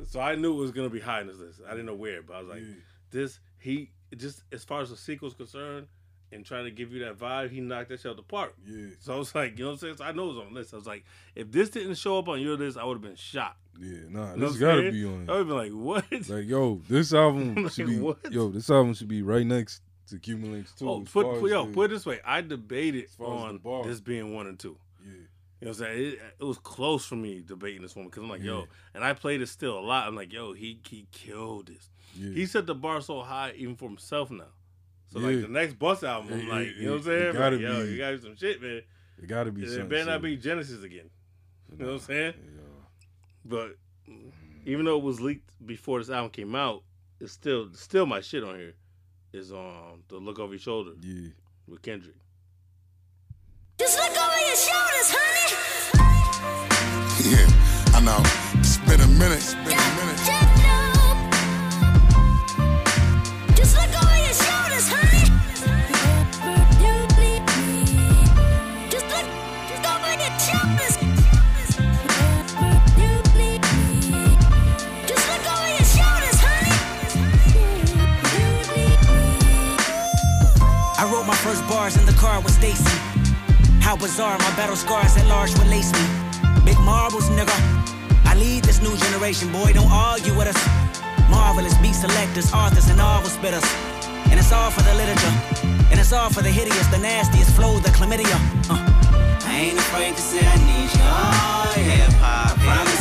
So I knew it was gonna be high in this list. I didn't know where, but I was like, this he just as far as the sequel's concerned and trying to give you that vibe, he knocked that shit out the park. Yeah. So I was like, you know what I'm saying? So I know it was on the list. I was like, if this didn't show up on your list, I would have been shocked. Yeah, nah, You know this gotta be on. I would have been like, what? Like, yo, this album Like, should be. what? Yo, this album should be right next to Cuban Linx too. Oh, put, put, yo, the- put it this way. I debated far as the on this being one and two. Yeah. You know what I'm saying? It, it was close for me debating this one because I'm like, yo, and I played it still a lot. I'm like, yo, he he killed this. Yeah. He set the bar so high even for himself now. So Yeah. like the next bus album, I'm like, it- you know what I'm saying? gotta Like, yo, you got some shit, man. It gotta be It something better not be Genesis again. You know what I'm saying? But even though it was leaked before this album came out, it's still still my shit on here. Is um the look over your shoulder. Yeah. With Kendrick. Just look over your shoulders, honey. Yeah, I know. It's been a minute. It's been a minute. Just look over your shoulders, honey. Just look, just over your shoulders. Just look over your shoulders, honey. I wrote my first bars in the car with Stacy. How bizarre, my battle scars at large will lace me. Marbles, nigga. I lead this new generation, boy, don't argue with us. Marvelous beat selectors, authors, and novel spitters. And it's all for the literature. And it's all for the hideous, the nastiest flow, the chlamydia. Uh. I ain't afraid to say I need you. Oh, yeah. I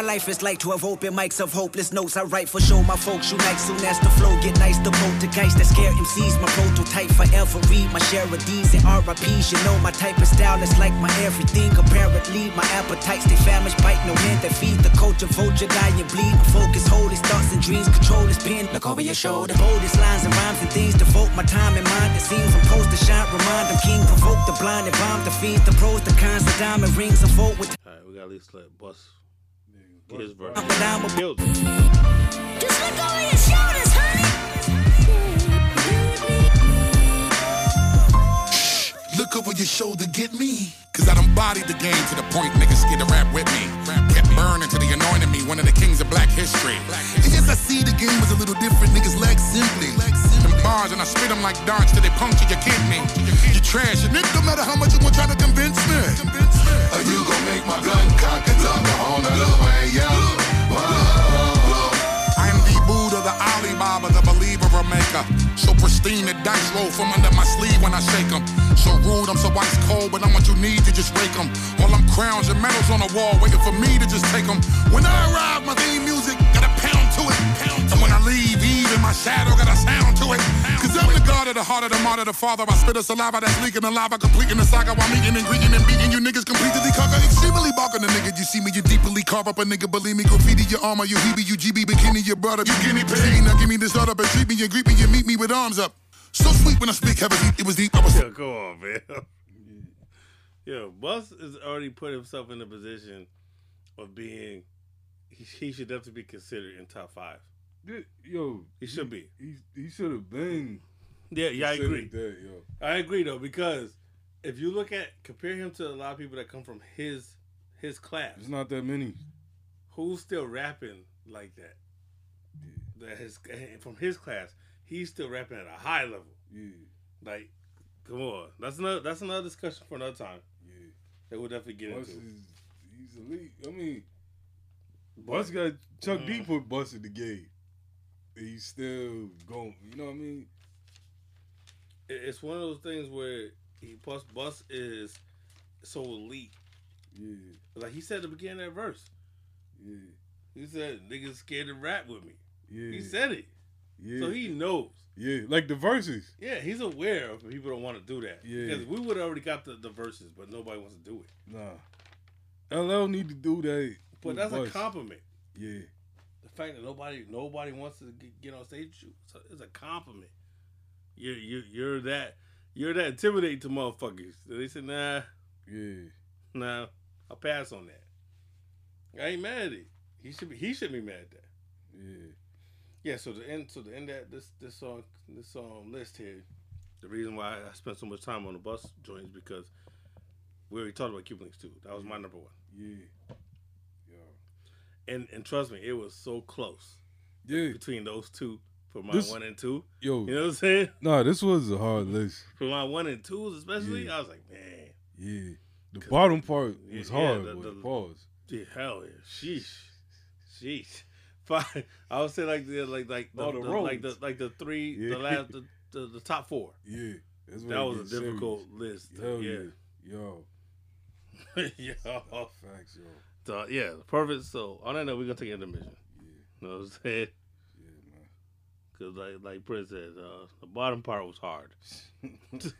My life is like 12 open mics of hopeless notes. I write for show my folks unite soon as the flow get nice. The poltergeist that scare MCs, my prototype forever. Read my share of D's and RIPs. You know my type of style is like my everything. Apparently, my appetites stay famished, bite no hand that feed the culture. Vulture, die and bleed. My focus, hold his thoughts and dreams, control his pen. Look over your shoulder. Boldest lines and rhymes and things. Devote my time and mind. It seems I'm supposed to shine. Remind them king, provoke the blind and bomb the fiends. The pros, the cons, the diamond rings. And vote with All right, we got at least let Bus get his verse. I'm a Killed it. Just look over your shoulders, honey. Look over your shoulder, get me. Cause I done bodied the game to the point niggas scared to rap with me. Kept burning till they anointed me one of the kings of black history. And yes, I see the game was a little different. Niggas lack simply. Them bars and I spit them like darts till they puncture your kidney. You trash, and it don't matter how much you want trying to convince me. Are you gonna make my gun cock and talk on the way, So pristine, the dice roll from under my sleeve when I shake 'em. So rude, I'm so ice cold, but I'm what you need to just rake 'em. All them crowns and medals on the wall, waiting for me to just take 'em. When I arrive, my theme music even my shadow got a sound to it. Cause I'm the god of the heart of the martyr, the father. I spit a saliva that's leaking the lava, completing the saga while meeting and greeting and beating you niggas completely conquer. Extremely barking the nigga. You see me, you deeply carve up a nigga. Believe me, graffiti your armor, you heebie, you GB, bikini, your brother. You guinea pig. Now give me this other, but treat me and greet me and meet me with arms up. So sweet when I speak, heavy, it was deep. I was Yo, come on, man. Yo, Bus has already put himself in a position of being. He, he should definitely be considered in top five. Yo, He should be. He he should have been. Yeah, yeah, I agree. yo. I agree though because if you look at compare him to a lot of people that come from his his class, There's not that many. who's still rapping like that? That his from his class, he's still rapping at a high level. Yeah. Like, come on, that's another that's another discussion for another time. Yeah. That we'll definitely get Bus into. is he's elite. I mean, Bus got Chuck mm. D put Bus in the game. He's still going. You know what I mean? It's one of those things where he plus Bus is so elite. Yeah. Like he said at the beginning of that verse. Yeah. He said niggas scared to rap with me. Yeah. He said it. Yeah. So he knows. Yeah, like the verses. Yeah, he's aware of people don't want to do that. Yeah. Because we would have already got the, the verses, but nobody wants to do it. Nah. LL need to do that. But that's a compliment. Yeah. Fact that nobody nobody wants to get, on stage with you it's a, it's a compliment. You're you you're that you're that intimidating to motherfuckers. They said, nah, Yeah. nah, I'll pass on that. I ain't mad at it. He should be he should be mad at that. Yeah. Yeah, so the end so the end that this this song this um list here, The reason why I spent so much time on the bus joints because we already talked about Cuban Linx too. That was my number one. Yeah. And and trust me, it was so close. Yeah. Between those two for my This- one and two. Yo, You know what I'm saying? Nah, this was a hard list. For my one and twos especially, Yeah. I was like, man. Yeah. The bottom part Yeah, was yeah, hard, the- the- pause. Yeah, hell yeah. Sheesh. Sheesh. Five. I would say like the like like the, the like the like the three Yeah. the last the, the, top four. Yeah. That was a gets difficult serious. list. Hell yeah. yeah. Yo. Yo. Facts, yo. So, yeah, perfect. So on that note, we're gonna take intermission. You know what I'm saying? Yeah, man. Cause like like Prince said, uh, the bottom part was hard.